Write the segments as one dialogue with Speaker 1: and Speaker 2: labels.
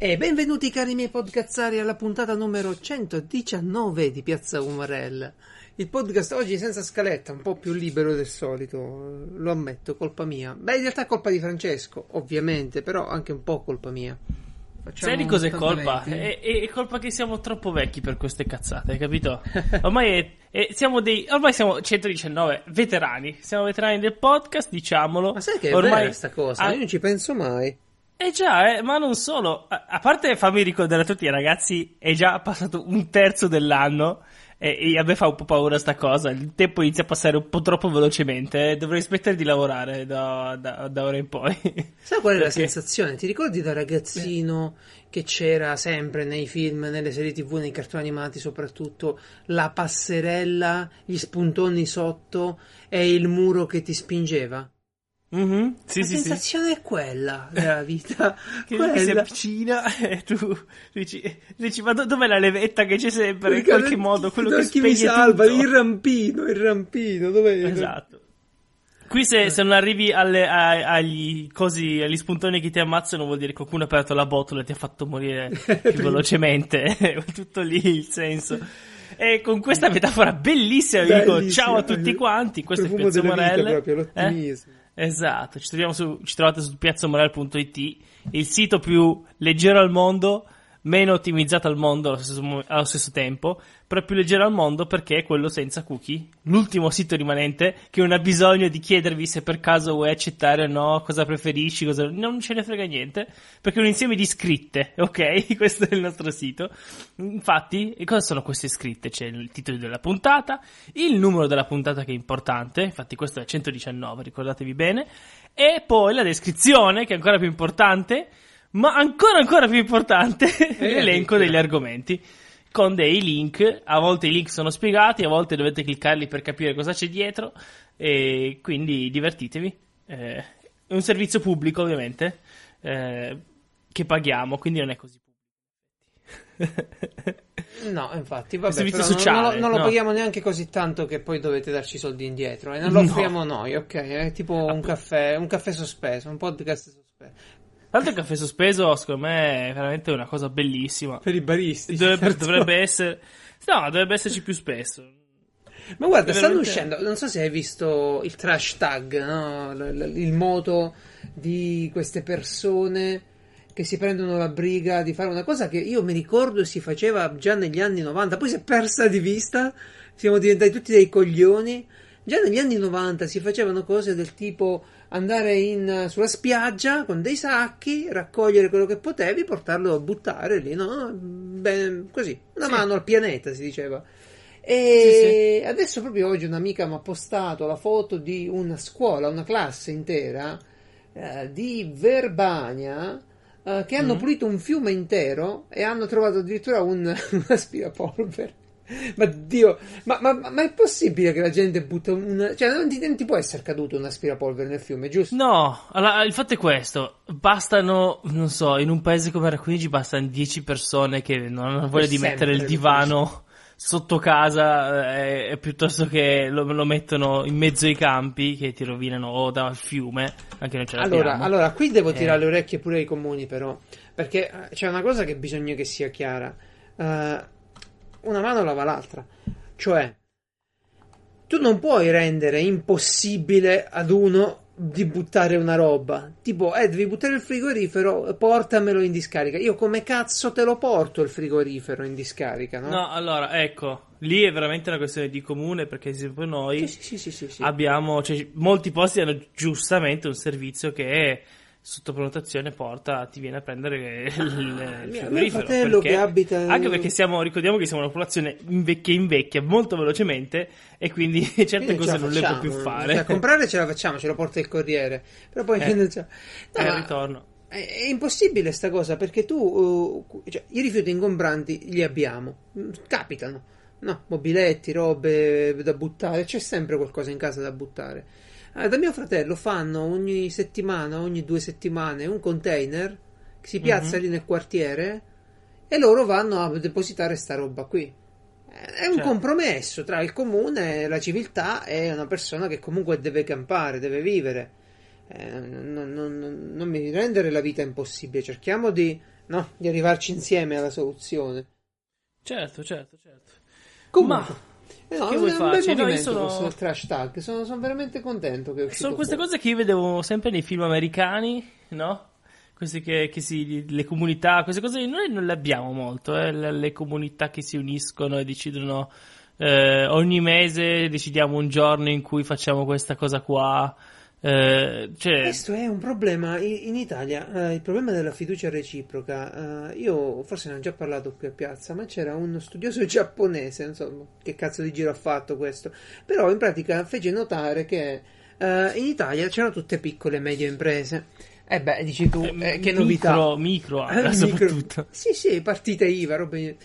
Speaker 1: E benvenuti cari miei podcazzari alla puntata numero 119 di Piazza Umarella. Il podcast oggi senza scaletta, un po' più libero del solito, lo ammetto, colpa mia. Beh, in realtà è colpa di Francesco, ovviamente, però anche un po' colpa mia.
Speaker 2: Facciamo Sai di cos'è colpa? È, è, colpa che siamo troppo vecchi per queste cazzate, hai capito? Ormai, è, è, siamo dei, ormai siamo 119 veterani, siamo veterani del podcast, diciamolo.
Speaker 1: Ma sai che è ormai... vera questa cosa? Ah, Io non ci penso mai.
Speaker 2: Eh già, eh, ma non solo. A, a parte farmi ricordare a tutti ragazzi, è già passato un terzo dell'anno e, e, a me fa un po' paura sta cosa. Il tempo inizia a passare un po' troppo velocemente. Eh. Dovrei smettere di lavorare da, da, da ora in poi.
Speaker 1: Sai qual è Perché? la sensazione? Ti ricordi da ragazzino Beh. che c'era sempre nei film, nelle serie tv, nei cartoni animati soprattutto, la passerella, gli spuntoni sotto e il muro che ti spingeva?
Speaker 2: Mm-hmm. Sì,
Speaker 1: la
Speaker 2: sì,
Speaker 1: sensazione
Speaker 2: sì.
Speaker 1: è quella della vita.
Speaker 2: che quella. si avvicina e tu dici, dici ma dov'è la levetta che c'è sempre Perché in qualche modo? Quello che
Speaker 1: chi mi salva? Tutto. Il rampino, il rampino, dov'è?
Speaker 2: Esatto. Qui se, se non arrivi alle, a, agli, cosi, agli spuntoni che ti ammazzano vuol dire che qualcuno ha aperto la botola e ti ha fatto morire più velocemente. Tutto lì il senso. E con questa metafora bellissima vi dico ciao a tutti quanti. Questo è Piazza Morelle.
Speaker 1: Proprio, l'ottimismo.
Speaker 2: Eh? Esatto, ci, su, ci trovate su piazzamorel.it, il sito più leggero al mondo, meno ottimizzato al mondo allo stesso, allo stesso, tempo, però più leggero al mondo perché è quello senza cookie. L'ultimo sito rimanente che non ha bisogno di chiedervi se per caso vuoi accettare o no, cosa preferisci, cosa... non ce ne frega niente, perché è un insieme di scritte, ok? Questo è il nostro sito. Infatti, cosa sono queste scritte? C'è il titolo della puntata, il numero della puntata che è importante, infatti questo è 119, ricordatevi bene, e poi la descrizione che è ancora più importante ma ancora ancora più importante, eh, l'elenco degli argomenti con dei link, a volte i link sono spiegati, a volte dovete cliccarli per capire cosa c'è dietro e quindi divertitevi. Eh, è un servizio pubblico ovviamente eh, che paghiamo, quindi non è così
Speaker 1: No, infatti, vabbè, servizio sociale, non, non, non lo no. paghiamo neanche così tanto che poi dovete darci i soldi indietro e non lo offriamo no. noi, ok? È tipo un caffè, un caffè sospeso, un podcast sospeso.
Speaker 2: Tanto il caffè sospeso, secondo me, è veramente una cosa bellissima.
Speaker 1: Per i baristi.
Speaker 2: Dovrebbe, certo. dovrebbe essere. No, dovrebbe esserci più spesso.
Speaker 1: Ma guarda, stanno uscendo. Non so se hai visto il trash tag, no? il moto di queste persone che si prendono la briga di fare una cosa che io mi ricordo si faceva già negli anni 90, poi si è persa di vista. Siamo diventati tutti dei coglioni. Già negli anni 90 si facevano cose del tipo andare in, sulla spiaggia con dei sacchi, raccogliere quello che potevi, portarlo a buttare lì, no? Beh, così, una sì. mano al pianeta si diceva. E sì, sì. adesso proprio oggi un'amica mi ha postato la foto di una scuola, una classe intera eh, di Verbania eh, che hanno mm. pulito un fiume intero e hanno trovato addirittura un, un aspirapolvere ma Dio, ma, ma, ma, è possibile che la gente butta un. Cioè, non ti, non ti può essere caduto un aspirapolvere nel fiume, giusto?
Speaker 2: No, allora, il fatto è questo: bastano, non so, in un paese come Racconigi bastano 10 persone che non hanno voglia di mettere il divano sotto casa eh, piuttosto che lo, lo, mettono in mezzo ai campi che ti rovinano o dal fiume. Anche noi ce
Speaker 1: allora, allora, qui devo tirare eh. le orecchie pure ai comuni, però, perché eh, c'è una cosa che bisogna che sia chiara. Uh, una mano lava l'altra. Cioè, tu non puoi rendere impossibile ad uno di buttare una roba. Tipo, eh, devi buttare il frigorifero, portamelo in discarica. Io come cazzo te lo porto il frigorifero in discarica, no?
Speaker 2: No, allora, ecco, lì è veramente una questione di comune perché esempio noi
Speaker 1: sì, sì, sì,
Speaker 2: abbiamo, cioè, molti posti hanno giustamente un servizio che è sotto prenotazione porta, ti viene a prendere il, ah, il frigorifero.
Speaker 1: fratello perché, che abita.
Speaker 2: Anche perché siamo, ricordiamo che siamo una popolazione che invecchia molto velocemente e quindi certe quindi cose non le può più fare.
Speaker 1: Cioè, comprare ce la facciamo, ce lo porta il corriere. Però poi
Speaker 2: eh, no, è ritorno.
Speaker 1: È, è impossibile sta cosa perché tu, uh, cioè, i rifiuti ingombranti li abbiamo, mm, capitano. No, mobiletti, robe da buttare, c'è sempre qualcosa in casa da buttare. Eh, da mio fratello fanno ogni settimana, ogni due settimane, un container che si piazza mm-hmm. lì nel quartiere e loro vanno a depositare sta roba qui. Eh, è un certo. compromesso tra il comune, la civiltà e una persona che comunque deve campare, deve vivere. Eh, non, non, non, non, mi rendere la vita impossibile. Cerchiamo di no? Di arrivarci insieme alla soluzione.
Speaker 2: Certo, certo, certo.
Speaker 1: Comunque,
Speaker 2: Ma
Speaker 1: no,
Speaker 2: che
Speaker 1: è
Speaker 2: vuoi farci? No, sono-
Speaker 1: del trash tag. Sono, sono veramente contento che
Speaker 2: sono queste
Speaker 1: fuori.
Speaker 2: cose che io vedevo sempre nei film americani, no? Queste che, che si, le comunità, queste cose noi non le abbiamo molto, eh? le, le comunità che si uniscono e decidono eh, ogni mese decidiamo un giorno in cui facciamo questa cosa qua. Eh, cioè,
Speaker 1: Questo è un problema in Italia, eh, il problema della fiducia reciproca. eh, io forse ne ho già parlato qui a piazza, ma c'era uno studioso giapponese, non so che cazzo di giro ha fatto questo, però in pratica fece notare che eh, in Italia c'erano tutte piccole e medie imprese. E beh, dici tu, eh, che
Speaker 2: micro,
Speaker 1: novità.
Speaker 2: Micro,
Speaker 1: Eh, micro-
Speaker 2: soprattutto.
Speaker 1: Sì, sì, partite IVA, robe...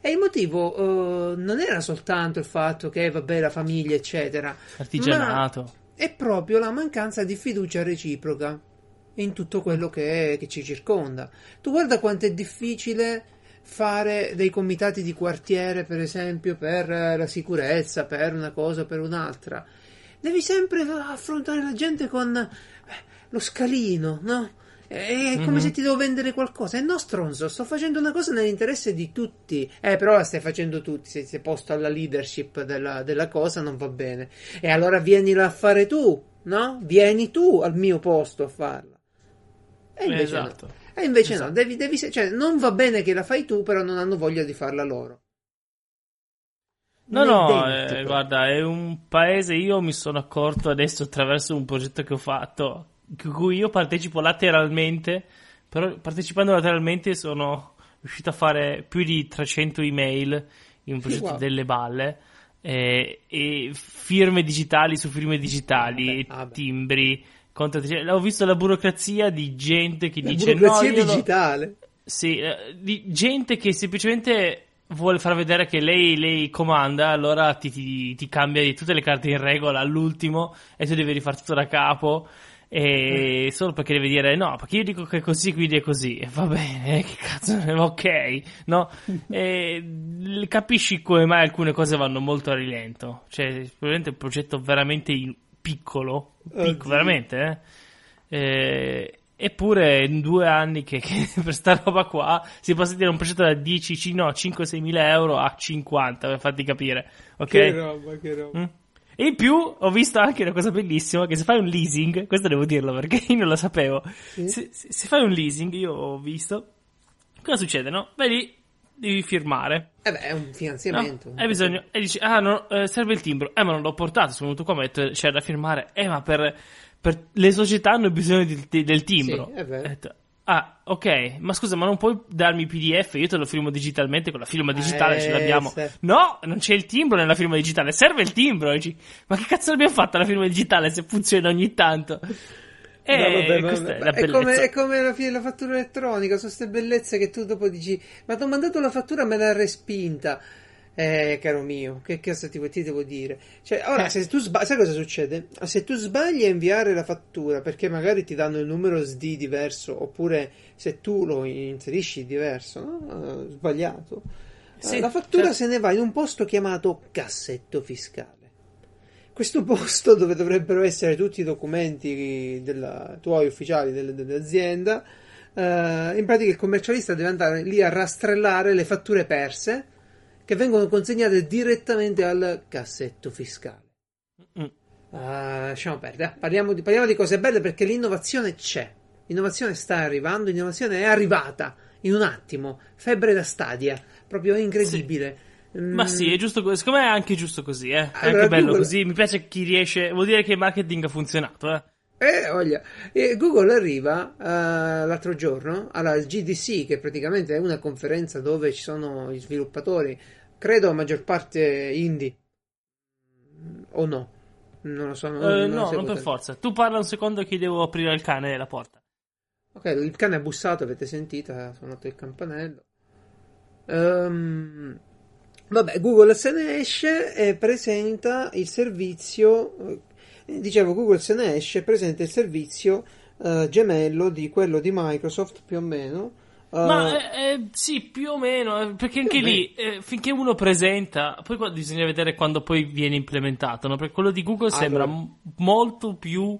Speaker 1: E il motivo eh, non era soltanto il fatto che, vabbè, la famiglia, eccetera.
Speaker 2: Artigianato.
Speaker 1: ma è proprio la mancanza di fiducia reciproca in tutto quello che, che ci circonda. Tu guarda quanto è difficile fare dei comitati di quartiere, per esempio, per eh, la sicurezza, per una cosa o per un'altra. Devi sempre affrontare la gente con eh, lo scalino, no? È come
Speaker 2: Mhm.
Speaker 1: se ti devo vendere qualcosa. E no, stronzo, sto facendo una cosa nell'interesse di tutti. Eh, però la stai facendo tutti. Se sei posto alla leadership della, della cosa, non va bene. E allora vienila a fare tu, no? Vieni tu al mio posto a farla. E invece
Speaker 2: Esatto.
Speaker 1: no. E invece
Speaker 2: Esatto.
Speaker 1: no, devi, devi, cioè, non va bene che la fai tu, però non hanno voglia di farla loro.
Speaker 2: No,
Speaker 1: Non è
Speaker 2: no, eh, guarda, è un paese, io mi sono accorto adesso attraverso un progetto che ho fatto, cui io partecipo lateralmente, però partecipando lateralmente sono riuscito a fare più di 300 email in un progetto
Speaker 1: Wow.
Speaker 2: delle balle, eh, e firme digitali su firme digitali,
Speaker 1: Vabbè, vabbè.
Speaker 2: timbri, contratti. Ho visto la burocrazia di gente che
Speaker 1: La
Speaker 2: dice
Speaker 1: burocrazia
Speaker 2: no, io lo-
Speaker 1: digitale.
Speaker 2: sì, eh, di gente che semplicemente vuole far vedere che lei, lei comanda, allora ti, ti- ti cambia tutte le carte in regola all'ultimo e tu devi rifare tutto da capo. E solo perché devi dire no, perché io dico che è così, quindi è così. E va bene, che cazzo, ok, no? E capisci come mai alcune cose vanno molto a rilento. Cioè, probabilmente è un progetto veramente piccolo, piccolo, veramente, eh? Eh, eppure in due anni che, che per sta roba qua si può sentire un progetto da 10, ci- no, 5-6 mila euro a 50 per farti capire, ok?
Speaker 1: Che roba, che roba.
Speaker 2: Mm. E in più ho visto anche una cosa bellissima che se fai un leasing, questo devo dirlo perché io non lo sapevo,
Speaker 1: Sì.
Speaker 2: se, se- fai un leasing io ho visto, cosa succede no? Vedi, devi firmare.
Speaker 1: Eh beh, è un
Speaker 2: No?
Speaker 1: finanziamento.
Speaker 2: Hai bisogno, e dici, ah, no, eh, serve il timbro. Eh, ma non l'ho portato. Sono venuto qua, mi ha detto, c'è da firmare. Eh, ma per, per le società hanno bisogno di- di- del timbro.
Speaker 1: Sì, è vero.
Speaker 2: Detto, ah, ok, ma scusa, ma non puoi darmi PDF? Io te lo firmo digitalmente con la firma digitale, ce
Speaker 1: Eh,
Speaker 2: l'abbiamo.
Speaker 1: sì.
Speaker 2: No, non c'è il timbro nella firma digitale, serve il timbro. Dici, ma che cazzo l'abbiamo fatta la firma digitale se funziona ogni tanto? E
Speaker 1: No, vabbè,
Speaker 2: questa
Speaker 1: vabbè.
Speaker 2: è la
Speaker 1: È come, è come la, la fattura elettronica, sono queste bellezze che tu dopo dici, ma ti ho mandato la fattura me l'ha respinta. Eh, caro mio, che cosa ti, ti devo dire? Cioè, ora,
Speaker 2: Eh.
Speaker 1: se tu sbagli, sai cosa succede? Se tu sbagli a inviare la fattura perché magari ti danno il numero SD diverso, oppure se tu lo inserisci diverso, no? Eh, sbagliato, eh,
Speaker 2: Sì,
Speaker 1: la fattura
Speaker 2: certo.
Speaker 1: se ne va in un posto chiamato cassetto fiscale. Questo posto dove dovrebbero essere tutti i documenti della, tuoi ufficiali del- dell'azienda, eh, in pratica il commercialista deve andare lì a rastrellare le fatture perse che vengono consegnate direttamente al cassetto fiscale. Ah, lasciamo perdere, parliamo di, parliamo di cose belle perché l'innovazione c'è. L'innovazione sta arrivando, l'innovazione è arrivata in un attimo. Febbre da stadia, proprio incredibile. Mm,
Speaker 2: Ma sì, è giusto così. Secondo me è anche giusto così, eh. È
Speaker 1: Allora,
Speaker 2: anche bello
Speaker 1: Google-
Speaker 2: così. Mi piace chi riesce. Vuol dire che il marketing ha funzionato, eh.
Speaker 1: Eh, voglia. E Google arriva eh, l'altro giorno alla GDC, che praticamente è una conferenza dove ci sono gli sviluppatori, credo a maggior parte indie, o no? Non lo so. Non,
Speaker 2: Eh,
Speaker 1: non
Speaker 2: no, non per forza. Tu parla un secondo che devo aprire il cane della porta.
Speaker 1: Ok, il cane ha bussato, avete sentito, ha suonato il campanello. Ehm, vabbè, Google se ne esce e presenta il servizio. Dicevo, Google se ne esce e presenta il servizio eh, gemello di quello di Microsoft più o meno. eh,
Speaker 2: Ma eh, eh, sì, più o meno, eh, perché anche lì, eh, finché uno presenta, poi qua bisogna vedere quando poi viene implementato, no? Perché quello di Google sembra
Speaker 1: Allora.
Speaker 2: m- molto più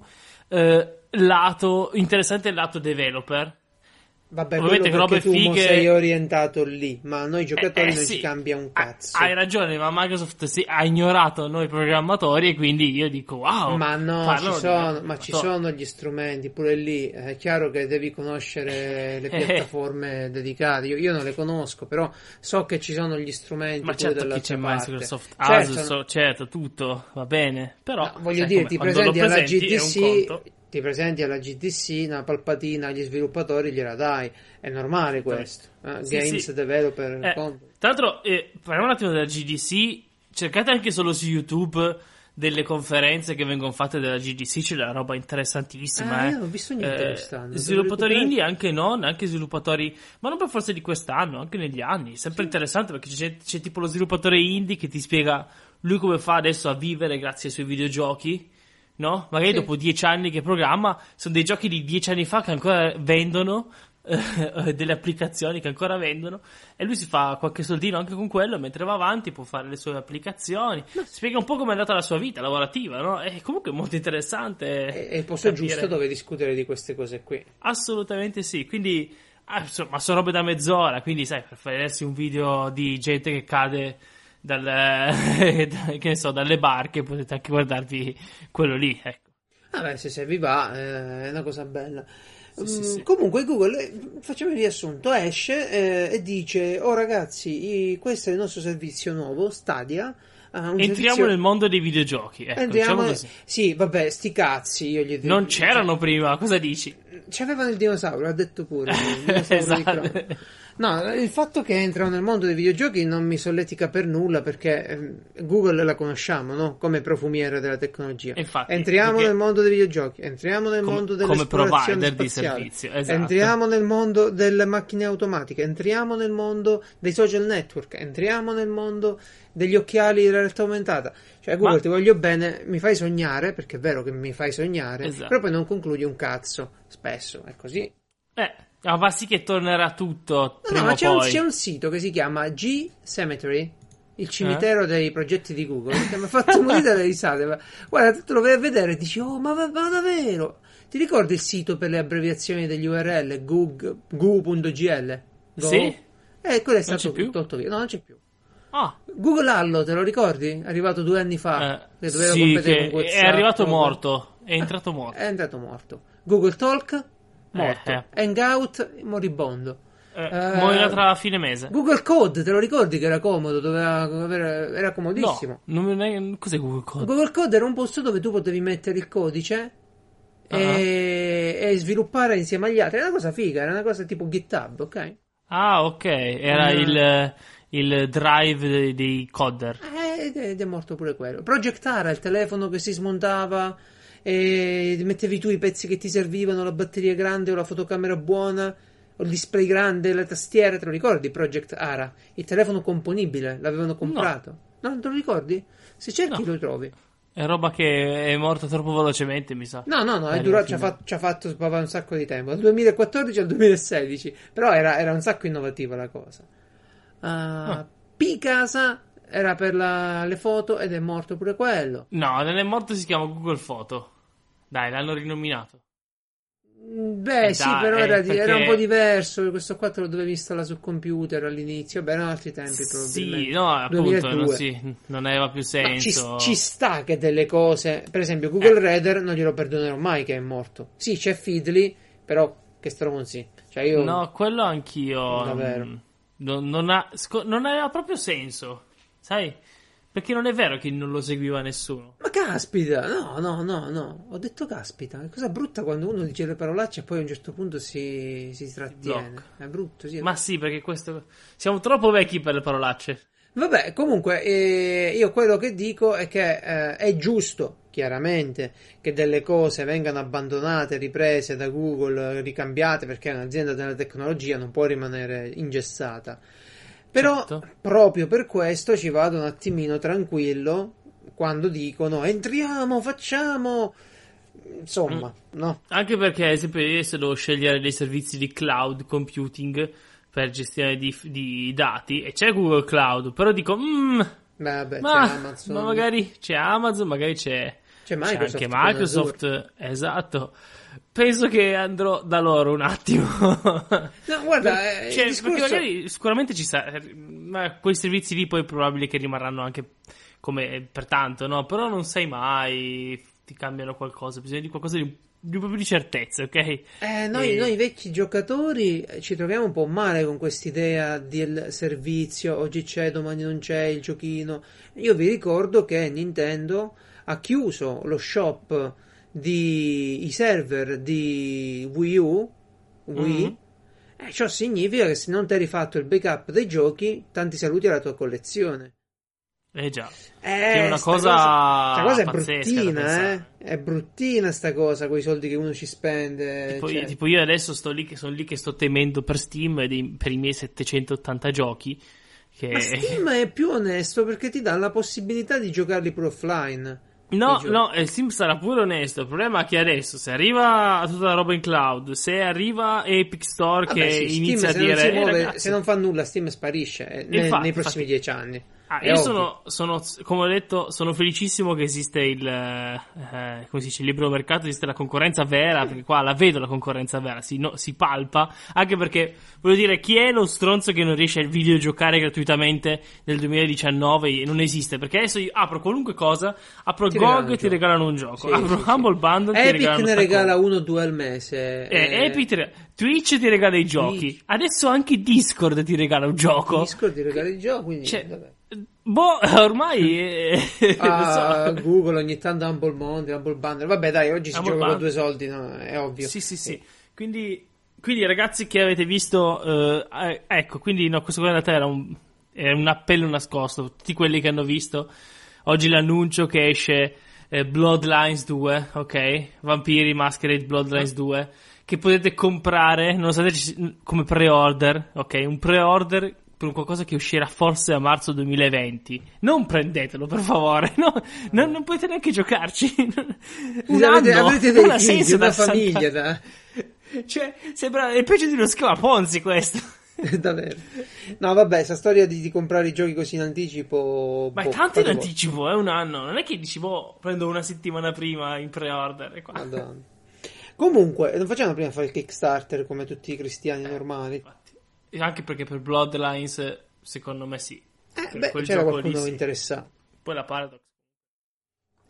Speaker 2: eh, lato, interessante il lato developer.
Speaker 1: Vabbè,
Speaker 2: Ovviamente
Speaker 1: quello
Speaker 2: che
Speaker 1: perché
Speaker 2: robe
Speaker 1: tu
Speaker 2: fighe-
Speaker 1: sei orientato lì, ma a noi giocatori
Speaker 2: Eh, eh,
Speaker 1: non
Speaker 2: sì.
Speaker 1: ci cambia un cazzo.
Speaker 2: Hai ragione, ma Microsoft si- ha ignorato noi programmatori e quindi io dico wow.
Speaker 1: Ma no, ci sono, ma ci sono gli strumenti, pure lì è chiaro che devi conoscere le
Speaker 2: Eh.
Speaker 1: piattaforme dedicate. Io, io non le conosco, però so che ci sono gli strumenti.
Speaker 2: Ma certo che
Speaker 1: dall'altra
Speaker 2: c'è
Speaker 1: parte.
Speaker 2: Microsoft,
Speaker 1: Certo,
Speaker 2: Asus,
Speaker 1: no-
Speaker 2: certo, tutto va bene. Però
Speaker 1: no, voglio
Speaker 2: sai
Speaker 1: dire, ti presenti alla GDC. Ti presenti alla GDC, una palpatina agli sviluppatori gliela dai. È normale questo. eh,
Speaker 2: Sì,
Speaker 1: Games
Speaker 2: sì.
Speaker 1: developer.
Speaker 2: Eh, tra l'altro, eh, parliamo un attimo della GDC. Cercate anche solo su YouTube delle conferenze che vengono fatte dalla GDC, c'è della roba interessantissima.
Speaker 1: Ah,
Speaker 2: eh.
Speaker 1: ho visto niente quest'anno, devo
Speaker 2: Sviluppatori indie, anche non, anche sviluppatori, ma non per forza di quest'anno, anche negli anni. Sempre interessante perché c'è, c'è tipo lo sviluppatore indie che ti spiega lui come fa adesso a vivere grazie ai suoi videogiochi. No? Magari
Speaker 1: Sì.
Speaker 2: dopo dieci anni che programma, sono dei giochi di dieci anni fa che ancora vendono, eh, delle applicazioni che ancora vendono, e lui si fa qualche soldino anche con quello, mentre va avanti può fare le sue applicazioni, spiega un po' come è andata la sua vita lavorativa, no? È comunque molto interessante.
Speaker 1: È, è il posto
Speaker 2: capire.
Speaker 1: giusto dove discutere di queste cose qui.
Speaker 2: Assolutamente sì, quindi ah, insomma sono robe da mezz'ora, quindi sai, per vedersi un video di gente che cade dal, da- che ne so, dalle barche potete anche guardarvi quello lì, ecco.
Speaker 1: Vabbè, se, se vi va, eh, è una cosa bella.
Speaker 2: Sì, sì,
Speaker 1: Mm,
Speaker 2: sì.
Speaker 1: Comunque Google, eh, facciamo il riassunto, esce eh, e dice, oh ragazzi, i- questo è il nostro servizio nuovo, Stadia.
Speaker 2: Entriamo
Speaker 1: servizio-
Speaker 2: nel mondo dei videogiochi, ecco,
Speaker 1: Entriamo-
Speaker 2: diciamo.
Speaker 1: Sì, vabbè, sti cazzi, io gli
Speaker 2: Non c'erano prima, cosa dici?
Speaker 1: C'avevano il dinosauro, ha detto pure.
Speaker 2: Esatto.
Speaker 1: No, il fatto che entrano nel mondo dei videogiochi non mi solletica per nulla perché ehm, Google la conosciamo, no? Come profumiera della tecnologia.
Speaker 2: Infatti,
Speaker 1: entriamo nel mondo dei videogiochi, entriamo nel
Speaker 2: Come-
Speaker 1: mondo
Speaker 2: come
Speaker 1: dell'esplorazione
Speaker 2: provider di servizio, esatto.
Speaker 1: entriamo nel mondo delle macchine automatiche, entriamo nel mondo dei social network, entriamo nel mondo degli occhiali di realtà aumentata. Cioè, Google,
Speaker 2: Ma-
Speaker 1: ti voglio bene, mi fai sognare, perché è vero che mi fai sognare,
Speaker 2: Esatto.
Speaker 1: però poi non concludi un cazzo. Spesso è così.
Speaker 2: Eh, ma va sì che tornerà tutto
Speaker 1: No, no, ma c'è un, c'è un sito che si chiama G Cemetery, il cimitero dei progetti di Google, che mi ha fatto morire dalle risate. Ma, guarda, tu te lo vai a vedere e dici, oh, ma, ma davvero? Ti ricordi il sito per le abbreviazioni degli URL? Gug, gu.gl? Go?
Speaker 2: Sì.
Speaker 1: Eh, quello è stato tolto via. No, non c'è più.
Speaker 2: Ah,
Speaker 1: Google Allo, te lo ricordi? È arrivato due anni fa.
Speaker 2: eh, sì, è arrivato morto, è entrato morto.
Speaker 1: È entrato morto. Google Talk, morto.
Speaker 2: Eh,
Speaker 1: Hangout, moribondo.
Speaker 2: Eh,
Speaker 1: Eh,
Speaker 2: morirà tra fine mese.
Speaker 1: Google Code, te lo ricordi che era comodo? Doveva avere- era comodissimo.
Speaker 2: No, non è... cos'è Google Code?
Speaker 1: Google Code era un posto dove tu potevi mettere il codice
Speaker 2: Ah.
Speaker 1: e, e sviluppare insieme agli altri. Era una cosa figa, era una cosa tipo GitHub, ok?
Speaker 2: Ah, ok, era
Speaker 1: Mm.
Speaker 2: il, il drive dei, dei coder.
Speaker 1: Eh, Ed è, ed è morto pure quello. Project Ara, il telefono che si smontava e mettevi tu i pezzi che ti servivano, la batteria grande o la fotocamera buona o il display grande, le tastiere, te lo ricordi? Project Ara, il telefono componibile, l'avevano comprato. No, non te lo ricordi? Se cerchi
Speaker 2: No.
Speaker 1: lo trovi.
Speaker 2: È roba che è morta troppo velocemente, mi sa.
Speaker 1: No, no, no, è durato, ci, ha fatto, ci ha fatto un sacco di tempo, dal 2014 al 2016, però era, era un sacco innovativa la cosa. Uh, Picasa era per la- le foto ed è morto pure quello.
Speaker 2: No, non è morto, si chiama Google Photo. Dai, l'hanno rinominato.
Speaker 1: Mm, Beh,
Speaker 2: Eh,
Speaker 1: sì,
Speaker 2: dai,
Speaker 1: però era, di-
Speaker 2: perché-
Speaker 1: era un po' diverso. Questo qua te lo dovevi installare sul computer all'inizio. Beh, erano altri tempi, probabilmente.
Speaker 2: Sì, no, appunto,
Speaker 1: 2002.
Speaker 2: non, sì, non aveva più
Speaker 1: Ma ci,
Speaker 2: senso.
Speaker 1: ci sta che delle cose, per esempio, Google
Speaker 2: Eh.
Speaker 1: Reader non glielo perdonerò mai che è morto. Sì, c'è Feedly, però che stronzi. Cioè, io.
Speaker 2: No, quello anch'io.
Speaker 1: Davvero.
Speaker 2: mm, Non, non ha- non aveva proprio senso, sai? Perché non è vero che non lo seguiva nessuno.
Speaker 1: Ma caspita, no, no, no, no. Ho detto caspita. È cosa brutta quando uno dice le parolacce e poi a un certo punto si, si trattiene. È brutto, sì.
Speaker 2: Ma sì, perché questo. Siamo troppo vecchi per le parolacce.
Speaker 1: Vabbè, comunque, eh, io quello che dico è che eh, è giusto, chiaramente, che delle cose vengano abbandonate, riprese da Google, ricambiate, perché un'azienda della tecnologia non può rimanere ingessata. Però,
Speaker 2: Certo.
Speaker 1: proprio per questo ci vado un attimino tranquillo quando dicono entriamo, facciamo. Insomma, no?
Speaker 2: Anche perché, ad esempio, io se devo scegliere dei servizi di cloud computing per gestione di, di dati, e c'è Google Cloud, però dico, mm,
Speaker 1: vabbè,
Speaker 2: ma,
Speaker 1: c'è Amazon.
Speaker 2: ma magari c'è Amazon, magari c'è,
Speaker 1: C'è
Speaker 2: c'è
Speaker 1: Microsoft
Speaker 2: anche
Speaker 1: con
Speaker 2: Microsoft, esatto. Penso che andrò da loro un attimo.
Speaker 1: no, guarda,
Speaker 2: eh, cioè, discorso... magari sicuramente ci sa, ma quei servizi lì poi è probabile che rimarranno anche come per tanto, no? Però non sai mai, ti cambiano qualcosa, bisogna di qualcosa di di proprio di certezza, ok?
Speaker 1: Eh, noi, e... noi, vecchi giocatori ci troviamo un po' male con quest'idea del servizio, oggi c'è, domani non c'è il giochino. Io vi ricordo che Nintendo ha chiuso lo shop di i server di Wii U, Wii, mm-hmm. e ciò significa che se non ti hai rifatto il backup dei giochi, tanti saluti alla tua collezione.
Speaker 2: Eh già,
Speaker 1: eh, è una cosa, cosa, è bruttina, eh? È bruttina sta cosa, con i soldi che uno ci spende.
Speaker 2: Tipo,
Speaker 1: cioè.
Speaker 2: io, tipo io adesso sto lì che sono lì che sto temendo per Steam dei, per i miei 780 giochi. Che...
Speaker 1: Ma Steam è più onesto perché ti dà la possibilità di giocarli pure offline.
Speaker 2: No, no, il Steam sarà pure onesto. Il problema è che adesso, se arriva tutta la roba in cloud, se arriva Epic Store
Speaker 1: Vabbè,
Speaker 2: che
Speaker 1: sì,
Speaker 2: inizia
Speaker 1: Steam,
Speaker 2: a dire.
Speaker 1: Se non, muove,
Speaker 2: eh, ragazzi,
Speaker 1: se non fa nulla, Steam sparisce eh, infatti, nei prossimi dieci anni.
Speaker 2: Ah, io sono, sono, come ho detto, sono felicissimo che esiste il, eh, come si dice, il libero mercato, esiste la concorrenza vera, perché qua la vedo la concorrenza vera, si, no, si, palpa, anche perché, voglio dire, chi è lo stronzo che non riesce a videogiocare gratuitamente nel 2019? Non esiste, perché adesso io apro qualunque cosa, apro ti GOG e ti regalano un gioco, sì, apro sì, Humble sì. Bundle
Speaker 1: Epic
Speaker 2: ti regalano
Speaker 1: ne regala uno o due al mese.
Speaker 2: Eh, eh. Epic ti regala... Twitch ti regala i giochi, Twitch. adesso anche Discord ti regala un gioco.
Speaker 1: Discord ti regala i giochi, quindi...
Speaker 2: Cioè, vabbè. Boh, ormai eh,
Speaker 1: ah, so. Google ogni tanto Humble Monday, Humble Bundle. Vabbè, dai, oggi si Humble gioca con due soldi, no? È ovvio.
Speaker 2: Sì, sì, sì. Quindi, quindi ragazzi che avete visto, eh, ecco, quindi no, questo qua in realtà era un, era un appello nascosto. Tutti quelli che hanno visto oggi l'annuncio che esce eh, Bloodlines 2, ok? Vampiri Masquerade Bloodlines 2 che potete comprare, nonostante come pre-order, ok? Un pre-order per un qualcosa che uscirà forse a marzo 2020. Non prendetelo, per favore. No, no, non potete neanche giocarci. un
Speaker 1: avete,
Speaker 2: anno.
Speaker 1: Avrete dei non figli, una famiglia. Da...
Speaker 2: Cioè, sembra... È peggio di uno schema Ponzi questo.
Speaker 1: Davvero. No, vabbè, questa storia di, di, comprare i giochi così in anticipo.
Speaker 2: Ma boh, è tanto in anticipo, è un anno. Non è che dici, boh, prendo una settimana prima in pre-order.
Speaker 1: Comunque, non facciamo prima fare il Kickstarter come tutti i cristiani
Speaker 2: eh,
Speaker 1: normali.
Speaker 2: Infatti. Anche perché per Bloodlines, secondo me sì.
Speaker 1: Eh, beh, c'era qualcuno lì, interessato.
Speaker 2: Poi la Paradox.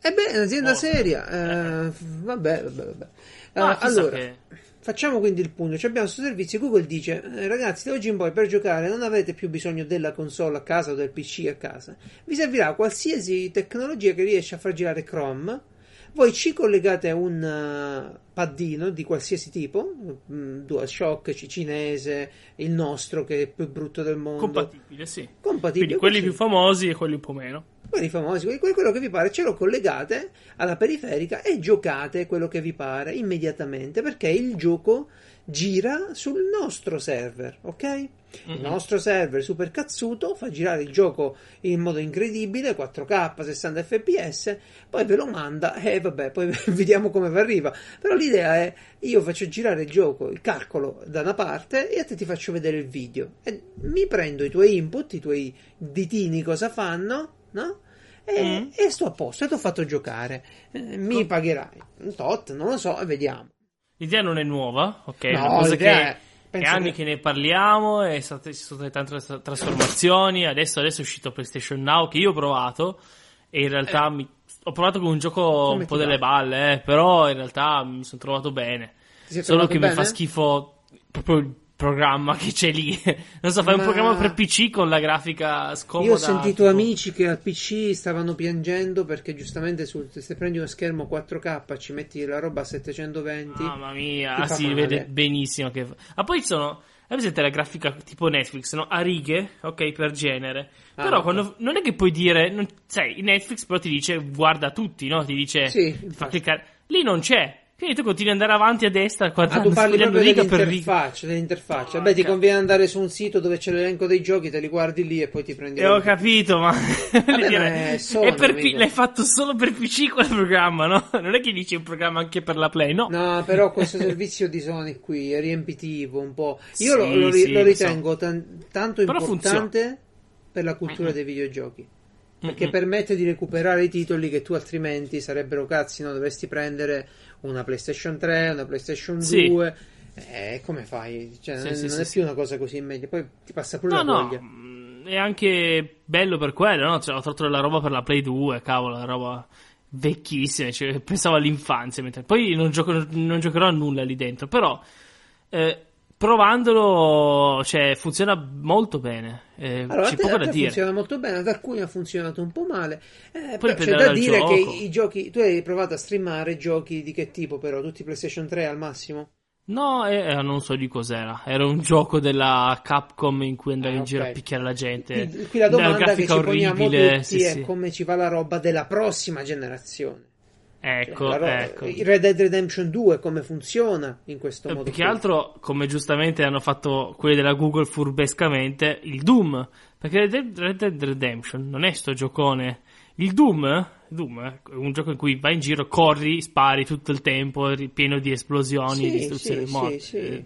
Speaker 1: Eh beh, è un'azienda oh, seria. Eh, eh. Vabbè, vabbè, vabbè. Uh, allora, che... facciamo quindi il punto. Cioè abbiamo questo servizio. Google dice, eh, ragazzi, da oggi in poi per giocare non avete più bisogno della console a casa o del PC a casa. Vi servirà qualsiasi tecnologia che riesce a far girare Chrome voi ci collegate un uh, paddino di qualsiasi tipo, um, DualShock, cinese, il nostro che è il più brutto del mondo.
Speaker 2: Compatibile, sì.
Speaker 1: Compatibile.
Speaker 2: Quindi quelli più famosi e quelli un po' meno.
Speaker 1: Quelli famosi, quello che vi pare, ce lo collegate alla periferica e giocate quello che vi pare immediatamente perché il gioco gira sul nostro server, ok? Mm-hmm. Il nostro server super cazzuto fa girare il gioco in modo incredibile, 4K, 60 fps, poi ve lo manda e vabbè, poi vediamo come vi arriva. Però l'idea è io faccio girare il gioco, il calcolo da una parte e a te ti faccio vedere il video. E mi prendo i tuoi input, i tuoi ditini cosa fanno, no? E, mm. e sto a posto e ti ho fatto giocare. Eh, mi Com- pagherai un tot, non lo so, e vediamo.
Speaker 2: L'idea non è nuova, ok?
Speaker 1: No, cosa che è,
Speaker 2: è anni che... che... ne parliamo, e state, ci sono state tante trasformazioni. Adesso, adesso, è uscito PlayStation Now che io ho provato. E in realtà eh. mi, ho provato con un gioco Come un po' delle balle, eh, però in realtà mi sono trovato bene. Solo che bene? mi fa schifo proprio il programma che c'è lì. Non so, fai Ma... un programma per PC con la grafica scomoda.
Speaker 1: Io ho sentito tipo... amici che al PC stavano piangendo perché giustamente sul, se prendi uno schermo 4K ci metti la roba a 720.
Speaker 2: Mamma mia, si male. vede benissimo che... Ah, poi sono... Hai presente la grafica tipo Netflix, no? A righe, ok, per genere. Ah, però okay. quando, non è che puoi dire, non, sai, Netflix però ti dice guarda tutti, no? Ti dice,
Speaker 1: sì,
Speaker 2: fa cliccare. Lì non c'è. Quindi tu continui ad andare avanti a destra
Speaker 1: guardando, ah, tu parli proprio dell'interfaccia, dell'interfaccia. Beh, ti conviene andare su un sito dove c'è l'elenco dei giochi, te li guardi lì e poi ti prendi.
Speaker 2: E ho capito, ma, Vabbè, dire, è, per P- l'hai fatto solo per PC quel programma, no? Non è che dici un programma anche per la Play, no?
Speaker 1: No, però questo servizio di Sony qui è riempitivo un po'. Io sì, lo, lo, sì, lo, ritengo so. tan- tanto importante per la cultura dei videogiochi perché mm-hmm. permette di recuperare i titoli che tu altrimenti sarebbero cazzi, no? Dovresti prendere una PlayStation 3, una PlayStation 2. Sì. Eh, come fai? Cioè, sì, non, sì, non è più una cosa così meglio. Poi ti passa pure
Speaker 2: no,
Speaker 1: la voglia.
Speaker 2: No mm, è anche bello per quello, no? Cioè, ho trovato la roba per la Play 2, cavolo, la roba vecchissima, cioè, pensavo all'infanzia. Mentre... Poi non, gioco, non, giocherò a nulla lì dentro, però eh, provandolo, cioè, funziona molto bene. Eh, allora, c'è poco da dire.
Speaker 1: Funziona molto bene, ad alcuni ha funzionato un po' male. Eh, Poi c'è da dire gioco. che i giochi, tu hai provato a streamare giochi di che tipo però? Tutti PlayStation 3 al massimo?
Speaker 2: No, eh, eh, non so di cos'era. Era un gioco della Capcom in cui andavi ah, in giro a picchiare la gente.
Speaker 1: Qui, qui la domanda che ci orribile, poniamo tutti sì, è sì. come ci va la roba della prossima generazione.
Speaker 2: Ecco, ro- ecco.
Speaker 1: Red Dead Redemption 2 come funziona in questo eh, modo?
Speaker 2: Più che altro, come giustamente hanno fatto quelli della Google furbescamente, il Doom. Perché Red Dead Redemption non è sto giocone. Il Doom Doom è un gioco in cui vai in giro, corri, spari tutto il tempo, pieno di esplosioni, sì, distruzione
Speaker 1: sì,
Speaker 2: morte.
Speaker 1: Sì, sì.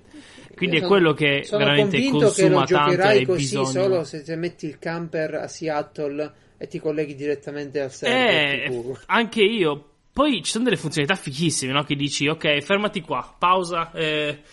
Speaker 2: Quindi Io è quello che veramente consuma
Speaker 1: che
Speaker 2: tanto e
Speaker 1: così
Speaker 2: bisogno.
Speaker 1: solo se ti metti il camper a Seattle e ti colleghi direttamente al server.
Speaker 2: Eh, anche io. Poi ci sono delle funzionalità fichissime, no? Che dici, ok, fermati qua, pausa, eh,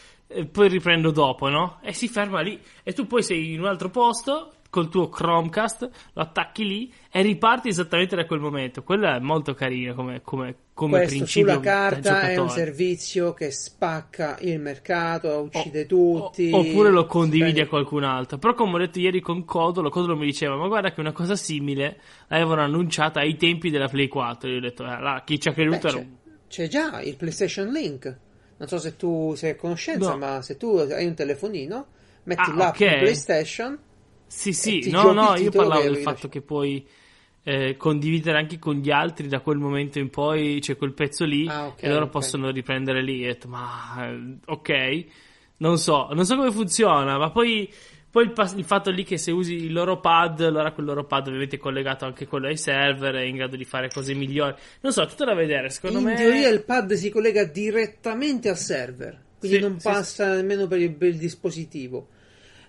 Speaker 2: poi riprendo dopo, no? E si ferma lì. E tu poi sei in un altro posto, col tuo Chromecast, lo attacchi lì e riparti esattamente da quel momento. Quello è molto carino come, come, come
Speaker 1: Questo
Speaker 2: principio.
Speaker 1: Sulla carta è un servizio che spacca il mercato, uccide o, tutti.
Speaker 2: O, oppure lo condividi a qualcun altro. Però, come ho detto ieri con Codolo, Codolo mi diceva: Ma guarda che una cosa simile l'avevano annunciata ai tempi della Play 4. Io ho detto: là, chi ci ha creduto
Speaker 1: Beh, c'è, c'è già il PlayStation Link. Non so se tu sei a conoscenza, no. ma se tu hai un telefonino, metti ah, l'app okay. PlayStation
Speaker 2: sì, sì, no, no, io parlavo del fatto che puoi eh, condividere anche con gli altri da quel momento in poi, c'è quel pezzo lì ah, okay, e loro okay. possono riprendere lì. E ma eh, ok, non so, non so come funziona, ma poi, poi il, il, fatto lì che se usi il loro pad, allora quel loro pad ovviamente è collegato anche quello ai server, è in grado di fare cose migliori. Non so, tutto da vedere, secondo
Speaker 1: in
Speaker 2: me.
Speaker 1: In teoria il pad si collega direttamente al server, quindi sì, non passa sì. nemmeno per il, per il dispositivo.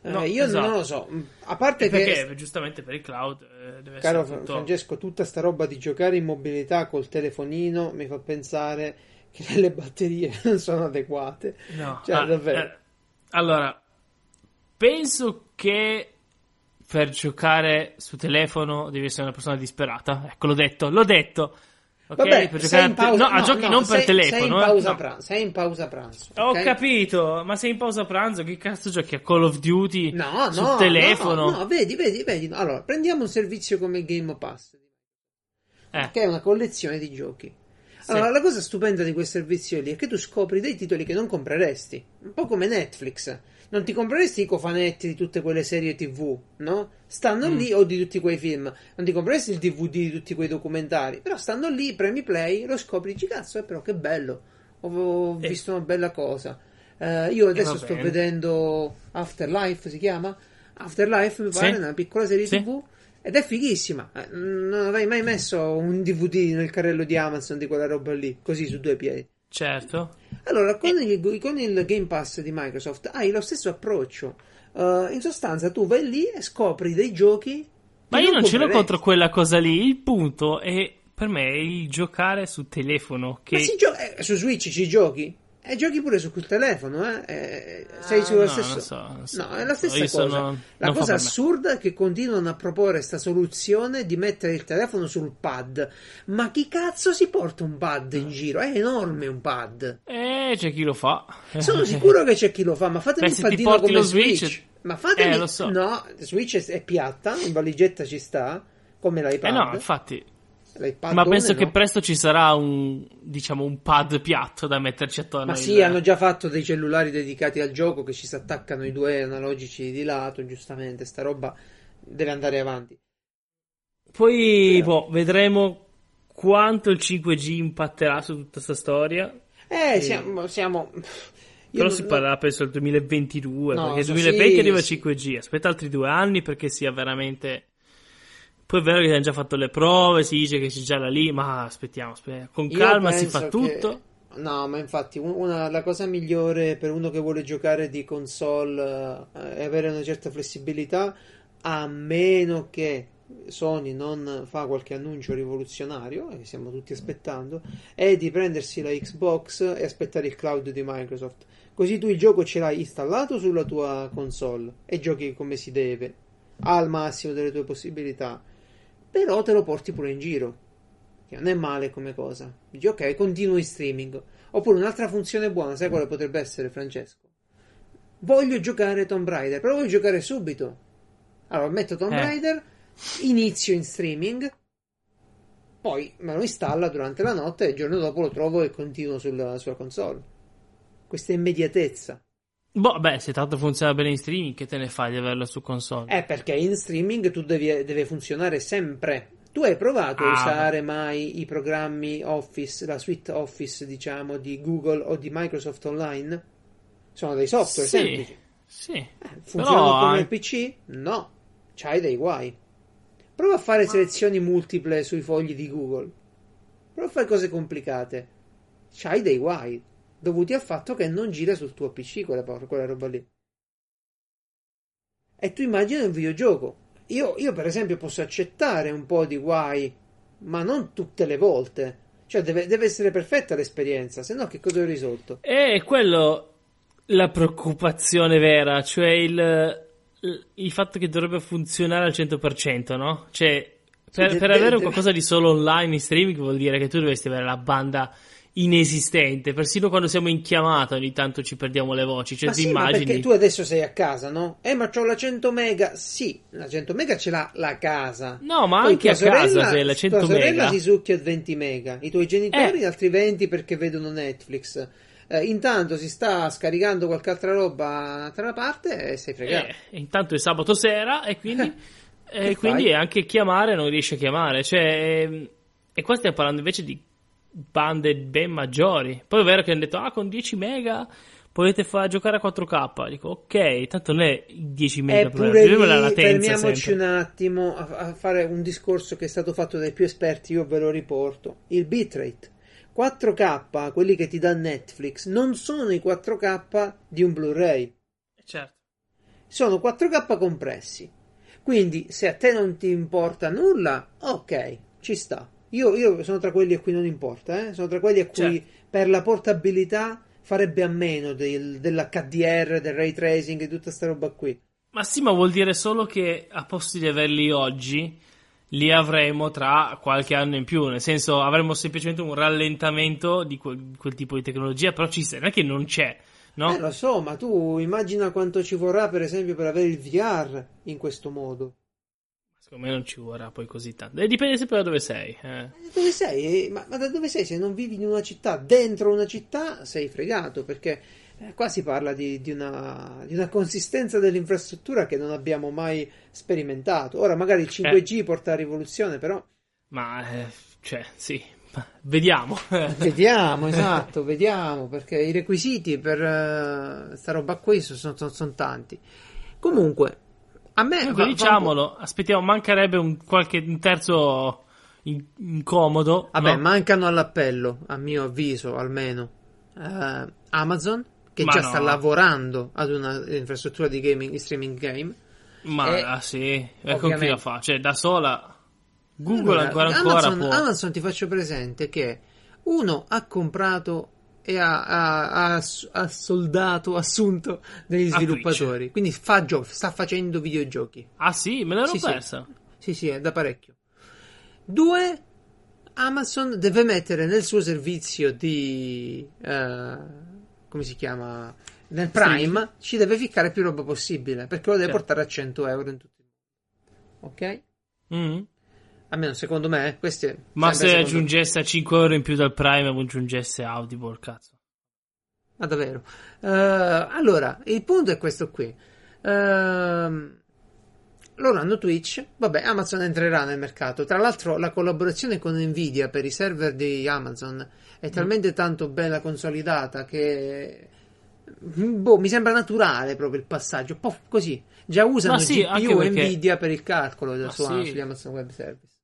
Speaker 1: Eh, no, io esatto. non lo so. A parte
Speaker 2: perché,
Speaker 1: che.
Speaker 2: giustamente per il cloud eh, deve
Speaker 1: Caro
Speaker 2: essere. Tutto...
Speaker 1: Francesco, tutta sta roba di giocare in mobilità col telefonino mi fa pensare che le batterie non sono adeguate. No, cioè, ah, davvero. Eh,
Speaker 2: allora, penso che per giocare su telefono devi essere una persona disperata. Ecco, l'ho detto, l'ho detto. Ok,
Speaker 1: Vabbè,
Speaker 2: per giocare
Speaker 1: pausa,
Speaker 2: a, no, a giochi
Speaker 1: no,
Speaker 2: non
Speaker 1: sei,
Speaker 2: per telefono.
Speaker 1: Sei in pausa, eh? pranzo, sei in pausa pranzo.
Speaker 2: Ho capito, ma sei in pausa pranzo, che cazzo giochi a Call of Duty
Speaker 1: no,
Speaker 2: sul no, telefono?
Speaker 1: No, no, vedi, vedi, vedi. Allora, prendiamo un servizio come Game Pass, eh. che è una collezione di giochi. Allora, sì. la cosa stupenda di quel servizio lì è che tu scopri dei titoli che non compreresti, un po' come Netflix non ti compreresti i cofanetti di tutte quelle serie tv, no? Stanno mm. lì, o di tutti quei film. Non ti compreresti il DVD di tutti quei documentari. Però stanno lì, premi play, lo scopri, dici cazzo, eh, però che bello. Ho, ho eh. visto una bella cosa. Uh, io adesso eh, sto bene. vedendo Afterlife, si chiama? Afterlife, mi pare, sì. una piccola serie sì. tv. Ed è fighissima. Eh, non avrei mai messo un DVD nel carrello di Amazon di quella roba lì, così su due piedi.
Speaker 2: Certo.
Speaker 1: Allora, con il, con il Game Pass di Microsoft hai lo stesso approccio. Uh, in sostanza, tu vai lì e scopri dei giochi.
Speaker 2: Ma io non ce l'ho contro quella cosa lì. Il punto è per me è il giocare su telefono. Che...
Speaker 1: Ma si gio- eh, su Switch ci giochi? E giochi pure su quel telefono, eh? eh sei sullo
Speaker 2: no,
Speaker 1: stesso.
Speaker 2: So, non
Speaker 1: so. No, è la stessa cosa. Sono... La cosa assurda è che continuano a proporre questa soluzione di mettere il telefono sul pad. Ma chi cazzo si porta un pad in giro? È enorme un pad.
Speaker 2: Eh, c'è chi lo fa.
Speaker 1: Sono sicuro che c'è chi lo fa, ma fatemi Beh, un padino come Switch. Switch. Ma fatemi.
Speaker 2: Eh, lo so.
Speaker 1: No, Switch è piatta, in valigetta ci sta. Come l'iPad.
Speaker 2: Eh no, infatti. Ma penso no? che presto ci sarà un, diciamo, un pad piatto da metterci attorno.
Speaker 1: Ma sì, il... hanno già fatto dei cellulari dedicati al gioco che ci si attaccano i due analogici di lato, giustamente, sta roba deve andare avanti.
Speaker 2: Poi, boh, vedremo quanto il 5G impatterà su tutta questa storia.
Speaker 1: Eh, e... siamo... siamo...
Speaker 2: Però non... si parlerà penso del 2022, no, perché nel 2020 sì, arriva sì. 5G, aspetta altri due anni perché sia veramente poi è vero che hanno già fatto le prove, si dice che c'è già la lì, ma aspettiamo, aspettiamo. con calma si fa tutto.
Speaker 1: No, ma infatti una, la cosa migliore per uno che vuole giocare di console eh, è avere una certa flessibilità, a meno che Sony non fa qualche annuncio rivoluzionario, che stiamo tutti aspettando, è di prendersi la Xbox e aspettare il cloud di Microsoft. Così tu il gioco ce l'hai installato sulla tua console e giochi come si deve, al massimo delle tue possibilità, però te lo porti pure in giro. Che non è male come cosa. Dici ok, continuo in streaming. Oppure un'altra funzione buona, sai quale potrebbe essere, Francesco? Voglio giocare Tomb Raider, però voglio giocare subito. Allora metto Tomb eh. Raider, inizio in streaming, poi me lo installa durante la notte e il giorno dopo lo trovo e continuo sulla, sulla console. Questa immediatezza.
Speaker 2: Boh, beh, se tanto funziona bene in streaming, che te ne fai di averlo su console?
Speaker 1: Eh, perché in streaming tu devi, deve funzionare sempre. Tu hai provato ah, a usare beh. mai i programmi Office, la suite Office, diciamo, di Google o di Microsoft Online? Sono dei software
Speaker 2: sì,
Speaker 1: semplici.
Speaker 2: Sì.
Speaker 1: Eh, funzionano Però, come il PC? No, c'hai dei guai. Prova a fare selezioni multiple sui fogli di Google. Prova a fare cose complicate. C'hai dei guai dovuti al fatto che non gira sul tuo PC quella, quella roba lì. E tu immagini un videogioco. Io, io, per esempio, posso accettare un po' di guai, ma non tutte le volte. Cioè, deve, deve essere perfetta l'esperienza, se no, che cosa ho risolto?
Speaker 2: È quello la preoccupazione vera, cioè il, il fatto che dovrebbe funzionare al 100%, no? Cioè, per, per avere qualcosa di solo online in streaming vuol dire che tu dovresti avere la banda inesistente. Persino quando siamo in chiamata ogni tanto ci perdiamo le voci. Cioè,
Speaker 1: ma sì,
Speaker 2: immagini.
Speaker 1: perché tu adesso sei a casa, no? Eh, ma c'ho la 100 mega. Sì, la 100 mega ce l'ha la casa.
Speaker 2: No, ma Poi anche a sorella, casa c'è la 100
Speaker 1: tua
Speaker 2: mega.
Speaker 1: sorella si succhia 20 mega. I tuoi genitori eh. altri 20 perché vedono Netflix. Eh, intanto si sta scaricando qualche altra roba tra la parte e sei fregato.
Speaker 2: Eh, intanto è sabato sera e quindi, e quindi anche chiamare non riesce a chiamare. Cioè, ehm, e qua stiamo parlando invece di bande ben maggiori. Poi è vero che hanno detto, ah, con 10 mega potete far giocare a 4K. Dico, ok, tanto non è 10 mega,
Speaker 1: pure lì, la latenza. Fermiamoci sempre. un attimo a, a, fare un discorso che è stato fatto dai più esperti, io ve lo riporto. Il bitrate. 4K, quelli che ti dà Netflix, non sono i 4K di un Blu-ray.
Speaker 2: Certo.
Speaker 1: Sono 4K compressi. Quindi, se a te non ti importa nulla, ok, ci sta io, io, sono tra quelli a cui non importa, eh? sono tra quelli a cui certo. per la portabilità farebbe a meno del, dell'HDR, del ray tracing e tutta questa roba qui.
Speaker 2: Ma sì, ma vuol dire solo che a posto di averli oggi, li avremo tra qualche anno in più. Nel senso, avremo semplicemente un rallentamento di quel, quel tipo di tecnologia, però ci non è che non c'è. No?
Speaker 1: Eh, lo so, ma tu immagina quanto ci vorrà, per esempio, per avere il VR in questo modo.
Speaker 2: Secondo me non ci vorrà poi così tanto. E dipende sempre da dove sei. Eh.
Speaker 1: Dove sei? Ma, ma, da dove sei? Se non vivi in una città, dentro una città, sei fregato perché eh, qua si parla di, di, una, di, una, consistenza dell'infrastruttura che non abbiamo mai sperimentato. Ora, magari il 5G eh. porta a rivoluzione, però.
Speaker 2: Ma, eh, cioè, sì. Vediamo.
Speaker 1: vediamo, esatto, vediamo perché i requisiti per uh, sta roba qui sono, sono, sono tanti. Comunque, a me
Speaker 2: Comunque, va, diciamolo, va aspettiamo, mancherebbe un, qualche un terzo in, incomodo.
Speaker 1: Vabbè,
Speaker 2: no?
Speaker 1: mancano all'appello, a mio avviso almeno. Uh, Amazon, che Ma già no. sta lavorando ad una infrastruttura di gaming, di streaming game.
Speaker 2: Ma e, ah, sì, ecco chi la fa. Cioè, da sola. Google allora, ancora
Speaker 1: Amazon,
Speaker 2: ancora può.
Speaker 1: Amazon ti faccio presente che uno ha comprato e ha, ha, ha, ha soldato, assunto degli sviluppatori. Quindi fa gio- sta facendo videogiochi.
Speaker 2: Ah sì? Me l'ero sì, persa.
Speaker 1: Sì. sì, sì, è da parecchio. Due, Amazon deve mettere nel suo servizio di... Uh, come si chiama? Nel Prime sì. ci deve ficcare più roba possibile perché lo deve certo. portare a 100 euro in tutti i modi. Ok?
Speaker 2: Mm-hmm.
Speaker 1: Almeno secondo me, queste.
Speaker 2: Ma se aggiungesse a 5 euro in più dal Prime, aggiungesse Audible, cazzo.
Speaker 1: Ma davvero? Uh, allora, il punto è questo qui. Uh, loro hanno Twitch, vabbè, Amazon entrerà nel mercato. Tra l'altro, la collaborazione con Nvidia per i server di Amazon è talmente mm. tanto bella consolidata che. Boh, mi sembra naturale proprio il passaggio. Un po' così. Già usano sì, GPU perché... Nvidia per il calcolo sua, sì. sugli Amazon Web Service.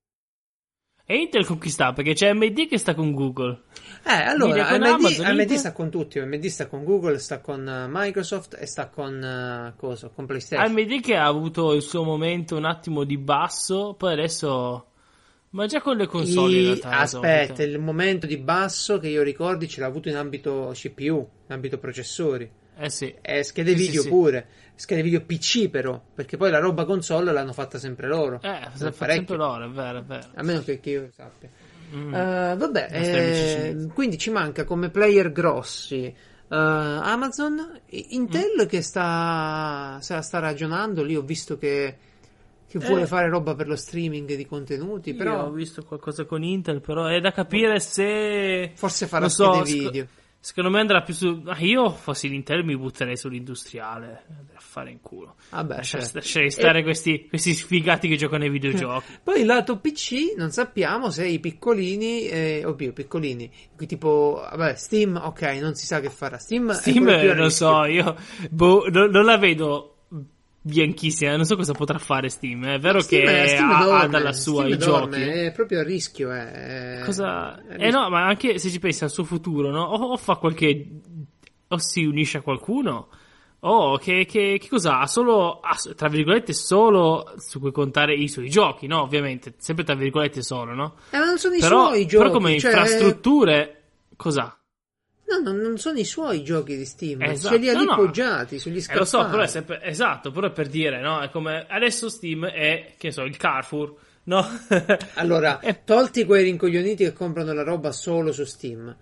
Speaker 2: E Intel con chi sta? Perché c'è AMD che sta con Google.
Speaker 1: Eh, allora, AMD,
Speaker 2: Amazon,
Speaker 1: AMD sta con tutti, AMD sta con Google, sta con eh, Microsoft e sta con, eh, cosa, con PlayStation.
Speaker 2: AMD che ha avuto il suo momento un attimo di basso, poi adesso... Ma già con le console in
Speaker 1: I-
Speaker 2: realtà.
Speaker 1: aspetta, il momento di basso che io ricordi ce l'ha avuto in ambito CPU, in ambito processori.
Speaker 2: Eh sì.
Speaker 1: E schede
Speaker 2: Sì, sì,
Speaker 1: video
Speaker 2: sì.
Speaker 1: pure, schede video PC però, perché poi la roba console l'hanno fatta sempre loro.
Speaker 2: Eh, fa
Speaker 1: Parecchio.
Speaker 2: sempre loro, è vero, è vero.
Speaker 1: A meno che, che io sappia.
Speaker 2: Mm.
Speaker 1: Eh, vabbè, eh, quindi ci manca come player grossi eh, Amazon, Intel
Speaker 2: Mm.
Speaker 1: che sta, se la sta ragionando. Lì ho visto che, che vuole
Speaker 2: Eh.
Speaker 1: fare roba per lo streaming di contenuti,
Speaker 2: Io
Speaker 1: però
Speaker 2: ho visto qualcosa con Intel, però è da capire se...
Speaker 1: forse farà
Speaker 2: so, sc-
Speaker 1: video.
Speaker 2: Secondo me andrà più su... ah, io fossi l'Intel mi butterei sull'industriale. Fare in culo.
Speaker 1: Vabbè,
Speaker 2: Lasciare
Speaker 1: certo.
Speaker 2: lasciare stare questi, questi sfigati che giocano ai videogiochi.
Speaker 1: Poi il lato PC non sappiamo se i piccolini, eh, oddio, piccolini, tipo, vabbè, Steam, ok, non si sa che farà. Steam, è
Speaker 2: Steam, non
Speaker 1: rischio.
Speaker 2: so, io boh, non, non la vedo bianchissima, non so cosa potrà fare Steam. È vero
Speaker 1: Steam-
Speaker 2: che
Speaker 1: Steam
Speaker 2: ha, ha dalla sua
Speaker 1: Steam
Speaker 2: i
Speaker 1: dorme,
Speaker 2: giochi.
Speaker 1: È proprio a rischio. eh.
Speaker 2: Cosa...
Speaker 1: È
Speaker 2: Eh no, ma anche se ci pensi al suo futuro, no? O, o fa qualche... o si unisce a qualcuno, o che, che, che cosa ha? Solo, ha, tra virgolette, solo su cui contare i suoi giochi, no? Ovviamente, sempre tra virgolette solo, no?
Speaker 1: Eh, ma non sono i
Speaker 2: Però,
Speaker 1: suoi giochi.
Speaker 2: però come
Speaker 1: cioè,
Speaker 2: infrastrutture, cos'ha?
Speaker 1: No, no, non sono i suoi giochi di Steam.
Speaker 2: Esatto.
Speaker 1: Ce li ha
Speaker 2: No,
Speaker 1: lì
Speaker 2: no.
Speaker 1: sugli
Speaker 2: Eh,
Speaker 1: scaffali.
Speaker 2: lo so, però è sempre... Esatto, però è per dire, no? È come... Adesso Steam è, che ne so, il Carrefour, no?
Speaker 1: Allora,
Speaker 2: Eh,
Speaker 1: tolti quei rincoglioniti che comprano la roba solo su Steam.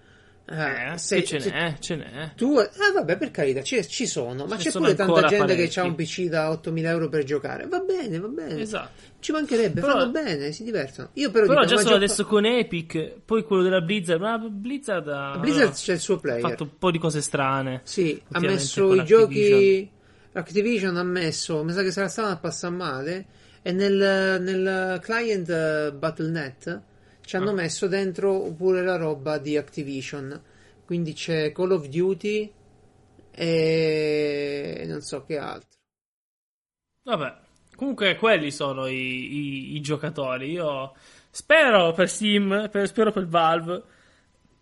Speaker 1: Eh,
Speaker 2: eh,
Speaker 1: se-
Speaker 2: ce
Speaker 1: se-
Speaker 2: n'è, ce n'è.
Speaker 1: Tu, ah, vabbè, per carità, ci, ci sono, ma
Speaker 2: Ci
Speaker 1: c'è pure tanta gente
Speaker 2: parecchi.
Speaker 1: che ha un PC da 8000 euro per giocare. Va bene, va bene.
Speaker 2: Esatto.
Speaker 1: Ci mancherebbe,
Speaker 2: Però-
Speaker 1: fanno bene, si divertono. Io però,
Speaker 2: Però
Speaker 1: dico,
Speaker 2: già solo adesso con Epic, poi quello della Blizzard, ma Blizzard ha,
Speaker 1: Blizzard
Speaker 2: ha
Speaker 1: c'è il suo player.
Speaker 2: fatto un po' di cose strane.
Speaker 1: Sì, ha messo i giochi.
Speaker 2: Activision.
Speaker 1: Ha messo, mi sa che se la stavano a passare male. E nel, nel client eh, Battle.net ci hanno
Speaker 2: Ah.
Speaker 1: messo dentro pure la roba di Activision. Quindi c'è Call of Duty e non so che altro.
Speaker 2: Vabbè, comunque quelli sono i, i- i giocatori. Io spero per Steam, per- spero per Valve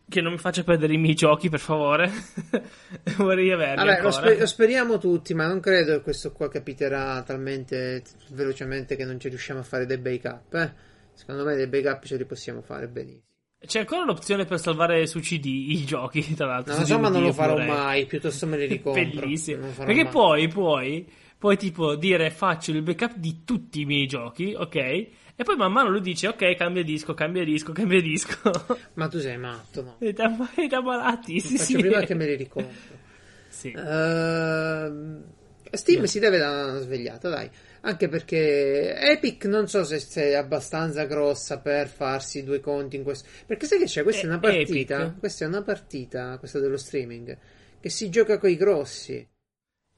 Speaker 2: che non mi faccia perdere i miei giochi, per favore. Vorrei averli
Speaker 1: Vabbè, lo,
Speaker 2: ancora.
Speaker 1: spe- lo speriamo tutti, ma non credo che questo qua capiterà talmente velocemente che non ci riusciamo a fare dei backup. Eh? Secondo me dei backup ce li possiamo fare benissimo.
Speaker 2: C'è ancora l'opzione per salvare su CD i giochi, tra l'altro.
Speaker 1: Non lo
Speaker 2: su
Speaker 1: so, ma
Speaker 2: DVD
Speaker 1: non lo farò
Speaker 2: Blu-ray.
Speaker 1: mai. Piuttosto me li ricompro.
Speaker 2: Bellissimo. Perché
Speaker 1: mai.
Speaker 2: poi, poi, puoi tipo dire faccio il backup di tutti i miei giochi, ok? E poi man mano lui dice ok, cambia disco, cambia disco, cambia disco.
Speaker 1: Ma tu sei matto, no?
Speaker 2: e da, e da malati, sì,
Speaker 1: Faccio
Speaker 2: sì.
Speaker 1: prima che me li ricompro.
Speaker 2: Sì.
Speaker 1: Ehm, Steam si deve dare una svegliata, dai. Anche perché Epic non so se, se è abbastanza grossa per farsi due conti in questo. Perché sai che c'è? Questa è una
Speaker 2: Eh,
Speaker 1: partita.
Speaker 2: Epic?
Speaker 1: Questa è una partita, questa dello streaming. Che si gioca coi grossi.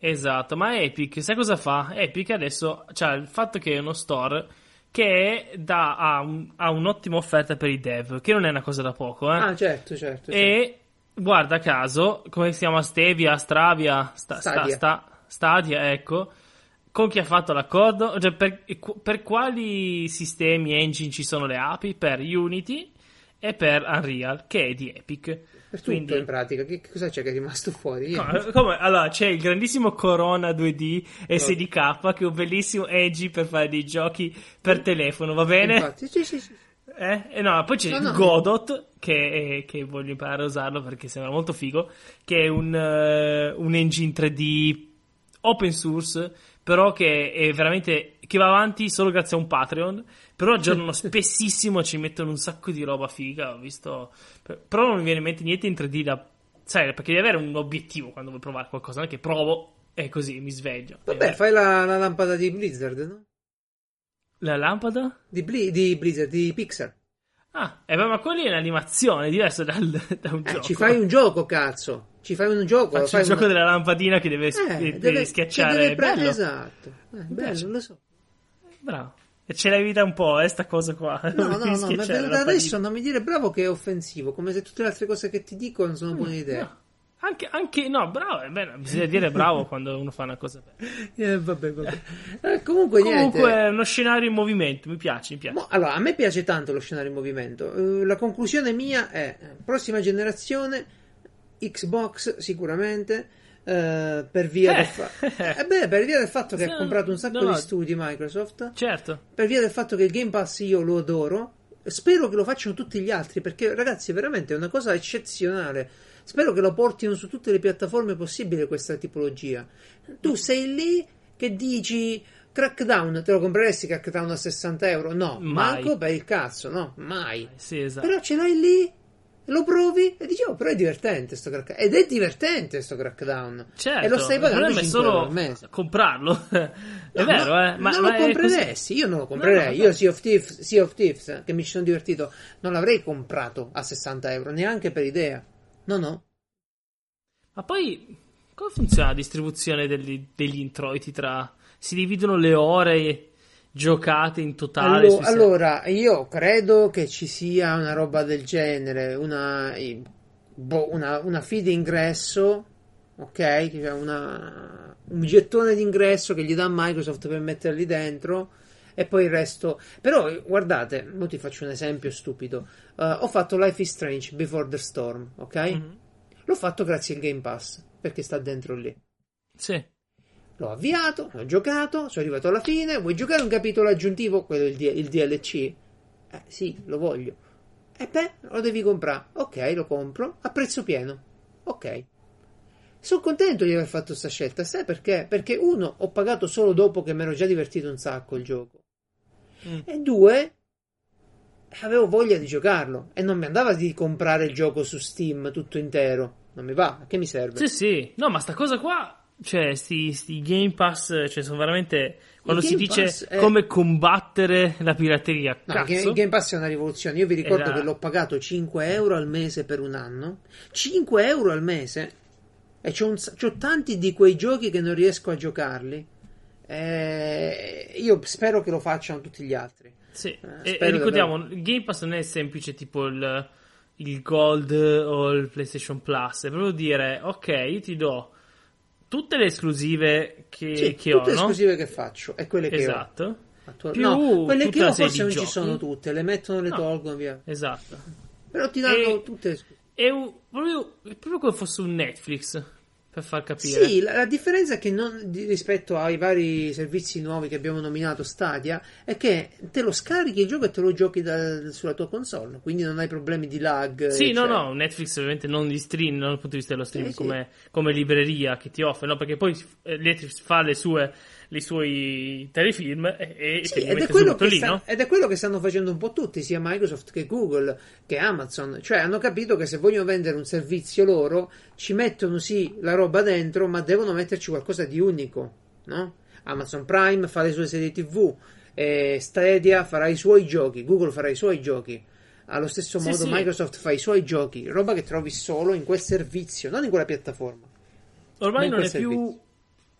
Speaker 2: Esatto, ma Epic, sai cosa fa? Epic adesso c'ha il fatto che è uno store che dà, ha, un- ha un'ottima offerta per i dev, che non è una cosa da poco, eh?
Speaker 1: Ah, certo, certo. certo.
Speaker 2: E guarda caso, come si chiama Stevia, Stravia, sta, sta-
Speaker 1: Stadia.
Speaker 2: sta- Stadia, ecco. Con chi ha fatto l'accordo? Cioè, per, per quali sistemi engine ci sono le API? Per Unity e per Unreal, che è di Epic.
Speaker 1: Per tutto
Speaker 2: Quindi-
Speaker 1: in pratica. Che, cosa c'è che è rimasto fuori?
Speaker 2: Come- come- allora, c'è il grandissimo Corona 2D SDK, che è un bellissimo engine per fare dei giochi per telefono, va bene?
Speaker 1: Infatti, sì, sì, sì.
Speaker 2: Eh? E no, poi c'è
Speaker 1: No, no.
Speaker 2: Godot, che, è- che voglio imparare a usarlo perché sembra molto figo, che è un, eh, un engine 3D open source, però che è veramente che va avanti solo grazie a un Patreon, però aggiornano spessissimo, ci mettono un sacco di roba figa, ho visto... Però non mi viene in mente niente in 3D da... Sai, perché devi avere un obiettivo quando vuoi provare qualcosa, non è che provo e così mi sveglio.
Speaker 1: Vabbè, fai la, la lampada di Blizzard, no?
Speaker 2: La lampada?
Speaker 1: Di, Bli- di Blizzard, di Pixar.
Speaker 2: Ah, eh, ma quelli è un'animazione, diverso dal, da un
Speaker 1: Eh,
Speaker 2: gioco.
Speaker 1: ci fai un gioco, cazzo. Ci fai un gioco.
Speaker 2: Faccio
Speaker 1: fai
Speaker 2: il gioco
Speaker 1: una-
Speaker 2: della lampadina che deve,
Speaker 1: Eh,
Speaker 2: deve
Speaker 1: deve-
Speaker 2: schiacciare.
Speaker 1: deve pre-
Speaker 2: bello.
Speaker 1: Esatto. Eh, bello, lo so.
Speaker 2: Bravo. E ce l'hai vita un po', eh, sta cosa qua.
Speaker 1: No, no, no, ma per- adesso non mi dire bravo che è offensivo, come se tutte le altre cose che ti dico non sono buone idee.
Speaker 2: No. Anche, anche, no, bravo, beh, bisogna dire bravo quando uno fa una cosa bella.
Speaker 1: Eh, vabbè, vabbè. Eh, comunque,
Speaker 2: Comunque è uno scenario in movimento, mi piace, mi piace.
Speaker 1: Mo- allora, a me piace tanto lo scenario in movimento. Eh, la conclusione mia è: prossima generazione, Xbox sicuramente. eh, per via
Speaker 2: Eh.
Speaker 1: del fa- eh, beh, per via del fatto che ha comprato un sacco
Speaker 2: no,
Speaker 1: di studi Microsoft,
Speaker 2: Certo.
Speaker 1: per via del fatto che il Game Pass io lo adoro. Spero che lo facciano tutti gli altri perché, ragazzi, veramente è una cosa eccezionale. Spero che lo portino su tutte le piattaforme possibili questa tipologia. Tu sei lì che dici Crackdown, te lo compreresti Crackdown a 60 euro? No,
Speaker 2: Mai.
Speaker 1: manco per il cazzo, no, mai.
Speaker 2: Sì, esatto.
Speaker 1: Però ce l'hai lì, lo provi e dici, oh, però è divertente sto Crackdown. Ed è divertente sto Crackdown.
Speaker 2: Certo,
Speaker 1: e lo stai
Speaker 2: il
Speaker 1: pagando
Speaker 2: problema è
Speaker 1: 5 euro
Speaker 2: solo
Speaker 1: mese.
Speaker 2: comprarlo. è
Speaker 1: No,
Speaker 2: vero,
Speaker 1: no,
Speaker 2: eh. Ma,
Speaker 1: non
Speaker 2: ma
Speaker 1: lo compreresti, io non lo comprerei.
Speaker 2: No,
Speaker 1: io Sea of, Thieves, sea of Thieves, che mi ci sono divertito, non l'avrei comprato a 60 euro, neanche per idea. No, no.
Speaker 2: Ma poi, come funziona la distribuzione degli, degli introiti tra... Si dividono le ore giocate in totale?
Speaker 1: Allo-
Speaker 2: sui ser-
Speaker 1: allora, io credo che ci sia una roba del genere, una, boh, una, una fee di ingresso, ok? Una- un gettone d'ingresso che gli dà Microsoft per metterli dentro. E poi il resto. Però, guardate, mo ti faccio un esempio stupido. Uh, ho fatto Life is Strange Before the Storm, ok?
Speaker 2: Mhm.
Speaker 1: L'ho fatto grazie al Game Pass, perché sta dentro lì.
Speaker 2: Sì.
Speaker 1: L'ho avviato, ho giocato, sono arrivato alla fine. Vuoi giocare un capitolo aggiuntivo? Quello il, D- il DLC? Eh sì, lo voglio. E beh, lo devi comprare. Ok, lo compro a prezzo pieno. Ok. Sono contento di aver fatto questa scelta. Sai perché? Perché uno, ho pagato solo dopo che mi ero già divertito un sacco il gioco.
Speaker 2: Mm.
Speaker 1: E due, avevo voglia di giocarlo. E non mi andava di comprare il gioco su Steam tutto intero. Non mi va, a che mi serve?
Speaker 2: Sì, sì. No, ma sta cosa qua... Cioè, sti, sti Game Pass, cioè, sono veramente... Quando si dice
Speaker 1: è-
Speaker 2: come combattere la pirateria,
Speaker 1: No,
Speaker 2: cazzo.
Speaker 1: il Game Pass è una rivoluzione. Io vi ricordo
Speaker 2: Era-
Speaker 1: che l'ho pagato 5 euro al mese per un anno. 5 euro al mese. E c'ho, un c'ho tanti di quei giochi che non riesco a giocarli. Eh, io spero che lo facciano tutti gli altri.
Speaker 2: Sì,
Speaker 1: Eh,
Speaker 2: e, ricordiamo, il Game Pass non è semplice tipo il, il Gold o il PlayStation Plus, è proprio dire, ok, io ti do tutte le esclusive che,
Speaker 1: Sì,
Speaker 2: che
Speaker 1: tutte
Speaker 2: ho,
Speaker 1: le
Speaker 2: no?
Speaker 1: esclusive che faccio e quelle che ho.
Speaker 2: Esatto,
Speaker 1: Attual-
Speaker 2: Più
Speaker 1: no, quelle che ho
Speaker 2: serie
Speaker 1: forse non ci
Speaker 2: giochi.
Speaker 1: sono tutte, le mettono, le
Speaker 2: No.
Speaker 1: tolgono via.
Speaker 2: esatto.
Speaker 1: Però ti danno
Speaker 2: E-
Speaker 1: tutte le esclusive.
Speaker 2: È, un- proprio, è proprio come fosse un Netflix, per far capire.
Speaker 1: Sì, la, la differenza è che non, di- rispetto ai vari servizi nuovi che abbiamo nominato Stadia è che te lo scarichi il gioco e te lo giochi da- sulla tua console, quindi non hai problemi di lag.
Speaker 2: Sì, no,
Speaker 1: eccetera.
Speaker 2: no, Netflix ovviamente non di stream, non dal punto di vista dello stream,
Speaker 1: Eh, sì.
Speaker 2: come, come libreria che ti offre, no? Perché poi eh, Netflix fa le sue, i suoi telefilm e,
Speaker 1: Sì, ed, è quello che
Speaker 2: lì,
Speaker 1: sta-
Speaker 2: no?
Speaker 1: ed è quello che stanno facendo un po' tutti, sia Microsoft che Google che Amazon. Cioè, hanno capito che se vogliono vendere un servizio loro, ci mettono sì la roba dentro, ma devono metterci qualcosa di unico, no? Amazon Prime fa le sue serie TV, eh, Stadia farà i suoi giochi, Google farà i suoi giochi. Allo stesso modo
Speaker 2: sì.
Speaker 1: Microsoft fa i suoi giochi, roba che trovi solo in quel servizio, non in quella piattaforma.
Speaker 2: Ormai
Speaker 1: ma
Speaker 2: non è
Speaker 1: quel
Speaker 2: più.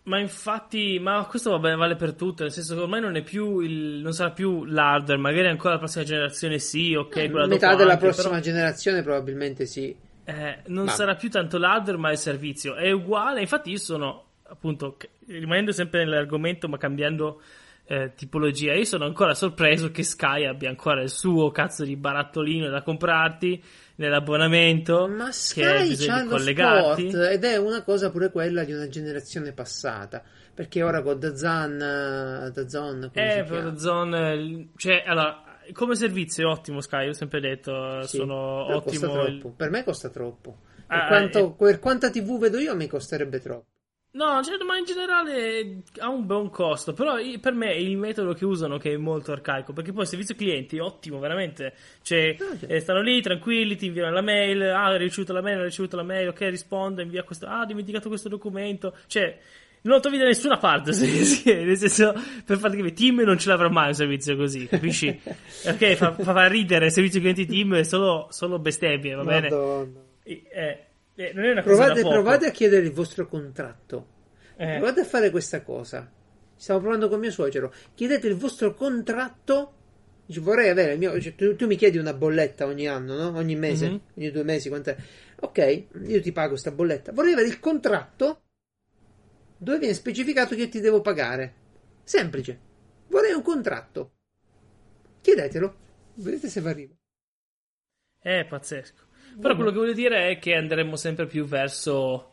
Speaker 2: Ma infatti, ma questo vabbè, vale per tutto, nel senso che ormai non è più il, non sarà più l'hardware, magari ancora la prossima generazione sì, ok, quella
Speaker 1: Eh, Metà
Speaker 2: dopo
Speaker 1: della
Speaker 2: anche,
Speaker 1: prossima
Speaker 2: però,
Speaker 1: generazione probabilmente sì.
Speaker 2: eh, non
Speaker 1: Ma-
Speaker 2: sarà più tanto l'hardware ma il servizio, è uguale, infatti io sono, appunto, rimanendo sempre nell'argomento ma cambiando eh, tipologia, io sono ancora sorpreso che Sky abbia ancora il suo cazzo di barattolino da comprarti nell'abbonamento,
Speaker 1: Ma
Speaker 2: che
Speaker 1: Sky
Speaker 2: di
Speaker 1: lo
Speaker 2: collegarti.
Speaker 1: sport ed è una cosa pure quella di una generazione passata. Perché ora con DAZN, eh, DAZN, come
Speaker 2: Eh? Zone, il- cioè, allora, come servizio è ottimo Sky, ho sempre detto, eh,
Speaker 1: Sì,
Speaker 2: sono ottimo. il-.
Speaker 1: Per me costa troppo. Per,
Speaker 2: Ah,
Speaker 1: quanto, per quanta TV vedo io mi costerebbe troppo.
Speaker 2: No, cioè, ma in generale ha un buon costo, però per me il metodo che usano che è molto arcaico, perché poi il servizio clienti è ottimo, veramente. Cioè,
Speaker 1: Ah,
Speaker 2: eh, stanno lì tranquilli, ti inviano la mail, ah, hai ricevuto la mail, hai ricevuto la mail, ok, rispondo, invia questo, ah, ho dimenticato questo documento, cioè... Non lo trovi da nessuna parte, sì, sì, nel senso, per farti capire, Team non ce l'avrà mai un servizio così, capisci? ok, fa, fa, ridere il servizio clienti Team, è solo, solo bestemmie, va bene?
Speaker 1: Madonna.
Speaker 2: Eh, eh, non è una cosa
Speaker 1: Provate,
Speaker 2: poco.
Speaker 1: provate a chiedere il vostro contratto.
Speaker 2: Eh.
Speaker 1: Provate a fare questa cosa. Stiamo provando con mio suocero. Chiedete il vostro contratto Dici, vorrei avere il mio. Cioè, tu, tu, mi chiedi una bolletta ogni anno, no? Ogni mese, mm-hmm. ogni due mesi, quant'è? Ok, io ti pago questa bolletta. Vorrei avere il contratto dove viene specificato che io ti devo pagare. Semplice. Vorrei un contratto. Chiedetelo. Vedete se vi arriva.
Speaker 2: È pazzesco. Però quello che voglio dire è che andremo sempre più verso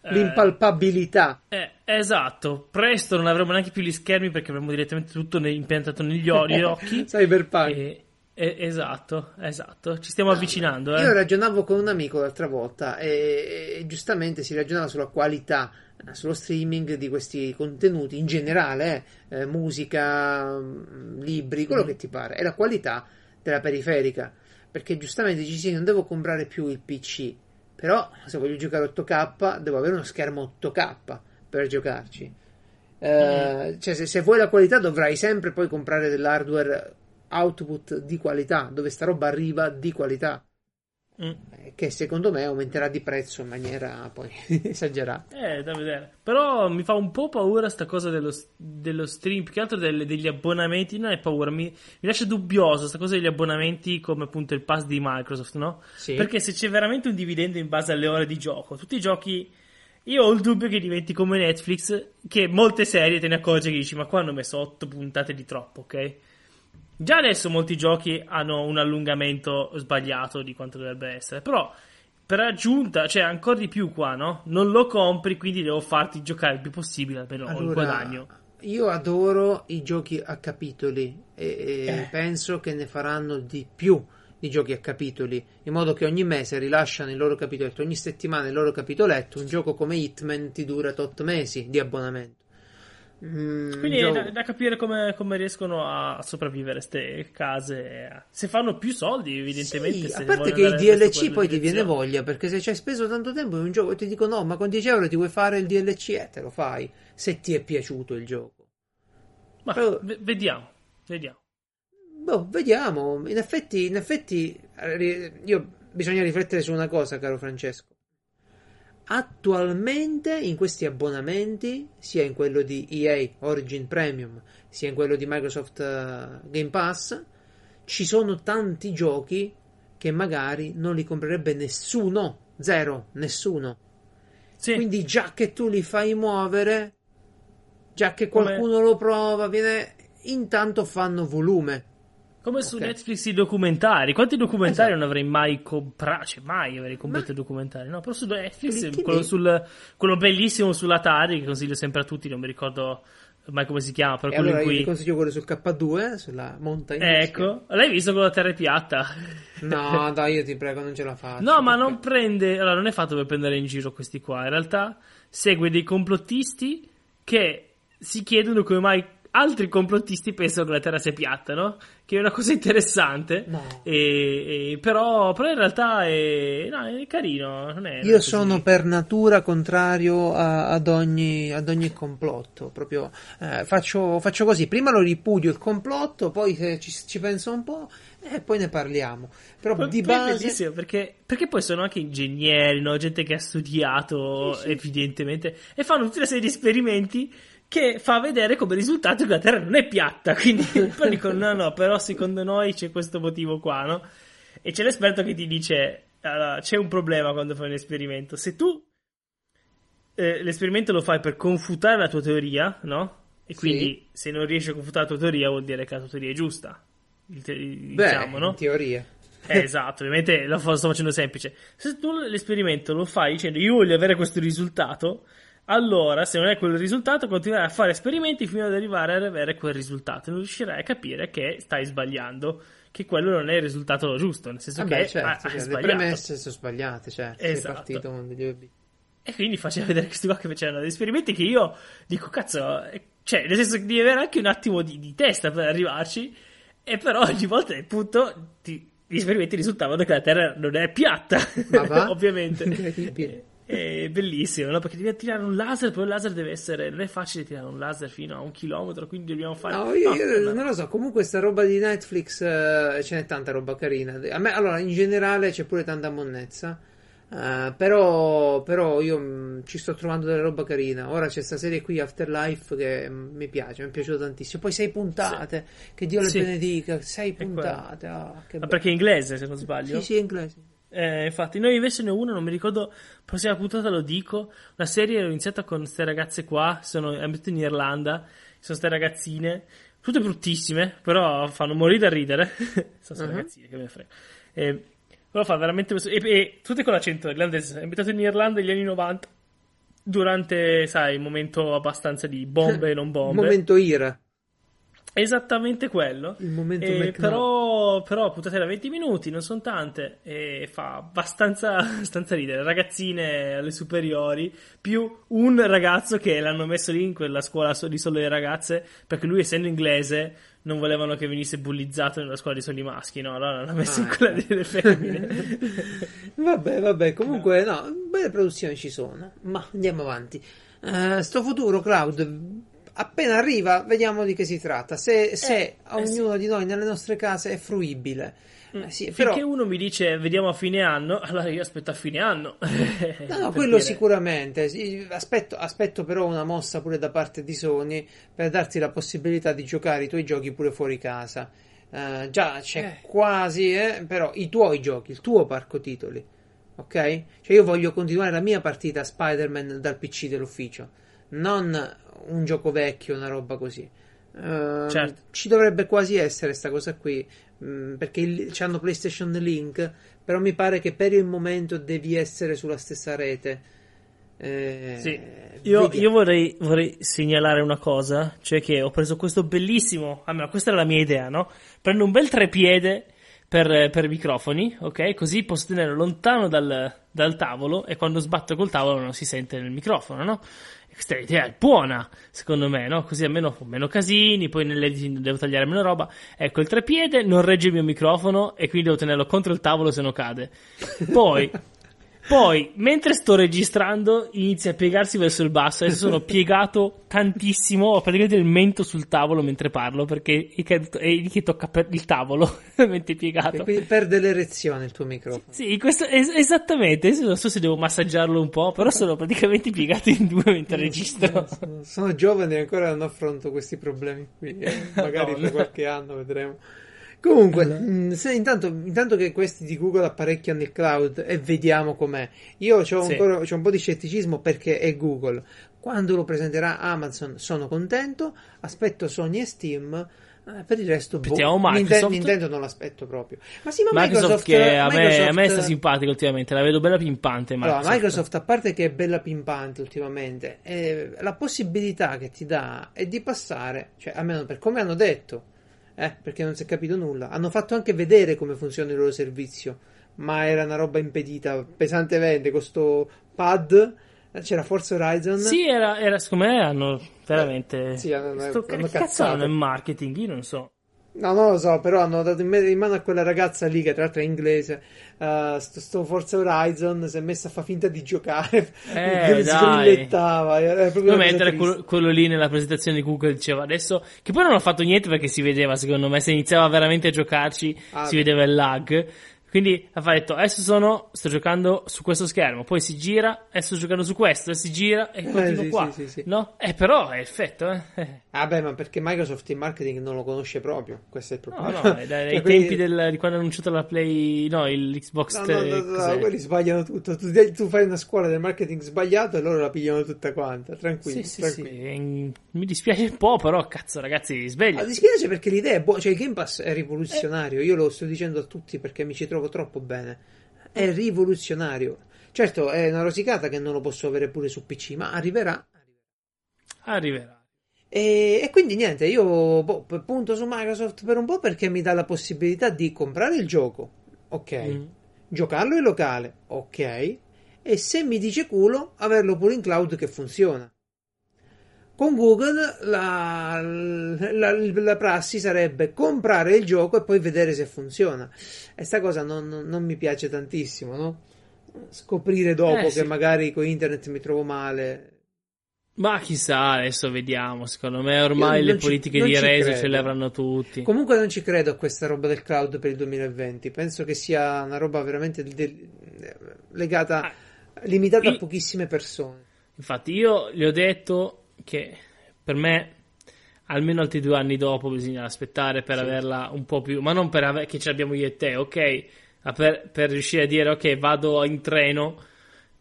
Speaker 1: eh, l'impalpabilità.
Speaker 2: Eh, esatto, presto non avremo neanche più gli schermi perché avremo direttamente tutto impiantato negli occhi.
Speaker 1: Cyberpunk.
Speaker 2: E, e, esatto, esatto, ci stiamo avvicinando. Eh.
Speaker 1: Io ragionavo con un amico l'altra volta e, e, giustamente si ragionava sulla qualità, eh, sullo streaming di questi contenuti in generale, eh, eh musica, mm, libri, quello mm. che ti pare, e la qualità della periferica. Perché giustamente dici sì, non devo comprare più il PC, però se voglio giocare 8K devo avere uno schermo 8K per giocarci. Eh, mm. cioè, se, se, vuoi la qualità dovrai sempre poi comprare dell'hardware output di qualità, dove sta roba arriva di qualità. Mm. Che secondo me aumenterà di prezzo in maniera poi esagerata.
Speaker 2: Eh, da vedere. Però mi fa un po' paura sta cosa dello, dello stream, più che altro delle, degli abbonamenti. Non è paura, mi, mi lascia dubbioso sta cosa degli abbonamenti come appunto il pass di Microsoft, no? Sì. Perché se c'è veramente un dividendo in base alle ore di gioco, tutti i giochi. Io ho il dubbio che diventi come Netflix, che molte serie te ne accorgi che dici, ma qua hanno messo 8 puntate di troppo, ok? Già adesso molti giochi hanno un allungamento sbagliato di quanto dovrebbe essere, però per aggiunta, cioè ancora di più qua, no? Non lo compri, quindi devo farti giocare il più possibile, almeno allora, ho il guadagno.
Speaker 1: Io adoro i giochi a capitoli e, e eh. penso che ne faranno di più di giochi a capitoli, in modo che ogni mese rilasciano il loro capitoletto, ogni settimana il loro capitoletto, un gioco come Hitman ti dura tot mesi di abbonamento.
Speaker 2: Mm, Quindi è da, da, capire come, come riescono a sopravvivere queste case. Se fanno più soldi, evidentemente.
Speaker 1: Sì, a parte che il DLC poi ti viene voglia perché se ci hai speso tanto tempo in un gioco e ti dico no, ma con 10 euro ti vuoi fare il DLC, eh, te lo fai. Se ti è piaciuto il gioco.
Speaker 2: Ma Però, v- vediamo, vediamo.
Speaker 1: Boh, vediamo. In effetti, in effetti, io bisogna riflettere su una cosa, caro Francesco attualmente in questi abbonamenti, sia in quello di EA Origin Premium, sia in quello di Microsoft uh, Game Pass, ci sono tanti giochi che magari non li comprerebbe nessuno, zero, nessuno. Sì. Quindi già che tu li fai muovere, già che qualcuno Come... lo prova, viene intanto fanno volume.
Speaker 2: Come su okay. Netflix i documentari. Quanti documentari esatto. non avrei mai comprato? Cioè, mai avrei comprato Ma... documentari. No, però su Netflix, quello, sul, quello, bellissimo sull'Atari, che consiglio sempre a tutti, non mi ricordo mai come si chiama. Però
Speaker 1: e
Speaker 2: quello
Speaker 1: allora
Speaker 2: in cui...
Speaker 1: ti consiglio quello sul K2, sulla montagna.
Speaker 2: Ecco, l'hai visto con la terra piatta?
Speaker 1: No, dai, io ti prego, non ce la faccio.
Speaker 2: No, ma non prende... Allora, non è fatto per prendere in giro questi qua. In realtà segue dei complottisti che si chiedono come mai altri complottisti pensano che la Terra sia piatta, no? Che è una cosa interessante. No. E, e, però, però, in realtà è, no, è carino. È
Speaker 1: Io sono per natura contrario a, ad, ogni, ad, ogni, complotto. Proprio eh, faccio, faccio, così: prima lo ripudio il complotto, poi ci, ci penso un po'. E poi ne parliamo. Però
Speaker 2: poi,
Speaker 1: di
Speaker 2: poi
Speaker 1: base.
Speaker 2: È bellissimo perché, perché, poi sono anche ingegneri, no? gente che ha studiato, sì, sì. evidentemente, e fanno tutta una serie di esperimenti che fa vedere come risultato che la Terra non è piatta. Quindi poi dicono: no, no, però secondo noi c'è questo motivo qua, no? E c'è l'esperto che ti dice: allora, c'è un problema quando fai un esperimento. Se tu eh, l'esperimento lo fai per confutare la tua teoria, no? E quindi sì. se non riesci a confutare la tua teoria, vuol dire che la tua teoria è giusta. Diciamo,
Speaker 1: Beh,
Speaker 2: no?
Speaker 1: In teoria.
Speaker 2: Eh, esatto, ovviamente lo sto facendo semplice. Se tu l'esperimento lo fai dicendo io voglio avere questo risultato, allora, se non è quel risultato, continuerai a fare esperimenti fino ad arrivare ad avere quel risultato. Non riuscirai a capire che stai sbagliando, che quello non è il risultato giusto. Nel senso
Speaker 1: Vabbè,
Speaker 2: che
Speaker 1: certo,
Speaker 2: ah,
Speaker 1: certo, le premesse sono sbagliate, cioè
Speaker 2: esatto.
Speaker 1: sei partito con degli obiettivi.
Speaker 2: E quindi faceva vedere questi qua che facevano degli esperimenti che io dico, cazzo, eh, cioè, nel senso che devi avere anche un attimo di, di testa per arrivarci, e però ogni volta, appunto, ti, gli esperimenti risultavano che la Terra non è piatta, ovviamente. Incredibile. È bellissimo, no? Perché devi tirare un laser, poi il laser deve essere. Non è facile tirare un laser fino a un chilometro, quindi dobbiamo fare.
Speaker 1: No, io, no, io non lo so. Comunque, sta roba di Netflix uh, ce n'è tanta roba carina. A me, allora, in generale c'è pure tanta monnezza. Uh, però, però, io mh, ci sto trovando della roba carina. Ora c'è questa serie qui, Afterlife, che mh, mi piace, mi è piaciuto tantissimo. Poi sei puntate, sì. che Dio le sì. benedica. Sei puntate. Ah,
Speaker 2: Ma perché è inglese, se non sbaglio?
Speaker 1: Sì, sì, è inglese.
Speaker 2: Eh, infatti, noi invece ne ho una, non mi ricordo, prossima puntata lo dico. La serie ho iniziata con queste ragazze qua, sono abito in Irlanda, sono queste ragazzine, tutte bruttissime, però fanno morire da ridere. sono uh-huh. ragazzine, che me ne frega. Eh, però fa veramente e, e tutte con l'accento irlandese. È abitato in Irlanda negli anni 90, durante, sai, il momento abbastanza di bombe e non bombe.
Speaker 1: Momento ira.
Speaker 2: Esattamente quello.
Speaker 1: Il momento
Speaker 2: eh, però, però puntate da 20 minuti, non sono tante. E fa abbastanza, abbastanza ridere. Ragazzine alle superiori, più un ragazzo che l'hanno messo lì in quella scuola di solo le ragazze, perché lui, essendo inglese, non volevano che venisse bullizzato nella scuola di soli maschi, no? Allora l'hanno messo ah, in quella ecco. delle femmine.
Speaker 1: vabbè, vabbè, comunque, no, belle produzioni ci sono. Ma andiamo avanti. Uh, sto futuro, Cloud appena arriva, vediamo di che si tratta. Se, se eh, a ognuno sì. di noi nelle nostre case è fruibile.
Speaker 2: Mm. Eh, sì, Finché però... uno mi dice vediamo a fine anno, allora io aspetto a fine anno.
Speaker 1: no, no quello dire. sicuramente. Aspetto, aspetto, però una mossa pure da parte di Sony per darti la possibilità di giocare i tuoi giochi pure fuori casa. Uh, già c'è eh. quasi, eh, però i tuoi giochi, il tuo parco titoli. Ok? Cioè io voglio continuare la mia partita Spider-Man dal PC dell'ufficio, non un gioco vecchio, una roba così. Uh, certo. Ci dovrebbe quasi essere questa cosa qui mh, mm, perché il, hanno PlayStation Link. Però mi pare che per il momento devi essere sulla stessa rete.
Speaker 2: Eh, sì. Io, io vorrei, vorrei, segnalare una cosa, cioè che ho preso questo bellissimo, almeno questa era la mia idea, no? Prendo un bel trepiede per, per microfoni, ok? Così posso tenere lontano dal, dal, tavolo e quando sbatto col tavolo non si sente nel microfono, no? Questa idea è buona, secondo me, no? Così almeno ho meno casini, poi nell'editing devo tagliare meno roba. Ecco, il trepiede non regge il mio microfono e quindi devo tenerlo contro il tavolo se no cade. Poi Poi, mentre sto registrando, inizia a piegarsi verso il basso. Adesso sono piegato tantissimo. Ho praticamente il mento sul tavolo mentre parlo perché è lì che tocca il tavolo mentre piegato. E
Speaker 1: quindi perde l'erezione il tuo microfono.
Speaker 2: Sì, sì questo, es- esattamente. Adesso non so se devo massaggiarlo un po', però sono praticamente piegato in due mentre registro.
Speaker 1: Sono, sono giovane e ancora non affronto questi problemi qui. Eh. Magari no, tra qualche anno vedremo. Comunque, allora. Mm, se intanto, intanto, che questi di Google apparecchiano il cloud e vediamo com'è, io ho, sì. un po' di scetticismo perché è Google. Quando lo presenterà Amazon sono contento, aspetto Sony e Steam. Eh, per il resto, boh, Nintendo, Nintendo non l'aspetto proprio.
Speaker 2: Ma sì, ma Microsoft, Microsoft che a, Microsoft, me, a me sta simpatico ultimamente, la vedo bella pimpante.
Speaker 1: Microsoft. Allora, Microsoft, a parte che è bella pimpante ultimamente, eh, la possibilità che ti dà è di passare, cioè almeno per come hanno detto, eh, perché non si è capito nulla. Hanno fatto anche vedere come funziona il loro servizio, ma era una roba impedita pesantemente. Con sto pad c'era Forza Horizon.
Speaker 2: Sì, era, era secondo me hanno veramente. Eh, sì, hanno, sto, hanno che cazzo hanno il marketing? Io non so.
Speaker 1: No, non lo so, però hanno dato in, mano a quella ragazza lì, che tra l'altro è inglese, uh, sto, sto, Forza Horizon, si è messa a fare finta di giocare,
Speaker 2: eh,
Speaker 1: sgrillettava.
Speaker 2: No, mentre quello, quello, lì nella presentazione di Google diceva adesso, che poi non ho fatto niente perché si vedeva, secondo me, se iniziava veramente a giocarci, ah, si vedeva il lag. Quindi ha detto, adesso sono, sto giocando su questo schermo, poi si gira, adesso sto giocando su questo, e si gira e continuo eh, sì, qua. Sì, sì, no? Eh, però è effetto, eh.
Speaker 1: Ah beh, ma perché Microsoft il marketing non lo conosce proprio, questo è il problema.
Speaker 2: No, no, dai, dai cioè, tempi del, di quando hanno annunciato la Play, no, l'Xbox
Speaker 1: no, no, no, no, no quelli sbagliano tutto. Tu, tu, fai una scuola del marketing sbagliato e loro la pigliano tutta quanta, tranquillo. Sì, tranquillo.
Speaker 2: sì. Mi dispiace un po', però cazzo ragazzi, sveglia.
Speaker 1: Mi dispiace perché l'idea è buona, cioè il Game Pass è rivoluzionario, eh. io lo sto dicendo a tutti perché mi ci trovo troppo bene è rivoluzionario. Certo, è una rosicata che non lo posso avere pure su PC, ma arriverà.
Speaker 2: Arriverà.
Speaker 1: E, e quindi niente, io boh, punto su Microsoft per un po' perché mi dà la possibilità di comprare il gioco, ok, mm. giocarlo in locale, ok, e se mi dice culo, averlo pure in cloud che funziona. Con Google la, la, la, prassi sarebbe comprare il gioco e poi vedere se funziona. E sta cosa non, non, mi piace tantissimo, no? Scoprire dopo eh, sì. che magari con internet mi trovo male.
Speaker 2: Ma chissà, adesso vediamo. Secondo me ormai le politiche ci, di reso ce le avranno tutti.
Speaker 1: Comunque non ci credo a questa roba del cloud per il 2020. Penso che sia una roba veramente del, legata, ah, limitata io, a pochissime persone.
Speaker 2: Infatti, io gli ho detto che per me almeno altri due anni dopo bisogna aspettare per sì. averla un po' più, ma non per ave- che ce l'abbiamo io e te, ok? Ma per, per riuscire a dire ok, vado in treno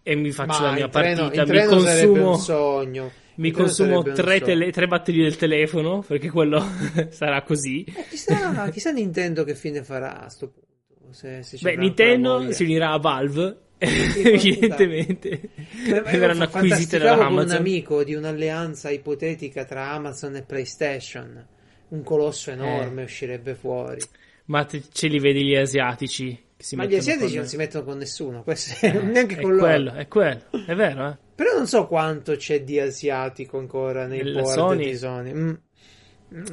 Speaker 2: e mi faccio ma la mia
Speaker 1: treno,
Speaker 2: partita,
Speaker 1: mi consumo un sogno.
Speaker 2: Mi consumo tre, tele- tre, batterie del telefono perché quello sarà così.
Speaker 1: Eh, chissà, chissà Nintendo che fine farà a sto punto. Se, se
Speaker 2: Beh, Nintendo si unirà a Valve evidentemente verranno acquisite da Amazon.
Speaker 1: con un amico di un'alleanza ipotetica tra Amazon e PlayStation. Un colosso enorme eh. uscirebbe fuori.
Speaker 2: Ma te, ce li vedi gli asiatici?
Speaker 1: Ma gli asiatici con... non si mettono con nessuno, questo, eh, neanche con loro.
Speaker 2: Quello, è quello, è vero, eh?
Speaker 1: Però non so quanto c'è di asiatico ancora nei board
Speaker 2: Sony.
Speaker 1: di Sony. Mm.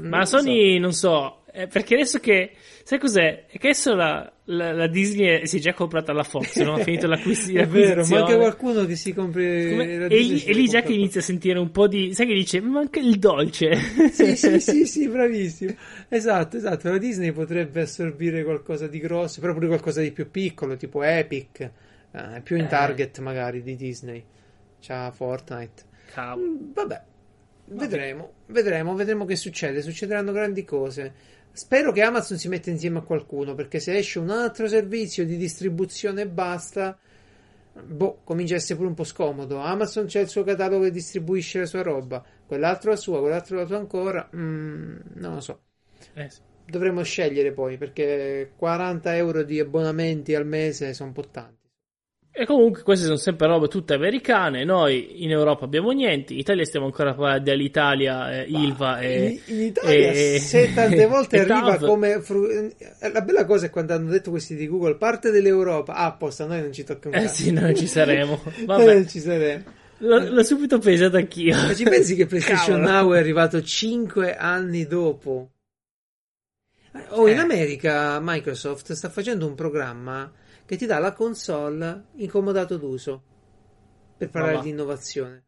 Speaker 2: Ma la Sony, so. non so, eh, perché adesso che, sai cos'è? È che adesso la, la, la Disney si è già comprata la Fox, no? Ha finito l'acquisto.
Speaker 1: è vero, manca qualcuno che si compri.
Speaker 2: Come... E, lì, e lì già che inizia a sentire un po' di. Sai che dice, ma manca il dolce.
Speaker 1: sì, sì, sì, sì, bravissimo. Esatto, esatto. La Disney potrebbe assorbire qualcosa di grosso, però pure qualcosa di più piccolo, tipo Epic, eh, più in eh. target magari di Disney. C'ha Fortnite.
Speaker 2: Cavolo.
Speaker 1: Mm, vabbè. Vedremo, vedremo, vedremo che succede. Succederanno grandi cose. Spero che Amazon si metta insieme a qualcuno perché se esce un altro servizio di distribuzione e basta, boh, comincia a essere pure un po' scomodo. Amazon c'è il suo catalogo e distribuisce la sua roba, quell'altro la sua, quell'altro la sua ancora. Mm, non lo so.
Speaker 2: Eh sì.
Speaker 1: Dovremmo scegliere poi perché 40 euro di abbonamenti al mese sono un po' tanti.
Speaker 2: E comunque queste sono sempre robe tutte americane, noi in Europa abbiamo niente, in Italia stiamo ancora parlando dell'Italia, eh, Ilva e...
Speaker 1: In, in Italia e, se tante volte arriva TAV. come... Fru- eh, la bella cosa è quando hanno detto questi di Google, parte dell'Europa, ah, apposta, noi non ci tocca un
Speaker 2: Eh sì, noi ci saremo.
Speaker 1: Vabbè. noi non ci saremo.
Speaker 2: L- l'ho subito pensato anch'io.
Speaker 1: Ma ci pensi che PlayStation Now è arrivato 5 anni dopo? Oh, in eh. America Microsoft sta facendo un programma che ti dà la console in comodato d'uso per parlare Mamma. di innovazione.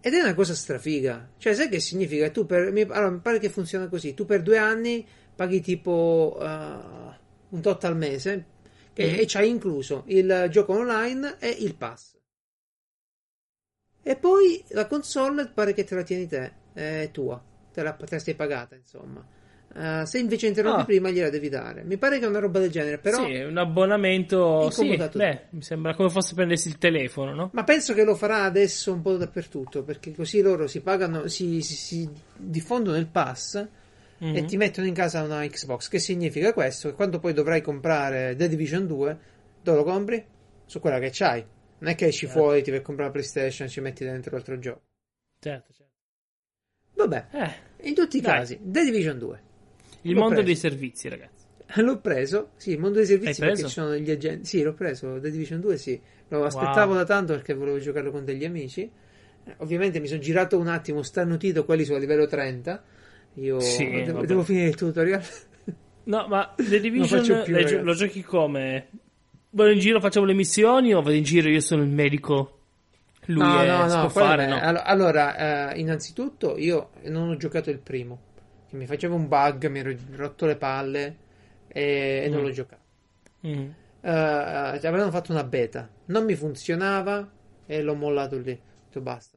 Speaker 1: Ed è una cosa strafiga. Cioè, sai che significa? Tu per, mi, allora, mi pare che funziona così. Tu per due anni paghi tipo uh, un tot al mese e, mm. e c'hai incluso il gioco online e il pass. E poi la console pare che te la tieni te, è tua, te la, te la sei pagata, insomma. Uh, se invece interrompi ah. prima gliela devi dare. Mi pare che è una roba del genere, però.
Speaker 2: Sì, un abbonamento. Sì, beh, mi sembra come fosse prendersi il telefono, no?
Speaker 1: Ma penso che lo farà adesso un po' dappertutto, perché così loro si pagano, si, si, si diffondono il pass mm-hmm. e mhm. ti mettono in casa una Xbox. Che significa questo? Che quando poi dovrai comprare The Division 2, dove lo compri? Su quella che c'hai. Non è che esci certo. fuori, ti vai a comprare la PlayStation e ci metti dentro l'altro gioco.
Speaker 2: Certo, certo.
Speaker 1: Vabbè, eh, in tutti i Dai. casi, The Division 2.
Speaker 2: Il mondo preso. dei servizi, ragazzi.
Speaker 1: L'ho preso, sì, il mondo dei servizi perché ci sono degli agenti. Sì, l'ho preso, The Division 2 sì. Lo aspettavo wow. da tanto perché volevo giocarlo con degli amici. Eh, ovviamente mi sono girato un attimo, starnutito, quelli sono a livello 30. Io sì, devo, devo, finire il tutorial.
Speaker 2: No, ma The Division più, le, lo giochi come? Vado in giro, facciamo le missioni o vado in giro io sono il medico? Lui no, è, no, no, fare, no.
Speaker 1: Allora, eh, innanzitutto io non ho giocato il primo che mi faceva un bug, mi ero rotto le palle e, e non mm. l'ho giocato. Mm. Uh, avevano fatto una beta, non mi funzionava e l'ho mollato lì. Ho detto basta.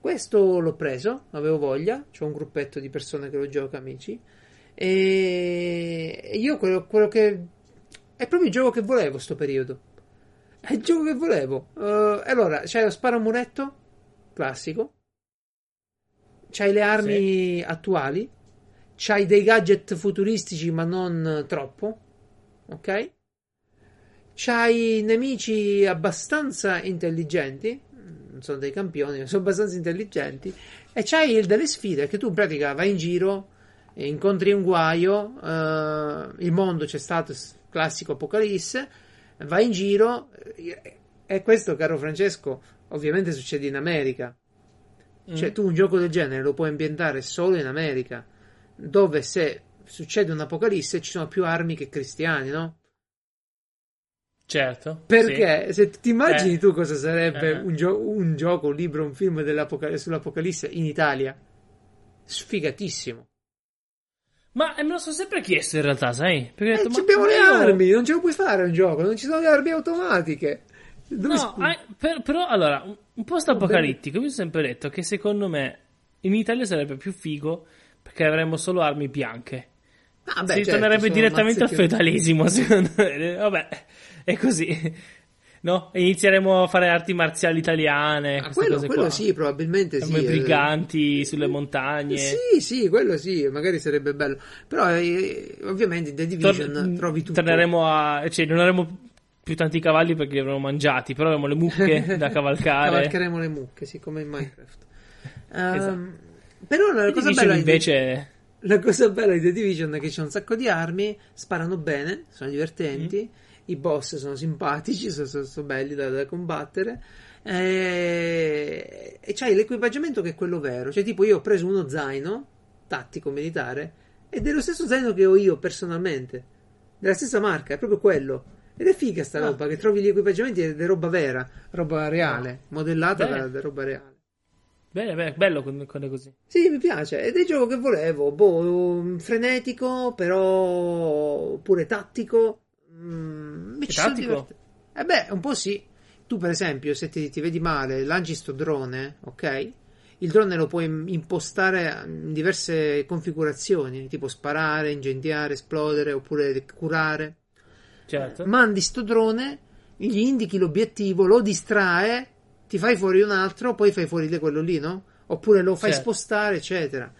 Speaker 1: Questo l'ho preso, avevo voglia, c'ho un gruppetto di persone che lo gioca, amici. E io quello, quello che. È proprio il gioco che volevo sto periodo. È il gioco che volevo. Uh, allora, c'è lo sparo muretto classico c'hai le armi sì. attuali, c'hai dei gadget futuristici ma non troppo, ok? C'hai nemici abbastanza intelligenti, non sono dei campioni, ma sono abbastanza intelligenti, e c'hai delle sfide che tu in pratica vai in giro, incontri un guaio, uh, il mondo c'è stato classico apocalisse, vai in giro, e questo, caro Francesco, ovviamente succede in America cioè, mm. tu un gioco del genere lo puoi ambientare solo in America, dove se succede un'apocalisse ci sono più armi che cristiani, no?
Speaker 2: Certo.
Speaker 1: Perché sì. se ti immagini eh. tu cosa sarebbe eh. un, gio- un, gioco, un libro, un film sull'apocalisse in Italia? Sfigatissimo.
Speaker 2: Ma me lo sono sempre chiesto in realtà, sai? Perché
Speaker 1: Eh,
Speaker 2: detto,
Speaker 1: abbiamo le
Speaker 2: io-
Speaker 1: armi, non ce lo puoi fare un gioco, non ci sono le armi automatiche. Dove
Speaker 2: No,
Speaker 1: sp-
Speaker 2: eh, per- però allora, un- post apocalittico, mi sono sempre detto che secondo me in Italia sarebbe più figo perché avremmo solo armi bianche.
Speaker 1: Ah, beh,
Speaker 2: si
Speaker 1: certo,
Speaker 2: tornerebbe direttamente al feudalesimo, secondo me. Vabbè, è così. No? Inizieremo a fare arti marziali italiane,
Speaker 1: Ah, quello, quello sì, probabilmente sì.
Speaker 2: Come
Speaker 1: eh.
Speaker 2: briganti sulle montagne.
Speaker 1: Sì, sì, quello sì, magari sarebbe bello. Però eh, ovviamente in The Division
Speaker 2: Tor-
Speaker 1: trovi tutto.
Speaker 2: Torneremo a... Cioè, non avremo più tanti cavalli perché li avremo mangiati, però avremo le mucche da cavalcare.
Speaker 1: Cavalcheremo le mucche, sì, come in Minecraft. Ehm,
Speaker 2: Esatto.
Speaker 1: Però la cosa, bella di-
Speaker 2: invece...
Speaker 1: la cosa bella di The Division è che c'è un sacco di armi, sparano bene, sono divertenti,
Speaker 2: Mm.
Speaker 1: i boss sono simpatici, sono, sono- sono belli da, da combattere. E, e c'hai l'equipaggiamento che è quello vero. Cioè, tipo, io ho preso uno zaino tattico militare ed è lo stesso zaino che ho io personalmente, della stessa marca, è proprio quello. Ed è figa sta
Speaker 2: Ah.
Speaker 1: roba, che trovi gli equipaggiamenti ed è roba vera, roba reale, modellata da, da roba reale.
Speaker 2: Bene, bene, bello quando è così.
Speaker 1: Sì, mi piace. Ed è il gioco che volevo. Boh, frenetico, però pure tattico. Mm, mi
Speaker 2: tattico?
Speaker 1: Eh beh, un po' sì. Tu, per esempio, se ti, ti vedi male, lanci sto drone, ok? Il drone lo puoi impostare in diverse configurazioni, tipo sparare, incendiare, esplodere oppure curare.
Speaker 2: Certo.
Speaker 1: Mandi sto drone, gli indichi l'obiettivo, lo distrae, ti fai fuori un altro, poi fai fuori quello lì, no? Oppure lo fai
Speaker 2: Certo.
Speaker 1: spostare, eccetera.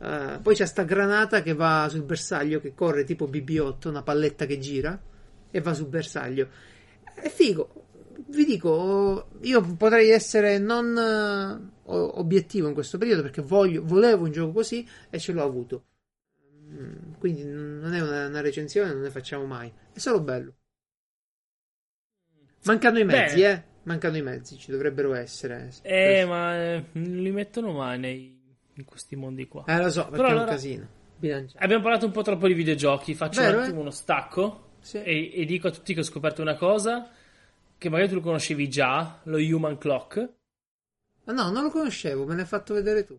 Speaker 1: Eh, poi c'è sta granata che va sul bersaglio, che corre tipo BB-8, una palletta che gira e va sul bersaglio. È figo. Vi dico, io potrei essere non eh, obiettivo in questo periodo perché voglio, volevo un gioco così e ce l'ho avuto. Mm, Quindi non è una, una recensione, non ne facciamo mai. È solo bello. Mancano i mezzi,
Speaker 2: Beh.
Speaker 1: eh. Mancano i mezzi, ci dovrebbero essere.
Speaker 2: Eh, ma eh, non li mettono mai nei- in questi mondi qua.
Speaker 1: Eh, lo so, perché
Speaker 2: Però
Speaker 1: è un
Speaker 2: allora-
Speaker 1: casino. Bilanciato.
Speaker 2: Abbiamo parlato un po' troppo di videogiochi. Faccio
Speaker 1: Vero,
Speaker 2: un attimo
Speaker 1: eh?
Speaker 2: uno stacco
Speaker 1: Sì.
Speaker 2: e, e dico a tutti che ho scoperto una cosa che magari tu lo conoscevi già, lo Human Clock.
Speaker 1: Ma no, non lo conoscevo, me l'hai fatto vedere tu.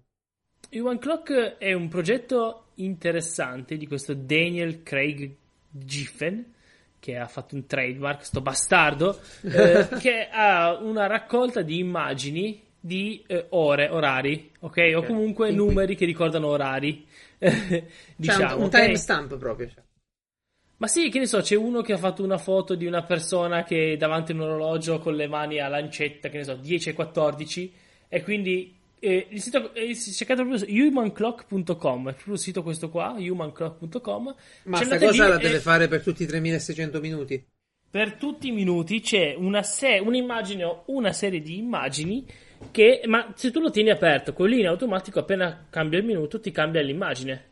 Speaker 2: Human Clock è un progetto interessante di questo Daniel Craig Giffen che ha fatto un trademark, sto bastardo, eh, che ha una raccolta di immagini di eh, ore, orari, ok? O
Speaker 1: Ok.
Speaker 2: comunque
Speaker 1: Fin
Speaker 2: numeri che ricordano orari.
Speaker 1: Cioè,
Speaker 2: diciamo,
Speaker 1: un, un
Speaker 2: ok?
Speaker 1: timestamp proprio. cioè.
Speaker 2: Ma sì, che ne so, c'è uno che ha fatto una foto di una persona che è davanti a un orologio con le mani a lancetta, che ne so, 10 e 14, e quindi eh, il sito, eh, cercate proprio humanclock.com, è proprio il sito questo qua, humanclock.com.
Speaker 1: Ma
Speaker 2: Ci
Speaker 1: sta
Speaker 2: andate
Speaker 1: cosa la deve fare per tutti i 3600 minuti.
Speaker 2: Per tutti i minuti c'è una se- un'immagine o una serie di immagini che, ma se tu lo tieni aperto, quello in automatico appena cambia il minuto ti cambia l'immagine.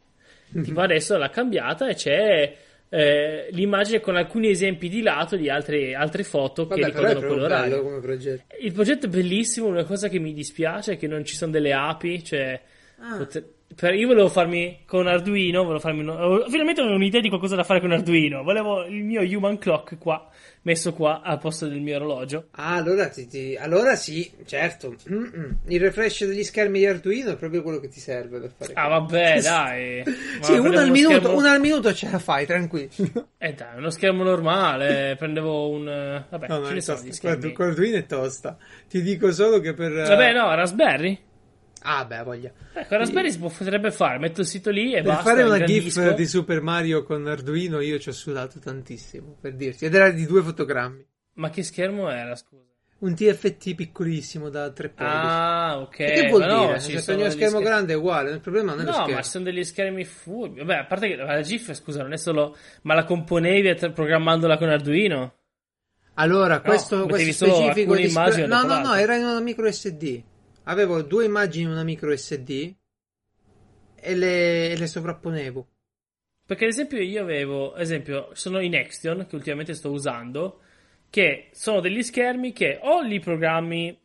Speaker 2: Tipo adesso l'ha cambiata e c'è eh, l'immagine con alcuni esempi di lato di altre, altre foto che
Speaker 1: Vabbè, è
Speaker 2: ricordano quell'orario.
Speaker 1: progetto.
Speaker 2: Il progetto è bellissimo, una cosa che mi dispiace è che non ci sono delle api, cioè...
Speaker 1: Ah.
Speaker 2: pote- per- io volevo farmi con Arduino, volevo farmi uno- ho- finalmente avevo un'idea di qualcosa da fare con Arduino. Volevo il mio Human Clock qua, messo qua al posto del mio orologio.
Speaker 1: Ah, allora, ti- ti- allora sì, certo. Mm-mm. Il refresh degli schermi di Arduino è proprio quello che ti serve per fare.
Speaker 2: Ah, vabbè, dai.
Speaker 1: Sì, uno al, minuto,
Speaker 2: schermo-
Speaker 1: uno al minuto ce la fai, tranquillo.
Speaker 2: Eh dai, uno schermo normale, prendevo un... Vabbè,
Speaker 1: No,
Speaker 2: ce ne sono
Speaker 1: tosta.
Speaker 2: gli schermi.
Speaker 1: Guarda, Arduino è tosta. Ti dico solo che per.
Speaker 2: Vabbè, no, Raspberry.
Speaker 1: Ah, beh, voglia.
Speaker 2: Ecco, Raspberry si può- potrebbe fare, metto il sito lì e
Speaker 1: Per
Speaker 2: basta.
Speaker 1: fare una GIF di Super Mario con Arduino io ci ho sudato tantissimo, per dirti. Ed era di due fotogrammi.
Speaker 2: Ma che schermo era, scusa?
Speaker 1: Un TFT piccolissimo da 3 pollici.
Speaker 2: Ah, ok.
Speaker 1: e che vuol
Speaker 2: ma no,
Speaker 1: dire?
Speaker 2: ci
Speaker 1: Cioè, se ogni schermo
Speaker 2: schermi-
Speaker 1: grande è uguale, il problema non è lo
Speaker 2: No,
Speaker 1: schermo.
Speaker 2: ma ci sono degli schermi furbi. Vabbè, a parte che la GIF, scusa, non è solo. Ma la componevi programmandola con Arduino?
Speaker 1: Allora, questo,
Speaker 2: mettevi
Speaker 1: questo
Speaker 2: solo
Speaker 1: specifico display-
Speaker 2: immagini
Speaker 1: No, no, no, era in una micro SD. Avevo due immagini in una micro SD e le, e le sovrapponevo.
Speaker 2: Perché, ad esempio, io avevo. Ad esempio, sono i Nextion che ultimamente sto usando. Che sono degli schermi che o li programmi.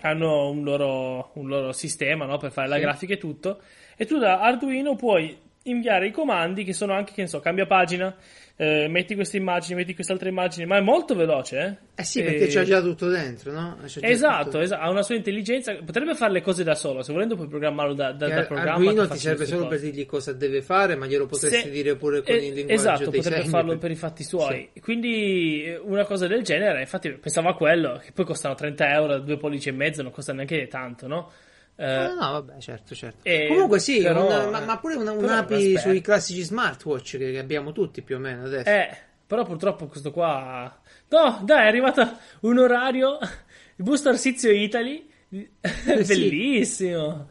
Speaker 2: Hanno un loro, un loro sistema no, per fare la
Speaker 1: Sì.
Speaker 2: grafica e tutto. E tu da Arduino puoi inviare i comandi che sono anche, che ne so, cambia pagina, eh, metti questa immagine, metti quest'altra immagine, ma è molto veloce, eh?
Speaker 1: Eh sì, perché e... c'ha già tutto dentro, no?
Speaker 2: Esatto, tutto... esatto, ha una sua intelligenza, potrebbe fare le cose da solo, se volendo puoi programmarlo da, da, da programma.
Speaker 1: Arduino ti serve solo cose. per dirgli cosa deve fare, ma glielo potresti se... dire pure con eh, il linguaggio
Speaker 2: Esatto, potrebbe
Speaker 1: segni,
Speaker 2: farlo per... i fatti suoi. Sì. Quindi una cosa del genere, infatti pensavo a quello, che poi costano 30 euro, due pollici e mezzo, non costa neanche tanto, no?
Speaker 1: Uh, no, no, vabbè, certo, certo. E, Comunque sì, però, una, ma, ma, pure una, un'API sui classici smartwatch che, che, abbiamo tutti più o meno adesso.
Speaker 2: Eh, però purtroppo questo qua... No, dai, è arrivato un orario, il booster Arsizio Italy, bellissimo.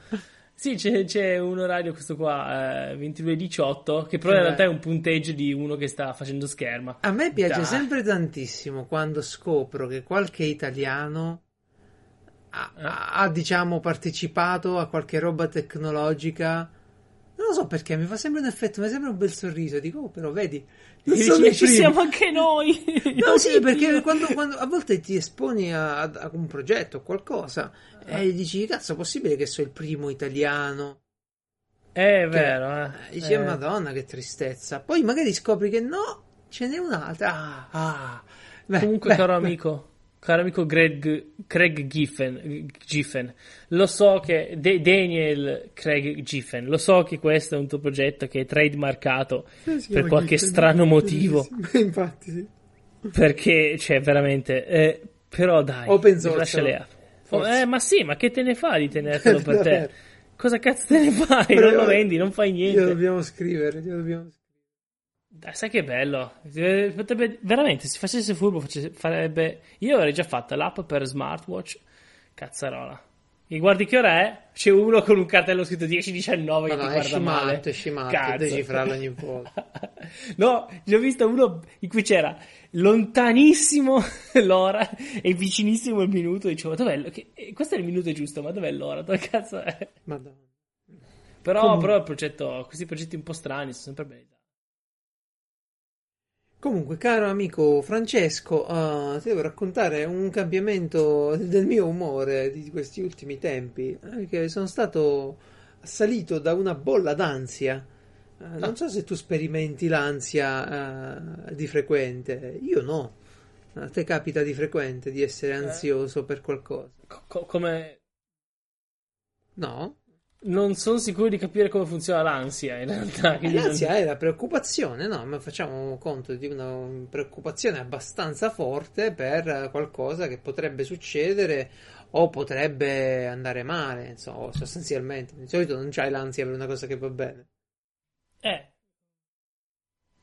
Speaker 2: Sì, c'è, c'è, un orario questo qua, eh, 22.18, che però in realtà è un punteggio di uno che sta facendo scherma.
Speaker 1: A me piace dai. sempre tantissimo quando scopro che qualche italiano ha, ha, diciamo, partecipato a qualche roba tecnologica. Non lo so perché, mi fa sempre un effetto, mi sembra un bel sorriso. Dico, oh, però vedi,
Speaker 2: dici, ci siamo anche noi.
Speaker 1: no, sì, perché quando, quando, a volte ti esponi a, a, un progetto o qualcosa eh. e dici, cazzo, è possibile che sono il primo italiano?
Speaker 2: È vero, eh.
Speaker 1: Dici, eh. madonna, che tristezza. Poi magari scopri che no, ce n'è un'altra. Ah, ah.
Speaker 2: Beh, Comunque, beh, caro beh. amico, caro amico Greg, Craig Giffen, Giffen, lo so che De, Daniel Craig Giffen, lo so che questo è un tuo progetto che è trademarcato sì, per qualche Giffen, strano motivo.
Speaker 1: Infatti, sì.
Speaker 2: Perché, cioè, veramente, eh, però dai,
Speaker 1: open source.
Speaker 2: Oh, eh, ma sì, ma che te ne fa di tenertelo per te? Cosa cazzo te ne fai? Però non lo vendi, non fai niente.
Speaker 1: Glielo dobbiamo scrivere, glielo dobbiamo scrivere.
Speaker 2: Dai, sai che bello? Potrebbe, veramente, se facesse furbo, farebbe. Io avrei già fatto l'app per smartwatch. Cazzarola. E guardi che ora è? C'è uno con un cartello scritto 10-19 che no, ti guarda
Speaker 1: scimato,
Speaker 2: male.
Speaker 1: È scimato, decifrarlo ogni volta.
Speaker 2: no, ne ho visto uno in cui c'era lontanissimo l'ora e vicinissimo il minuto. Dicevo, dov'è? Che, questo è il minuto giusto, ma dov'è l'ora? Dove cazzo è? Madonna. Però, Comunque... però il progetto, questi progetti un po' strani sono sempre belli.
Speaker 1: Comunque, caro amico Francesco, uh, ti devo raccontare un cambiamento del mio umore di questi ultimi tempi, perché eh, sono stato assalito da una bolla d'ansia. Uh, non so se tu sperimenti l'ansia uh, di frequente, io no. A te capita di frequente di essere ansioso per qualcosa?
Speaker 2: Co- come...
Speaker 1: No?
Speaker 2: Non sono sicuro di capire come funziona l'ansia in realtà.
Speaker 1: Eh, l'ansia non... è la preoccupazione, no? Ma facciamo conto di una preoccupazione abbastanza forte per qualcosa che potrebbe succedere o potrebbe andare male, insomma, sostanzialmente. Di solito non c'hai l'ansia per una cosa che va bene.
Speaker 2: Eh.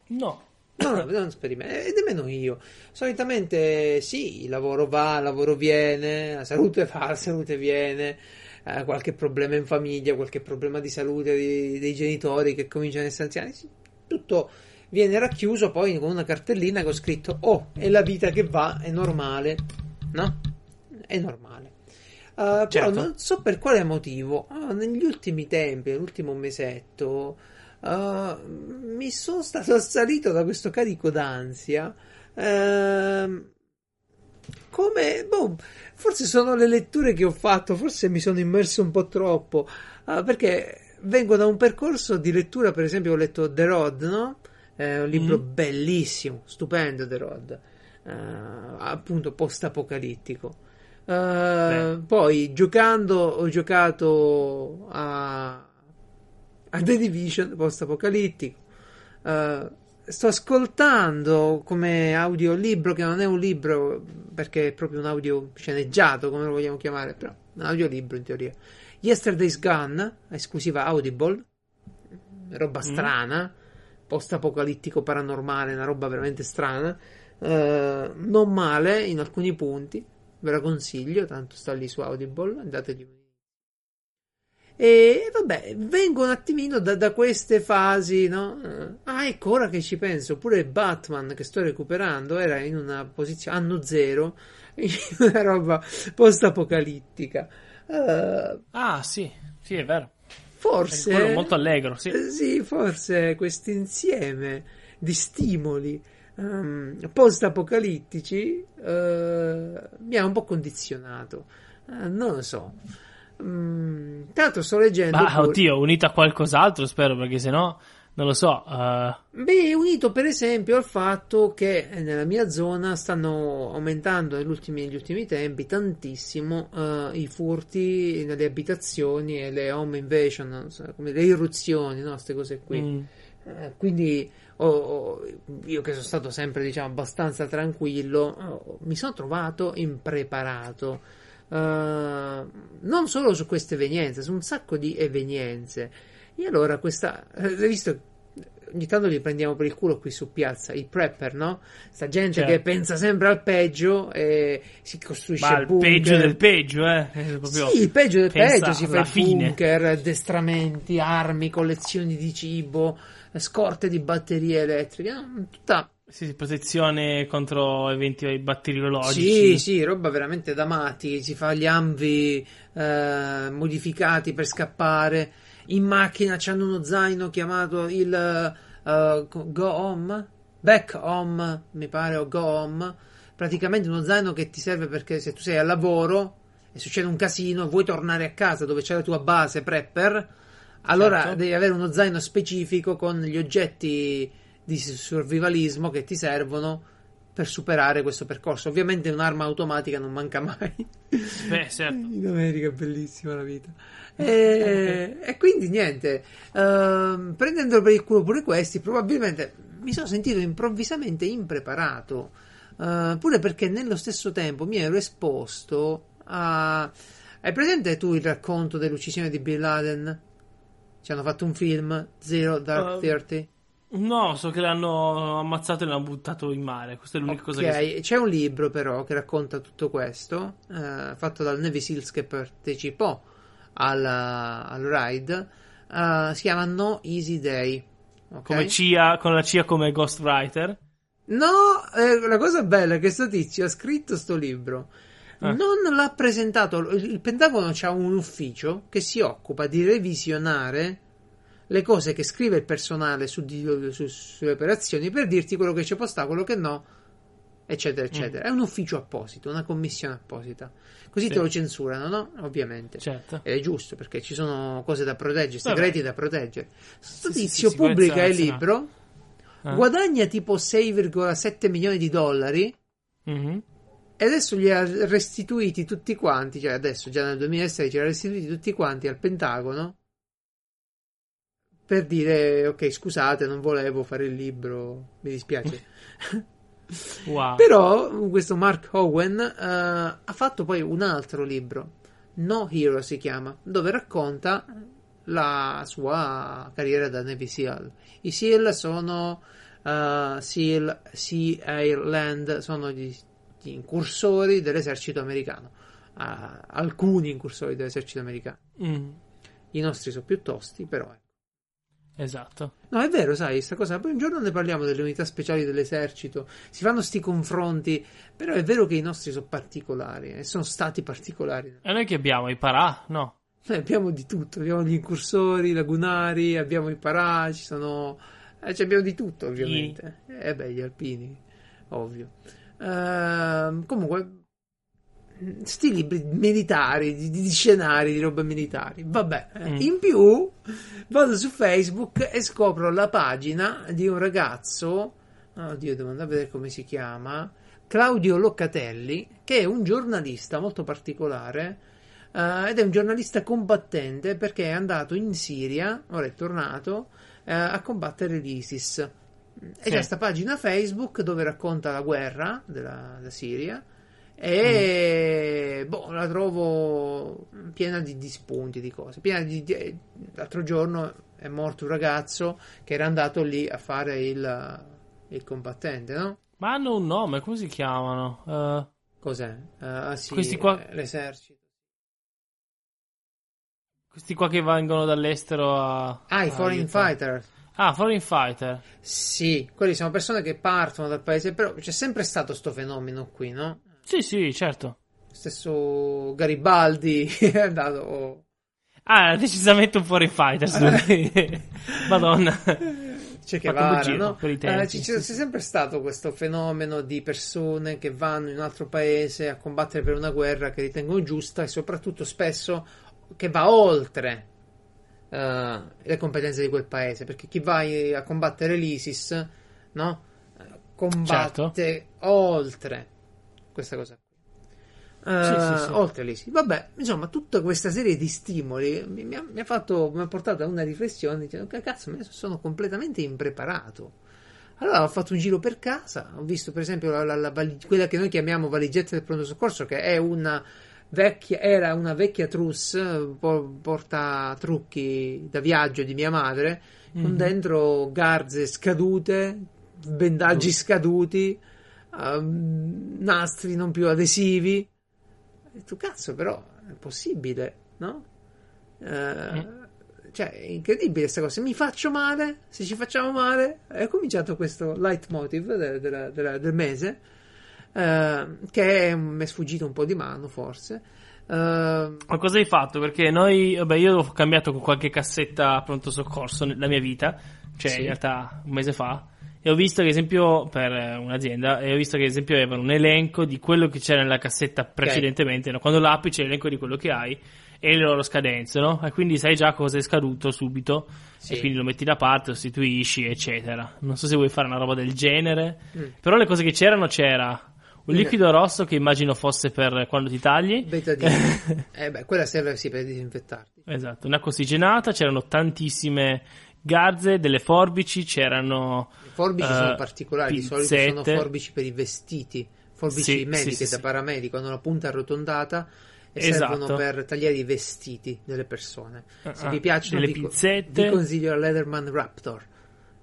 Speaker 2: No.
Speaker 1: No, no, non sperimento, e nemmeno io. Solitamente sì, il lavoro va, il lavoro viene, la salute va, la salute viene eh, qualche problema in famiglia, qualche problema di salute di, dei genitori che cominciano a essere anziani, tutto viene racchiuso poi con una cartellina che ho scritto oh, è la vita che va, è normale, no? È normale. Uh, certo. Però non so per quale motivo, uh, negli ultimi tempi, nell'ultimo mesetto, uh, mi sono stato assalito da questo carico d'ansia. Uh, come, boh, forse sono le letture che ho fatto, forse mi sono immerso un po' troppo, uh, perché vengo da un percorso di lettura, per esempio ho letto The Road, no? È un libro mm. bellissimo, stupendo The Road, uh, appunto post-apocalittico. Uh, poi giocando ho giocato a, a The Division post-apocalittico. Uh, sto ascoltando come audiolibro, che non è un libro perché è proprio un audio sceneggiato, come lo vogliamo chiamare, però un audiolibro in teoria. Yesterday's Gun, esclusiva Audible, roba mm. strana, post-apocalittico paranormale, una roba veramente strana. Uh, non male in alcuni punti, ve la consiglio, tanto sta lì su Audible, andategli e vabbè, vengo un attimino da, da, queste fasi, no? Ah, ecco, ora che ci penso, pure Batman che sto recuperando era in una posizione anno zero, in una roba post-apocalittica.
Speaker 2: Uh, ah, sì, sì, è vero.
Speaker 1: Forse.
Speaker 2: È molto allegro, sì.
Speaker 1: Eh, sì, forse questo insieme di stimoli um, post-apocalittici uh, mi ha un po' condizionato. Uh, non lo so. Mm, tanto sto leggendo.
Speaker 2: Pure... oddio, unito a qualcos'altro, spero, perché sennò non lo so. Uh...
Speaker 1: Beh, unito per esempio al fatto che nella mia zona stanno aumentando negli ultimi, negli ultimi tempi tantissimo uh, i furti nelle abitazioni e le home invasion, come le irruzioni, no? queste cose qui. Mm. Uh, quindi oh, oh, io che sono stato sempre diciamo abbastanza tranquillo, oh, mi sono trovato impreparato. Non solo su queste evenienze, su un sacco di evenienze e allora questa, eh, hai visto, ogni tanto li prendiamo per il culo qui su piazza, i prepper, no? Sta gente certo. che pensa sempre al peggio e si costruisce
Speaker 2: Ma il
Speaker 1: bunker.
Speaker 2: peggio del peggio, eh?
Speaker 1: Sì, il peggio del peggio, si fa il fine. bunker, addestramenti, armi, collezioni di cibo, scorte di batterie elettriche, tutta...
Speaker 2: Sì, protezione contro eventi batteriologici.
Speaker 1: Sì, sì, roba veramente da matti. Si fa gli amvi eh, modificati per scappare in macchina c'hanno uno zaino chiamato il uh, Go Home, Back Home, mi pare, o Go Home. Praticamente uno zaino che ti serve perché se tu sei al lavoro e succede un casino, vuoi tornare a casa dove c'è la tua base prepper, allora certo. devi avere uno zaino specifico con gli oggetti di survivalismo che ti servono per superare questo percorso. Ovviamente un'arma automatica non manca mai.
Speaker 2: Beh, certo.
Speaker 1: In America è bellissima la vita. E, e quindi niente, uh, prendendo per il culo pure questi, probabilmente mi sono sentito improvvisamente impreparato. Uh, pure perché nello stesso tempo mi ero esposto a. Hai presente tu il racconto dell'uccisione di Bin Laden? Ci hanno fatto un film, Zero Dark uh, Thirty?
Speaker 2: No, so che l'hanno ammazzato e l'hanno buttato in mare. Questa è l'unica okay. cosa che so.
Speaker 1: C'è un libro però che racconta tutto questo, eh, fatto dal Navy Seals che partecipò al, al ride. Uh, si chiama No Easy Day. Okay?
Speaker 2: Come CIA, con la CIA come ghostwriter.
Speaker 1: No, eh, la cosa bella è che questo tizio ha scritto sto libro. Eh. Non l'ha presentato. Il Pentagono ha un ufficio che si occupa di revisionare le cose che scrive il personale su, su, sulle operazioni per dirti quello che c'è postato, quello che no, eccetera, eccetera. Mm. È un ufficio apposito, una commissione apposita. Così sì. te lo censurano, no? Ovviamente.
Speaker 2: Certo.
Speaker 1: Ed è giusto perché ci sono cose da proteggere, segreti Vabbè. da proteggere. Questo sì, tizio sì, pubblica il libro, eh. guadagna tipo 6,7 milioni di dollari. Mm-hmm. E adesso li ha restituiti tutti quanti, cioè adesso già nel 2006 li ha restituiti tutti quanti al Pentagono per dire ok scusate non volevo fare il libro mi dispiace.
Speaker 2: Wow.
Speaker 1: però questo Mark Owen uh, ha fatto poi un altro libro No Hero si chiama dove racconta la sua carriera da Navy SEAL. I SEAL sono uh, SEAL Sea Air Land sono gli, gli incursori dell'esercito americano. Uh, alcuni incursori dell'esercito americano. Mm. i nostri sono più tosti però è
Speaker 2: Esatto.
Speaker 1: No, è vero, sai, questa cosa. Poi un giorno ne parliamo delle unità speciali dell'esercito. Si fanno sti confronti. Però è vero che i nostri sono particolari. E sono stati particolari.
Speaker 2: E noi che abbiamo? I parà? No.
Speaker 1: Noi abbiamo di tutto. Abbiamo gli incursori, i lagunari, abbiamo i parà, ci sono. Eh, abbiamo di tutto, ovviamente. E eh, beh, gli alpini, ovvio. Uh, comunque sti libri militari, di, di, scenari, di roba militari. Vabbè, mm. in più vado su Facebook e scopro la pagina di un ragazzo, oddio, devo andare a vedere come si chiama, Claudio Loccatelli, che è un giornalista molto particolare. Uh, ed è un giornalista combattente perché è andato in Siria, ora è tornato, uh, a combattere l'ISIS. E sì. c'è questa pagina Facebook dove racconta la guerra della, della Siria e mm. boh, la trovo piena di, di, spunti, di cose. Piena di, di, l'altro giorno è morto un ragazzo che era andato lì a fare il, il combattente, no?
Speaker 2: Ma hanno un nome, come si chiamano? Uh,
Speaker 1: Cos'è? Uh, sì,
Speaker 2: questi qua...
Speaker 1: l'esercito.
Speaker 2: Questi qua che vengono dall'estero a...
Speaker 1: Ah, i foreign fighter.
Speaker 2: Ah, foreign fighter.
Speaker 1: Sì, quelli sono persone che partono dal paese, però c'è sempre stato questo fenomeno qui, no?
Speaker 2: Sì, sì, certo.
Speaker 1: Stesso Garibaldi è andato.
Speaker 2: Ah, decisamente un foreign fighters. Madonna.
Speaker 1: C'è che va, no? Eh, c'è, c'è sempre stato questo fenomeno di persone che vanno in un altro paese a combattere per una guerra che ritengono giusta e soprattutto spesso che va oltre le competenze di quel paese. Perché chi va a combattere l'ISIS, no? Combatte certo. oltre questa cosa Uh, sì, sì, sì. oltre l'ISIS. Vabbè, insomma, tutta questa serie di stimoli mi, mi, ha, mi, ha, fatto, mi ha portato a una riflessione dicendo che cazzo, sono completamente impreparato. Allora ho fatto un giro per casa, ho visto per esempio la, la, la, quella che noi chiamiamo valigetta del pronto soccorso, che è una vecchia, era una vecchia trousse, porta trucchi da viaggio di mia madre, mm-hmm. con mhm. dentro garze scadute, bendaggi mm. scaduti, um, nastri non più adesivi ho detto, cazzo, però è possibile, no? Eh, mm. Cioè, è incredibile questa cosa. Se mi faccio male, se ci facciamo male, è cominciato questo leitmotiv de, de, de, del mese, eh, che mi è sfuggito un po' di mano, forse.
Speaker 2: Uh, Ma cosa hai fatto? Perché noi, vabbè, io ho cambiato con qualche cassetta pronto soccorso nella mia vita, cioè sì. in realtà un mese fa. E ho visto che, esempio, per un'azienda, e ho visto che, ad esempio, avevano un elenco di quello che c'era nella cassetta precedentemente. Okay. No? Quando l'apri c'è l'elenco di quello che hai e le loro scadenze, no? E quindi sai già cosa è scaduto subito. Sì. E quindi lo metti da parte, sostituisci, eccetera. Non so se vuoi fare una roba del genere. Mm. Però le cose che c'erano c'era. Un liquido rosso che immagino fosse per quando ti tagli.
Speaker 1: Betadine. eh beh, quella serve sì per disinfettarti.
Speaker 2: Esatto, un'acqua ossigenata, c'erano tantissime garze, delle forbici, c'erano
Speaker 1: forbici uh, sono particolari, pizzette. di solito sono forbici per i vestiti, forbici sì, mediche sì, sì, da paramedico, hanno la punta arrotondata e esatto. servono per tagliare i vestiti delle persone. Se uh, vi piacciono,
Speaker 2: delle
Speaker 1: vi,
Speaker 2: pinzette.
Speaker 1: vi consiglio la Leatherman Raptor.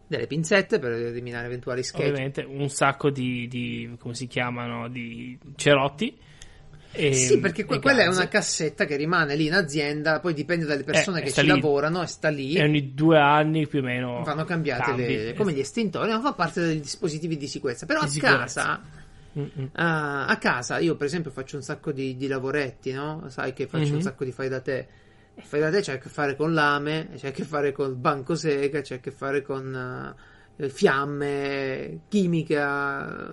Speaker 1: Delle pinzette per eliminare eventuali schegge.
Speaker 2: Ovviamente un sacco di, di come si chiamano, di cerotti
Speaker 1: e, sì, perché que- quella è una cassetta che rimane lì in azienda, poi dipende dalle persone eh, che ci lì. lavorano e sta lì.
Speaker 2: E ogni due anni più o meno
Speaker 1: vanno cambiate le, come gli estintori, non fa parte dei dispositivi di sicurezza. Però di a sicurezza. casa. Uh, a casa io per esempio faccio un sacco di, di lavoretti, no? Sai che faccio mm-hmm. un sacco di fai da te. E fai da te c'è a che fare con lame, c'è a che fare con banco sega, c'è a che fare con uh, fiamme, chimica,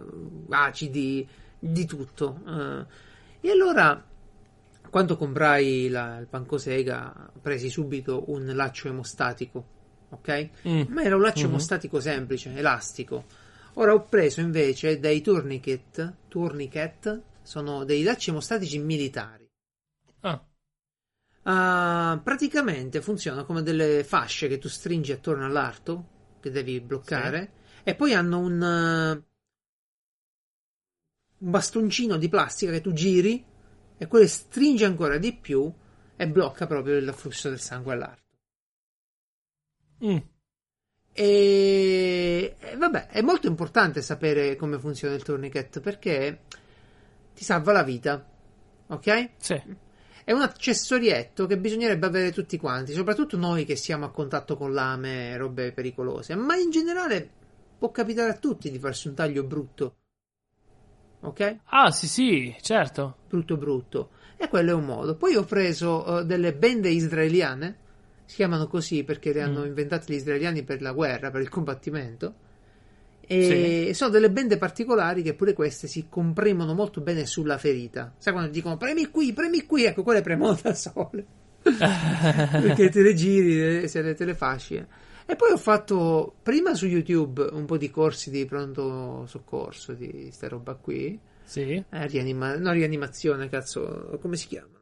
Speaker 1: acidi, di tutto. Uh, e allora, quando comprai la, il pancosega, presi subito un laccio emostatico, ok? Mm. Ma era un laccio mm-hmm. emostatico semplice, elastico. Ora ho preso invece dei tourniquet, tourniquet sono dei lacci emostatici militari. Ah. Uh, praticamente funzionano come delle fasce che tu stringi attorno all'arto, che devi bloccare, sì. e poi hanno un un bastoncino di plastica che tu giri e quello stringe ancora di più e blocca proprio il flusso del sangue all'arto. Mm. E, e, vabbè, è molto importante sapere come funziona il tourniquet perché ti salva la vita. Ok?
Speaker 2: Sì.
Speaker 1: È un accessorietto che bisognerebbe avere tutti quanti, soprattutto noi che siamo a contatto con lame e robe pericolose, ma in generale può capitare a tutti di farsi un taglio brutto ok?
Speaker 2: Ah, sì, sì, certo.
Speaker 1: Brutto, brutto. E quello è un modo. Poi ho preso uh, delle bende israeliane, si chiamano così perché le hanno mm. inventate gli israeliani per la guerra, per il combattimento. E sì. sono delle bende particolari che pure queste si compremono molto bene sulla ferita. Sai quando dicono premi qui, premi qui? Ecco, quelle premono da sole. perché te le giri, se le, te le fasci. E poi ho fatto prima su YouTube un po' di corsi di pronto soccorso, di sta roba qui.
Speaker 2: Sì.
Speaker 1: Eh, rianima- no, rianimazione, cazzo, come si chiama?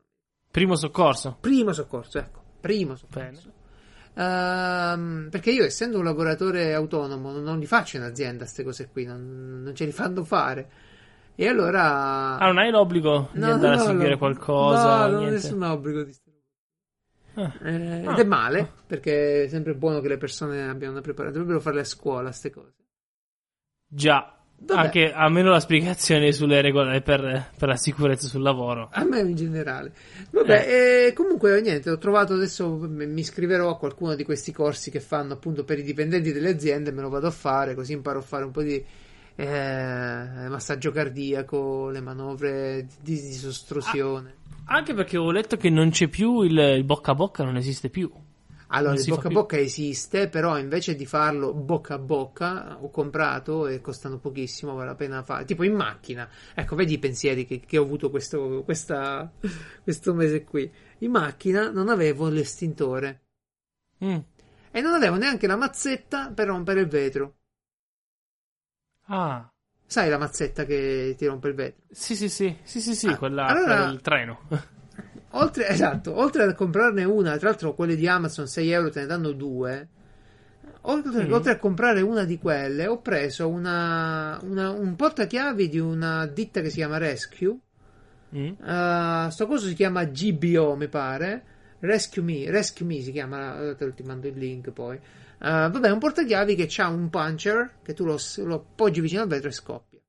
Speaker 2: Primo soccorso.
Speaker 1: Primo soccorso, ecco. Primo soccorso. Uh, perché io, essendo un lavoratore autonomo, non li faccio in azienda queste cose qui, non, non ce li fanno fare. E allora.
Speaker 2: Ah, non hai l'obbligo no, di andare no, a seguire no, qualcosa?
Speaker 1: No, non ho nessun obbligo di Ah. Eh, ed è male, perché è sempre buono che le persone abbiano una preparazione. Dovrebbero farle a scuola, queste cose.
Speaker 2: Già. Vabbè. Anche almeno la spiegazione sulle regole per, per, la sicurezza sul lavoro.
Speaker 1: A me in generale. Vabbè, eh. Eh, comunque niente, ho trovato adesso, mi iscriverò a qualcuno di questi corsi che fanno appunto per i dipendenti delle aziende, me lo vado a fare, così imparo a fare un po' di eh, massaggio cardiaco, le manovre di, di sostruzione.
Speaker 2: Ah, anche perché ho letto che non c'è più il, il bocca a bocca, non esiste più.
Speaker 1: Allora, il bocca a bocca esiste, però invece di farlo bocca a bocca ho comprato e costano pochissimo, vale la pena fare. Tipo in macchina. Ecco, vedi i pensieri che, che ho avuto questo, questa, questo mese qui. In macchina non avevo l'estintore.
Speaker 2: Mm.
Speaker 1: E non avevo neanche la mazzetta per rompere il vetro.
Speaker 2: Ah.
Speaker 1: Sai la mazzetta che ti rompe il vetro?
Speaker 2: Sì, sì, sì, sì, sì, sì
Speaker 1: Ah,
Speaker 2: quella
Speaker 1: allora-
Speaker 2: del treno.
Speaker 1: Oltre, esatto, oltre a comprarne una, tra l'altro quelle di Amazon 6 euro te ne danno due. Oltre,
Speaker 2: Mm.
Speaker 1: oltre a comprare una di quelle, ho preso una, una- un portachiavi di una ditta che si chiama Rescue.
Speaker 2: Mm.
Speaker 1: Uh, sto coso si chiama GBO, mi pare. Rescue Me, Rescue Me si chiama, eh, te lo ti mando il link poi. Uh, vabbè, un portachiavi che ha un puncher che tu lo, lo appoggi vicino al vetro e scoppia.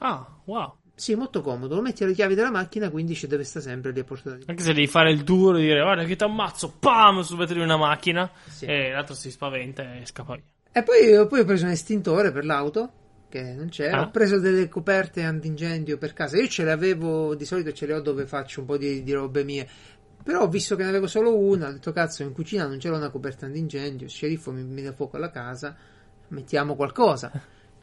Speaker 2: Ah, wow.
Speaker 1: Sì, molto comodo. Lo metti alle chiavi della macchina, quindi ci deve stare sempre lì a portata di
Speaker 2: Anche se devi fare il duro e dire guarda che ti ammazzo, pam, sul vetro di una macchina.
Speaker 1: Sì.
Speaker 2: E l'altro si spaventa e scappa via.
Speaker 1: E poi, poi ho preso un estintore per l'auto, che non c'è.
Speaker 2: Ah.
Speaker 1: Ho preso delle coperte antincendio per casa. Io ce le avevo, di solito ce le ho dove faccio un po' di, di robe mie. Però ho visto che ne avevo solo una, ho detto cazzo, in cucina non c'era una coperta antincendio, il sceriffo mi, dà fuoco alla casa, mettiamo qualcosa.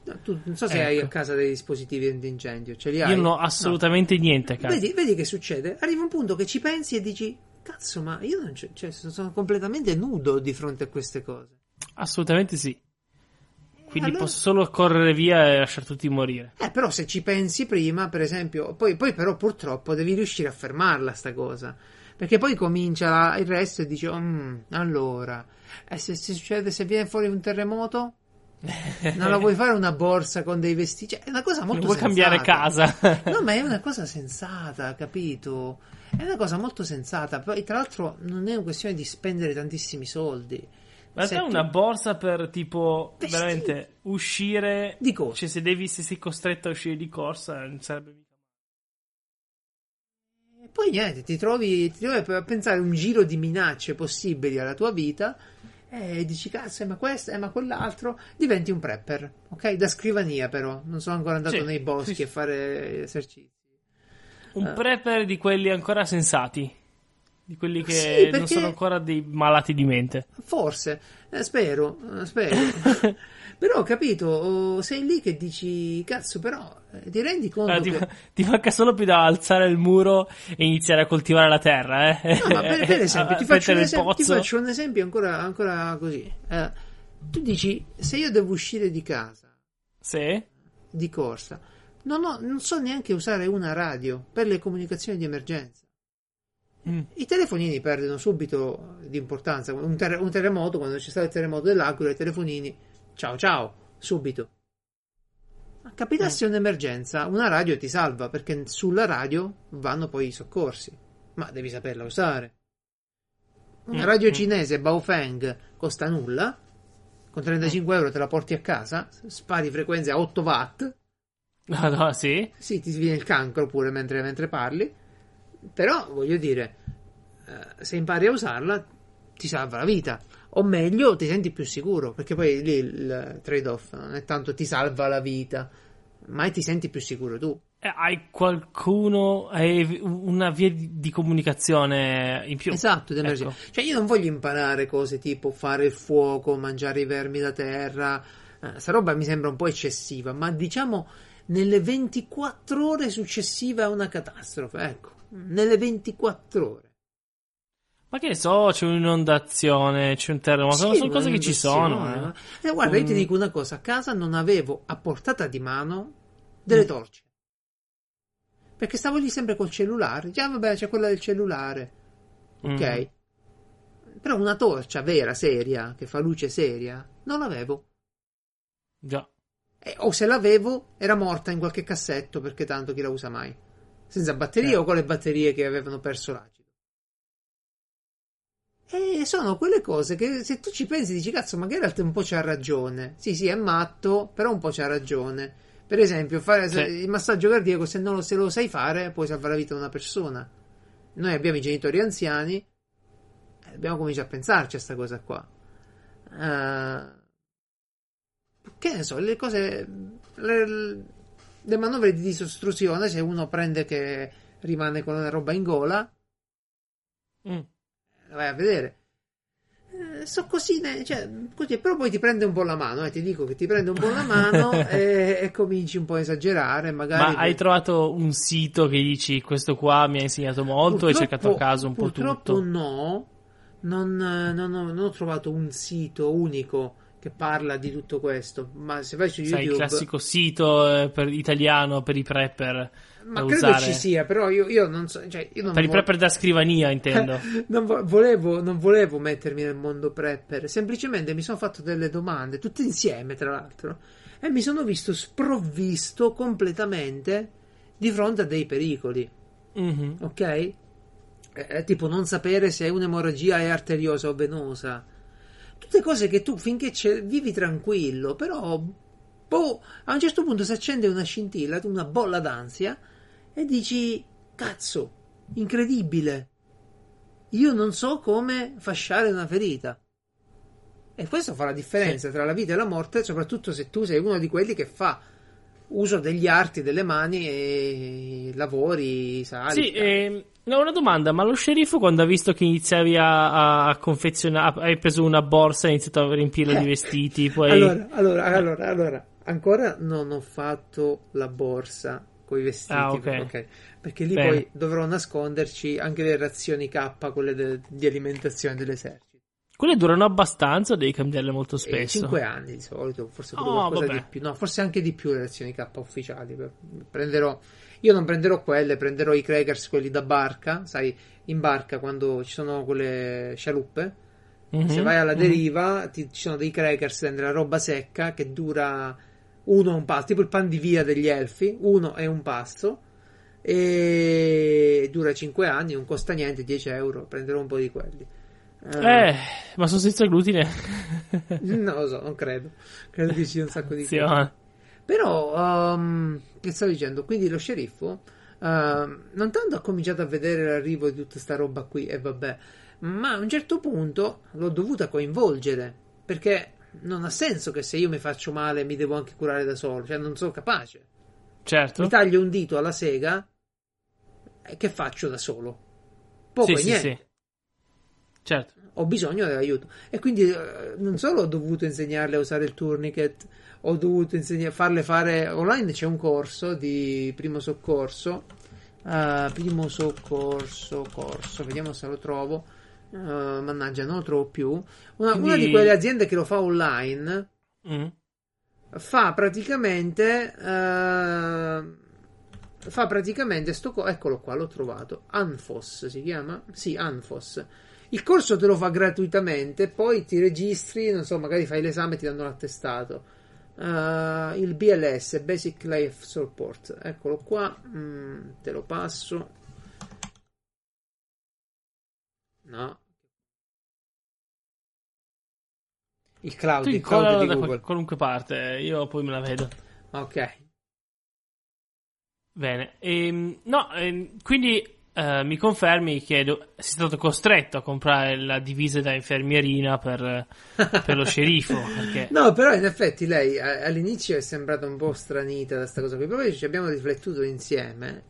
Speaker 1: No, Tu non so se hai
Speaker 2: Ecco.
Speaker 1: a casa dei dispositivi antincendio, ce li hai?
Speaker 2: Io non ho assolutamente niente a
Speaker 1: No.
Speaker 2: casa.
Speaker 1: Vedi, vedi che succede? Arriva un punto che ci pensi e dici, cazzo, ma io non c'è, cioè, sono completamente nudo di fronte a queste cose.
Speaker 2: Assolutamente sì. Quindi
Speaker 1: allora-
Speaker 2: posso solo correre via e lasciare tutti morire.
Speaker 1: Eh, però se ci pensi prima, per esempio, poi, poi però purtroppo devi riuscire a fermarla sta cosa. Perché poi comincia il resto e dici, "Mm, allora, e se, se succede, se viene fuori un terremoto? Non la vuoi fare una borsa con dei vestiti? Cioè, è una cosa molto
Speaker 2: Non vuoi
Speaker 1: sensata.
Speaker 2: cambiare casa.
Speaker 1: No, ma è una cosa sensata, capito? È una cosa molto sensata. Poi, tra l'altro, non è una questione di spendere tantissimi soldi.
Speaker 2: Ma
Speaker 1: Se tu-
Speaker 2: una borsa per tipo
Speaker 1: Vestiti.
Speaker 2: veramente uscire
Speaker 1: Di cosa?
Speaker 2: Cioè se devi se sei costretto a uscire di corsa non sarebbe
Speaker 1: E poi niente, ti trovi, ti trovi a pensare un giro di minacce possibili alla tua vita e dici cazzo, eh, ma questo, eh, ma quell'altro, diventi un prepper, ok? Da scrivania però, non sono ancora andato
Speaker 2: Sì,
Speaker 1: nei boschi
Speaker 2: sì,
Speaker 1: a fare esercizi.
Speaker 2: un
Speaker 1: Eh.
Speaker 2: prepper di quelli ancora sensati. Di quelli che
Speaker 1: Sì,
Speaker 2: non
Speaker 1: perché-
Speaker 2: sono ancora dei malati di mente.
Speaker 1: Forse, eh, spero, eh, spero. però, capito, oh, sei lì che dici, cazzo, però eh, ti rendi conto
Speaker 2: Allora, ti,
Speaker 1: che...
Speaker 2: ti manca solo più da alzare il muro e iniziare a coltivare la terra, eh?
Speaker 1: No, ma per, per esempio, ti faccio, esempio, ti faccio un esempio ancora, ancora così. Eh, tu dici, se io devo uscire di casa,
Speaker 2: Sì?
Speaker 1: di corsa, non, ho- non so neanche usare una radio per le comunicazioni di emergenza.
Speaker 2: Mm.
Speaker 1: I telefonini perdono subito di importanza. Un, terre- un terremoto, quando c'è stato il terremoto dell'Aquila, i telefonini, ciao ciao, subito. Ma capitasse un'emergenza, una radio ti salva perché sulla radio vanno poi i soccorsi, ma devi saperla usare. Una
Speaker 2: Mm,
Speaker 1: radio
Speaker 2: mm.
Speaker 1: cinese Baofeng costa nulla, con 35 euro te la porti a casa, spari frequenze a 8 watt,
Speaker 2: No, no, sì?
Speaker 1: sì, ti viene il cancro pure mentre, mentre parli. Però, voglio dire, eh, se impari a usarla, ti salva la vita. O meglio, ti senti più sicuro. Perché poi lì il trade-off non è tanto ti salva la vita, ma ti senti più sicuro tu.
Speaker 2: Eh, hai qualcuno, hai una via di, comunicazione in più.
Speaker 1: Esatto.
Speaker 2: Ecco.
Speaker 1: Cioè, io non voglio imparare cose tipo fare il fuoco, mangiare i vermi da terra. Eh, sta roba mi sembra un po' eccessiva, ma diciamo nelle 24 ore successive a una catastrofe. Ecco, nelle 24 ore.
Speaker 2: Ma che ne so, c'è un'inondazione, c'è un terremoto,
Speaker 1: Sì,
Speaker 2: sono cose che ci sono. eh.
Speaker 1: ma- Eh, guarda, io ti
Speaker 2: Mm.
Speaker 1: dico una cosa: a casa non avevo a portata di mano delle
Speaker 2: Mm.
Speaker 1: torce. Perché stavo lì sempre col cellulare. Già, vabbè, c'è quella del cellulare. Ok.
Speaker 2: Mm.
Speaker 1: Però una torcia vera, seria, che fa luce seria, non l'avevo.
Speaker 2: Già.
Speaker 1: E- o se l'avevo, era morta in qualche cassetto perché tanto chi la usa mai. Senza batterie
Speaker 2: Certo.
Speaker 1: o con le batterie che avevano perso l'acido. E sono quelle cose che se tu ci pensi dici cazzo, ma Geralt un po' c'ha ragione. Sì, sì, è matto, però un po' c'ha ragione. Per esempio, fare
Speaker 2: Sì.
Speaker 1: il massaggio cardiaco, se non lo, se lo sai fare, puoi salvare la vita di una persona. Noi abbiamo i genitori anziani, eh, dobbiamo cominciare a pensarci a sta cosa qua. Eh, che ne so, le cose, le, le manovre di disostruzione, se uno prende che rimane con una roba in gola,
Speaker 2: Mm.
Speaker 1: vai a vedere. Eh, so cosine, cioè, così, però poi ti prende un po' la mano, eh, ti dico che ti prende un po' la mano e, e cominci un po' a esagerare, magari.
Speaker 2: Ma hai trovato un sito che dici questo qua mi ha insegnato molto, hai
Speaker 1: Purtroppo-
Speaker 2: cercato a caso un po'
Speaker 1: purtroppo
Speaker 2: tutto.
Speaker 1: no, non, non, ho, non ho trovato un sito unico che parla di tutto questo. Ma se vai su YouTube.
Speaker 2: Sai, il classico sito eh, per italiano per i prepper.
Speaker 1: Ma credo
Speaker 2: usare.
Speaker 1: ci sia, però io, io non so. Cioè, io non
Speaker 2: Per i
Speaker 1: vo-
Speaker 2: prepper da scrivania, intendo.
Speaker 1: non vo- volevo, non volevo mettermi nel mondo prepper, semplicemente mi sono fatto delle domande, tutte insieme tra l'altro, e mi sono visto sprovvisto completamente di fronte a dei pericoli,
Speaker 2: Mhm.
Speaker 1: ok? Eh, tipo non sapere se un'emorragia è arteriosa o venosa. Tutte cose che tu finché vivi tranquillo, però boh, a un certo punto si accende una scintilla, una bolla d'ansia e dici cazzo, incredibile. Io non so come fasciare una ferita. E questo fa la differenza tra la vita e la morte, soprattutto se tu sei uno di quelli che fa uso degli arti, delle mani e lavori, sali.
Speaker 2: Sì, ehm, no, una domanda, ma lo sceriffo quando ha visto che iniziavi a, a- confezionare, hai preso una borsa e hai iniziato a riempirla
Speaker 1: Eh.
Speaker 2: di vestiti, poi...
Speaker 1: Allora, allora, allora, allora, ancora non ho fatto la borsa con i vestiti,
Speaker 2: Ah, ok.
Speaker 1: ok, perché lì
Speaker 2: Bene.
Speaker 1: poi dovrò nasconderci anche le razioni K, quelle de- di alimentazione dell'esercito.
Speaker 2: Quelle durano abbastanza o devi cambiarle molto
Speaker 1: E
Speaker 2: spesso?
Speaker 1: 5 anni di solito, forse
Speaker 2: Oh,
Speaker 1: di più, no, forse anche di più le razioni K ufficiali. Prenderò, io non prenderò quelle, prenderò i crackers, quelli da barca, sai, in barca quando ci sono quelle scialuppe.
Speaker 2: Mhm,
Speaker 1: Se vai alla
Speaker 2: mhm.
Speaker 1: deriva, ti- ci sono dei crackers della roba secca che dura uno è un pasto, tipo il pan di via degli elfi, uno è un pasto e dura 5 anni, non costa niente, 10 euro, prenderò un po' di quelli.
Speaker 2: Eh, ma sono senza glutine.
Speaker 1: non lo so, non credo, credo che ci sia un sacco di cose. Però, um, che stavo dicendo? Quindi lo sceriffo, um, non tanto ha cominciato a vedere l'arrivo di tutta sta roba qui, e vabbè, ma a un certo punto l'ho dovuta coinvolgere, perché non ha senso che se io mi faccio male mi devo anche curare da solo, cioè non sono capace.
Speaker 2: Certo.
Speaker 1: Mi taglio un dito alla sega, e che faccio da solo? Poco
Speaker 2: sì,
Speaker 1: e
Speaker 2: sì,
Speaker 1: niente.
Speaker 2: sì. Certo.
Speaker 1: Ho bisogno dell'aiuto. E quindi eh, non solo ho dovuto insegnarle a usare il tourniquet, ho dovuto insegnare, farle fare online. C'è un corso di primo soccorso. eh, primo soccorso, corso, vediamo se lo trovo. Eh, mannaggia, non lo trovo più. Una,
Speaker 2: Quindi-
Speaker 1: una di quelle aziende che lo fa online
Speaker 2: Mm.
Speaker 1: fa praticamente. eh, fa praticamente sto co- eccolo qua, l'ho trovato. Anfos si chiama? Sì, Anfos. Il corso te lo fa gratuitamente, poi ti registri, non so, magari fai l'esame e ti danno l'attestato. Eh, il BLS, Basic Life Support, eccolo qua, mm, te lo passo. No. Il cloud, il cloud
Speaker 2: da
Speaker 1: Google.
Speaker 2: qual- qualunque parte, io poi me la vedo.
Speaker 1: Ok.
Speaker 2: Bene. Ehm, no, ehm, quindi eh, mi confermi che do- sei stato costretto a comprare la divisa da infermierina per, per lo sceriffo. Perché...
Speaker 1: No, però in effetti lei a- all'inizio è sembrata un po' stranita da sta cosa qui, poi ci abbiamo riflettuto insieme.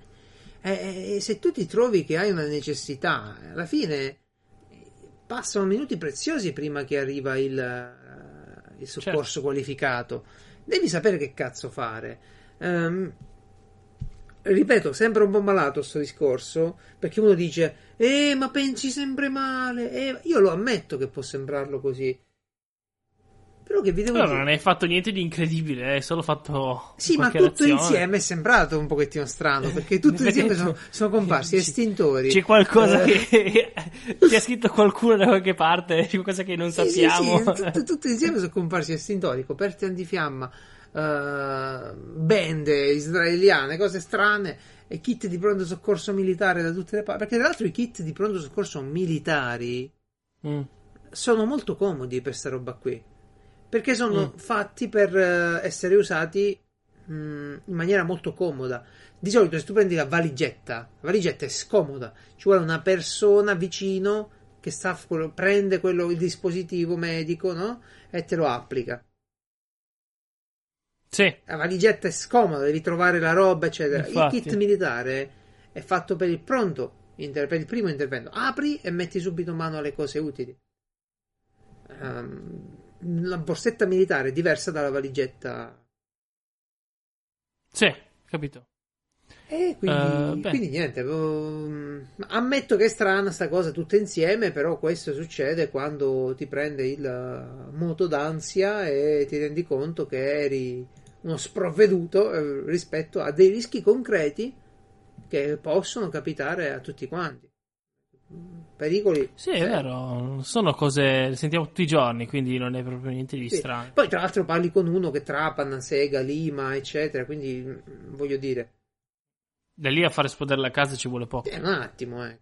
Speaker 1: E, e se tu ti trovi che hai una necessità, alla fine passano minuti preziosi prima che arriva il, eh, il soccorso
Speaker 2: Certo.
Speaker 1: qualificato. Devi sapere che cazzo fare. Ehm, ripeto, sembra un po' malato sto discorso, perché uno dice, eh, ma pensi sempre male. Eh, io lo ammetto che può sembrarlo così. Però che vi devo
Speaker 2: Però
Speaker 1: dire?
Speaker 2: non hai fatto niente di incredibile, hai solo fatto.
Speaker 1: Sì, ma tutto
Speaker 2: azione.
Speaker 1: insieme è sembrato un pochettino strano, perché tutto
Speaker 2: In
Speaker 1: insieme sono, sono comparsi estintori.
Speaker 2: C'è qualcosa
Speaker 1: Eh,
Speaker 2: che. Ti ha scritto qualcuno da qualche parte, c'è qualcosa che non
Speaker 1: Sì, sì,
Speaker 2: sappiamo.
Speaker 1: sì, tutto, tutto insieme sono comparsi estintori, coperti antifiamma, eh, bende israeliane, cose strane e kit di pronto soccorso militare da tutte le parti. Perché tra l'altro i kit di pronto soccorso militari
Speaker 2: Mm.
Speaker 1: sono molto comodi per sta roba qui. Perché sono
Speaker 2: Mm.
Speaker 1: fatti per eh, essere usati mm, in maniera molto comoda. Di solito, se tu prendi la valigetta, la valigetta è scomoda. Ci vuole una persona vicino che sta, prende quello, il dispositivo medico, no? E te lo applica.
Speaker 2: Sì,
Speaker 1: La valigetta è scomoda, devi trovare la roba, eccetera.
Speaker 2: Infatti.
Speaker 1: Il kit militare è fatto per il pronto, inter- per il primo intervento. Apri e metti subito mano alle cose utili. Ehm, la borsetta militare è diversa dalla valigetta.
Speaker 2: sì, capito.
Speaker 1: E quindi, uh, quindi niente, um, ammetto che è strana sta cosa tutta insieme, però questo succede quando ti prende il moto d'ansia e ti rendi conto che eri uno sprovveduto eh, rispetto a dei rischi concreti che possono capitare a tutti quanti. Pericoli.
Speaker 2: Sì, è eh. vero, sono cose le sentiamo tutti i giorni, quindi non è proprio niente di sì. strano.
Speaker 1: Poi, tra l'altro, parli con uno che trapana, sega, lima, eccetera, quindi mm, voglio dire.
Speaker 2: Da lì a far esplodere la casa ci vuole poco.
Speaker 1: È un attimo, eh.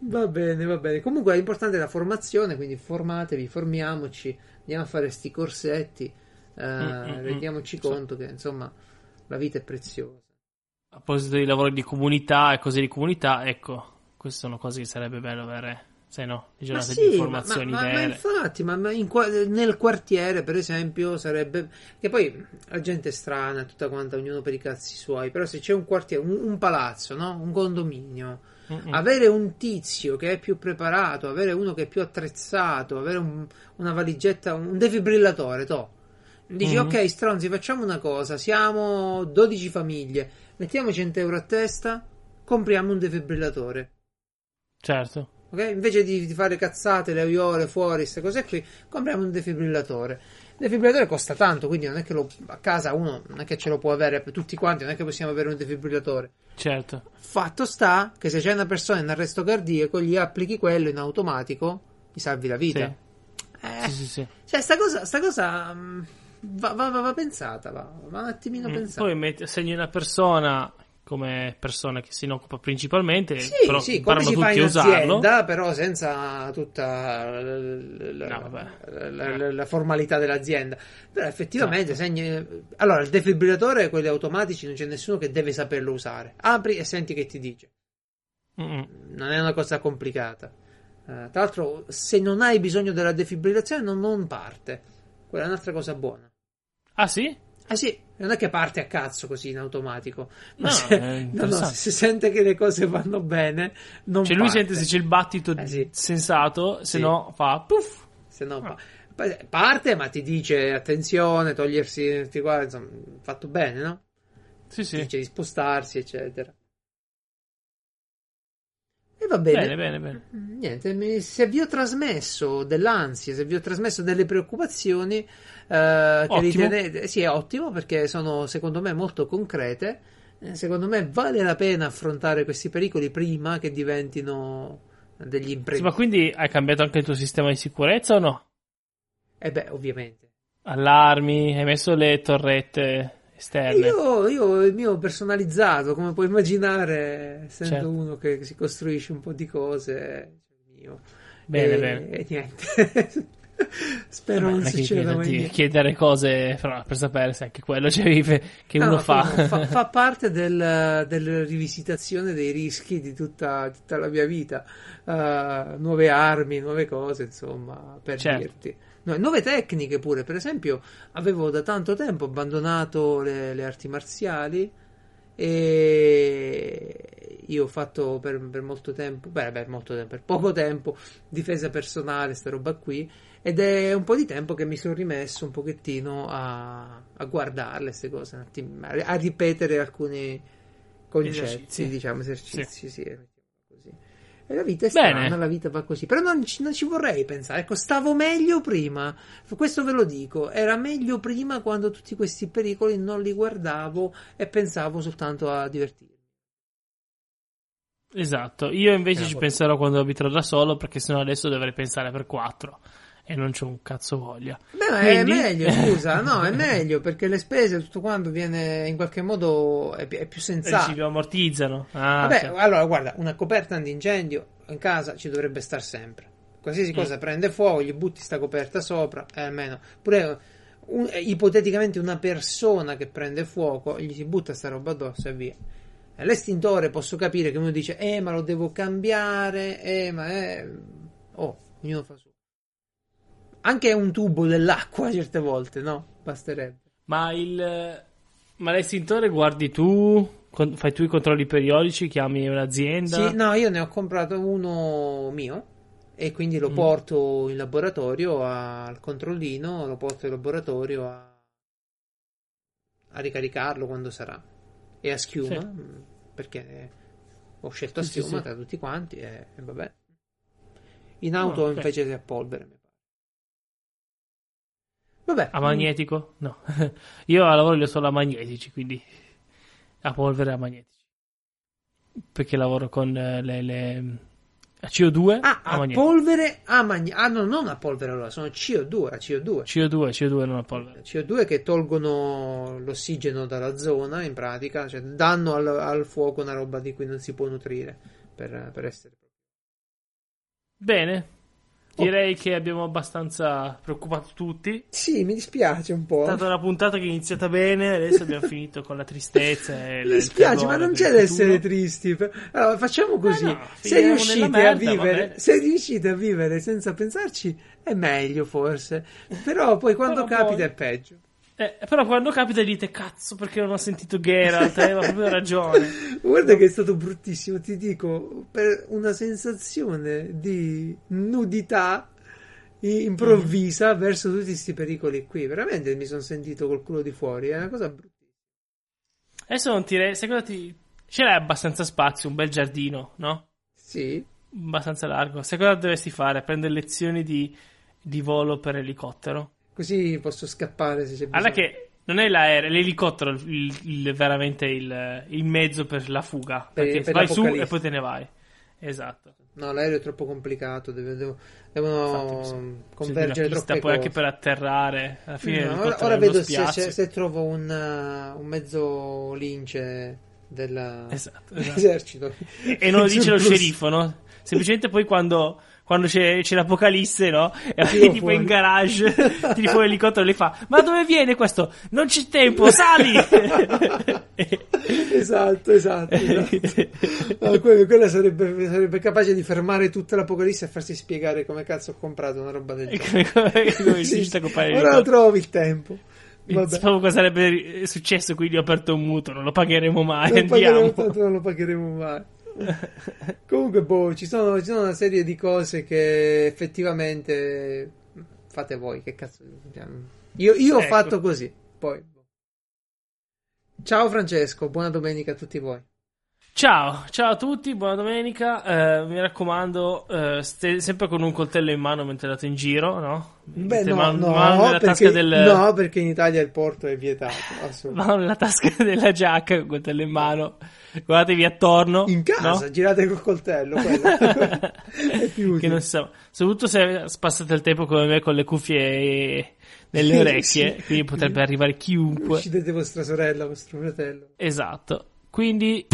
Speaker 1: Va bene, va bene. Comunque è importante la formazione, quindi formatevi, formiamoci, andiamo a fare sti corsetti, eh, mm, mm, rendiamoci mm. conto che insomma la vita è preziosa.
Speaker 2: A proposito di lavoro di comunità e cose di comunità, ecco, queste sono cose che sarebbe bello avere. Sai no, le giornate sì, di informazioni
Speaker 1: ma,
Speaker 2: ma,
Speaker 1: ma, infatti, ma, ma in, nel quartiere, per esempio, sarebbe. Che poi la gente è strana, tutta quanta, ognuno per i cazzi suoi. Però se c'è un quartiere, un, un palazzo, no? Un condominio. Mm-mm. Avere un tizio che è più preparato, avere uno che è più attrezzato, avere un, una valigetta, un defibrillatore, to. Dici, mm-hmm. ok, stronzi, facciamo una cosa. Siamo 12 famiglie, mettiamo 100 euro a testa, compriamo un defibrillatore.
Speaker 2: Certo.
Speaker 1: Okay? Invece di, di, fare cazzate, le aiole fuori, queste cose qui, compriamo un defibrillatore. Il defibrillatore costa tanto, quindi non è che lo, a casa uno non è che ce lo può avere per tutti quanti, non è che possiamo avere un defibrillatore.
Speaker 2: Certo.
Speaker 1: Fatto sta che se c'è una persona in arresto cardiaco, gli applichi quello in automatico, gli salvi la vita.
Speaker 2: Sì. Eh, sì, sì, sì.
Speaker 1: Cioè, sta cosa, sta cosa mm, va, va, va, pensata, va, va, un attimino mm, pensata.
Speaker 2: Poi metti, segni una persona come persona che se ne occupa principalmente,
Speaker 1: sì,
Speaker 2: però
Speaker 1: sì, come si fa in azienda, però senza tutta la, no, la, la, la, formalità dell'azienda. Però effettivamente esatto. segni... Allora, il defibrillatore, quelli automatici, non c'è nessuno che deve saperlo usare. Apri e senti che ti dice. Mm-mm. Non è una cosa complicata. Uh, tra l'altro, se non hai bisogno della defibrillazione, non, non parte. Quella è un'altra cosa buona.
Speaker 2: Ah sì?
Speaker 1: Ah sì, non è che parte a cazzo così in automatico, ma no, se, no, no, se si sente che le cose vanno bene, non
Speaker 2: cioè
Speaker 1: parte.
Speaker 2: lui sente se c'è il battito eh sì. sensato, se sì. no fa puff.
Speaker 1: Se no ah. parte, ma ti dice attenzione, togliersi, guarda, insomma, fatto bene, no?
Speaker 2: Sì, sì.
Speaker 1: Ti dice di spostarsi, eccetera. E va bene.
Speaker 2: Bene, bene, bene.
Speaker 1: Niente, se vi ho trasmesso dell'ansia, se vi ho trasmesso delle preoccupazioni, che ritenete. Sì, è ottimo perché sono secondo me molto concrete. Eh, secondo me vale la pena affrontare questi pericoli prima che diventino degli imprevisti. Sì,
Speaker 2: ma quindi hai cambiato anche il tuo sistema di sicurezza o no?
Speaker 1: Eh beh, ovviamente.
Speaker 2: Allarmi, hai messo le torrette esterne.
Speaker 1: Io, io il mio personalizzato, come puoi immaginare, essendo certo. uno che si costruisce un po' di cose, mio.
Speaker 2: Bene,
Speaker 1: e,
Speaker 2: bene.
Speaker 1: E niente. Spero Vabbè, non succeda
Speaker 2: mai. Chiedere cose però, per sapere se anche quello cioè, che uno no, fa.
Speaker 1: fa. fa. parte del, della rivisitazione dei rischi di tutta, tutta la mia vita. Uh, nuove armi, nuove cose, insomma, per certo. dirti. No, nuove tecniche pure, per esempio, avevo da tanto tempo abbandonato le, le arti marziali e io ho fatto per, per molto tempo, beh, per molto tempo, per poco tempo, difesa personale, sta roba qui, ed è un po' di tempo che mi sono rimesso un pochettino a, a guardarle queste cose, a, a ripetere alcuni concetti, esercizi. diciamo, esercizi, sì. sì. E la vita è strana, Bene. la vita va così. Però non ci, non ci, vorrei pensare. Ecco, stavo meglio prima. Questo ve lo dico. Era meglio prima quando tutti questi pericoli non li guardavo e pensavo soltanto a divertirmi.
Speaker 2: Esatto. Io invece ci penserò quando abiterò da solo, perché sennò adesso dovrei pensare per quattro e non c'ho un cazzo voglia.
Speaker 1: Beh, Quindi... è meglio, scusa, no, è meglio perché le spese, tutto quanto viene in qualche modo è, è più sensato.
Speaker 2: Ci ammortizzano. Ah,
Speaker 1: Vabbè, cioè. allora guarda, una coperta antincendio in casa ci dovrebbe stare sempre. Qualsiasi cosa mm. prende fuoco, gli butti sta coperta sopra, e almeno. Pure un, ipoteticamente una persona che prende fuoco, gli si butta sta roba addosso e via. L'estintore posso capire che uno dice, eh, ma lo devo cambiare, eh, ma è... Oh, ognuno fa su anche un tubo dell'acqua certe volte, no? Basterebbe.
Speaker 2: Ma il. Ma l'estintore guardi tu? Fai tu i controlli periodici? Chiami un'azienda?
Speaker 1: Sì, no, io ne ho comprato uno mio e quindi lo mm. porto in laboratorio al controllino, lo porto in laboratorio a, a ricaricarlo quando sarà. e a schiuma, sì. Perché ho scelto a sì, tra tutti quanti e, e vabbè. In auto okay. invece a polvere.
Speaker 2: Vabbè. A magnetico? No. Io a lavoro li ho solo a magnetici, quindi a polvere a magnetici. Perché lavoro con eh, le, le a CO2
Speaker 1: ah, a, a polvere a magnetico. Ah, no, non a polvere allora, sono CO2, a CO2.
Speaker 2: CO2, CO2 non a polvere.
Speaker 1: CO2 che tolgono l'ossigeno dalla zona, in pratica, cioè danno al, al fuoco una roba di cui non si può nutrire per, per essere
Speaker 2: Bene, Direi che abbiamo abbastanza preoccupato tutti.
Speaker 1: Sì, mi dispiace un po'.
Speaker 2: È stata una puntata che è iniziata bene, adesso abbiamo finito con la tristezza. E
Speaker 1: mi dispiace, ma non c'è da essere tristi. Allora, facciamo così: eh no, se, riuscite merda, a vivere, se riuscite a vivere senza pensarci, è meglio forse. Però poi quando Però capita poi... è peggio.
Speaker 2: Eh, però quando capita dite cazzo perché non ho sentito Geralt, aveva proprio ragione.
Speaker 1: Guarda che è stato bruttissimo, ti dico, per una sensazione di nudità improvvisa mm. verso tutti questi pericoli qui. Veramente mi sono sentito col culo di fuori, è una cosa bruttissima.
Speaker 2: Adesso non ti... Re... Secondo te ce l'hai abbastanza spazio, un bel giardino, no?
Speaker 1: Sì.
Speaker 2: Abbastanza largo. Secondo te dovresti fare? Prendere lezioni di, di volo per elicottero?
Speaker 1: Così posso scappare se c'è bisogno.
Speaker 2: Allora che non è l'aereo, l'elicottero il, il, veramente il, il, mezzo per la fuga. Per, perché per vai su e poi te ne vai. Esatto.
Speaker 1: No, l'aereo è troppo complicato, devo, devo, devono Infatti, convergere troppe poi
Speaker 2: cose. anche per atterrare. Alla fine
Speaker 1: no, ora, ora vedo se, se, se, trovo un, uh, un mezzo lince dell'esercito. Esatto,
Speaker 2: esatto. e non lo dice lo sceriffo, no? Semplicemente poi quando quando c'è, c'è l'apocalisse, no? E vai tipo in garage, tiri fuori l'elicottero e le fa: Ma dove viene questo? Non c'è tempo, sali!
Speaker 1: esatto, esatto. esatto. No, quella sarebbe, sarebbe, capace di fermare tutta l'apocalisse e farsi spiegare come cazzo ho comprato una roba del genere. come, come sì, ora trovi il tempo.
Speaker 2: Vabbè. cosa sarebbe successo, quindi ho aperto un mutuo, non lo pagheremo mai. Non andiamo.
Speaker 1: Pagheremo, non lo pagheremo mai. Comunque, boh, ci sono, ci sono, una serie di cose che effettivamente fate voi. Che cazzo. Io, io ho ecco. fatto così. Poi. Ciao Francesco, buona domenica a tutti voi.
Speaker 2: Ciao, ciao a tutti, buona domenica. Eh, mi raccomando, eh, ste, sempre con un coltello in mano mentre andate in giro, no?
Speaker 1: Beh, no, man- no, mano perché, del... no, perché in Italia il porto è vietato.
Speaker 2: Mano nella tasca della giacca con il coltello in mano. Guardatevi attorno.
Speaker 1: In casa, no? girate col coltello. è
Speaker 2: più che non sa. Soprattutto se passate il tempo come me con le cuffie nelle orecchie, sì. quindi potrebbe arrivare chiunque.
Speaker 1: Uccidete vostra sorella, vostro fratello.
Speaker 2: Esatto. Quindi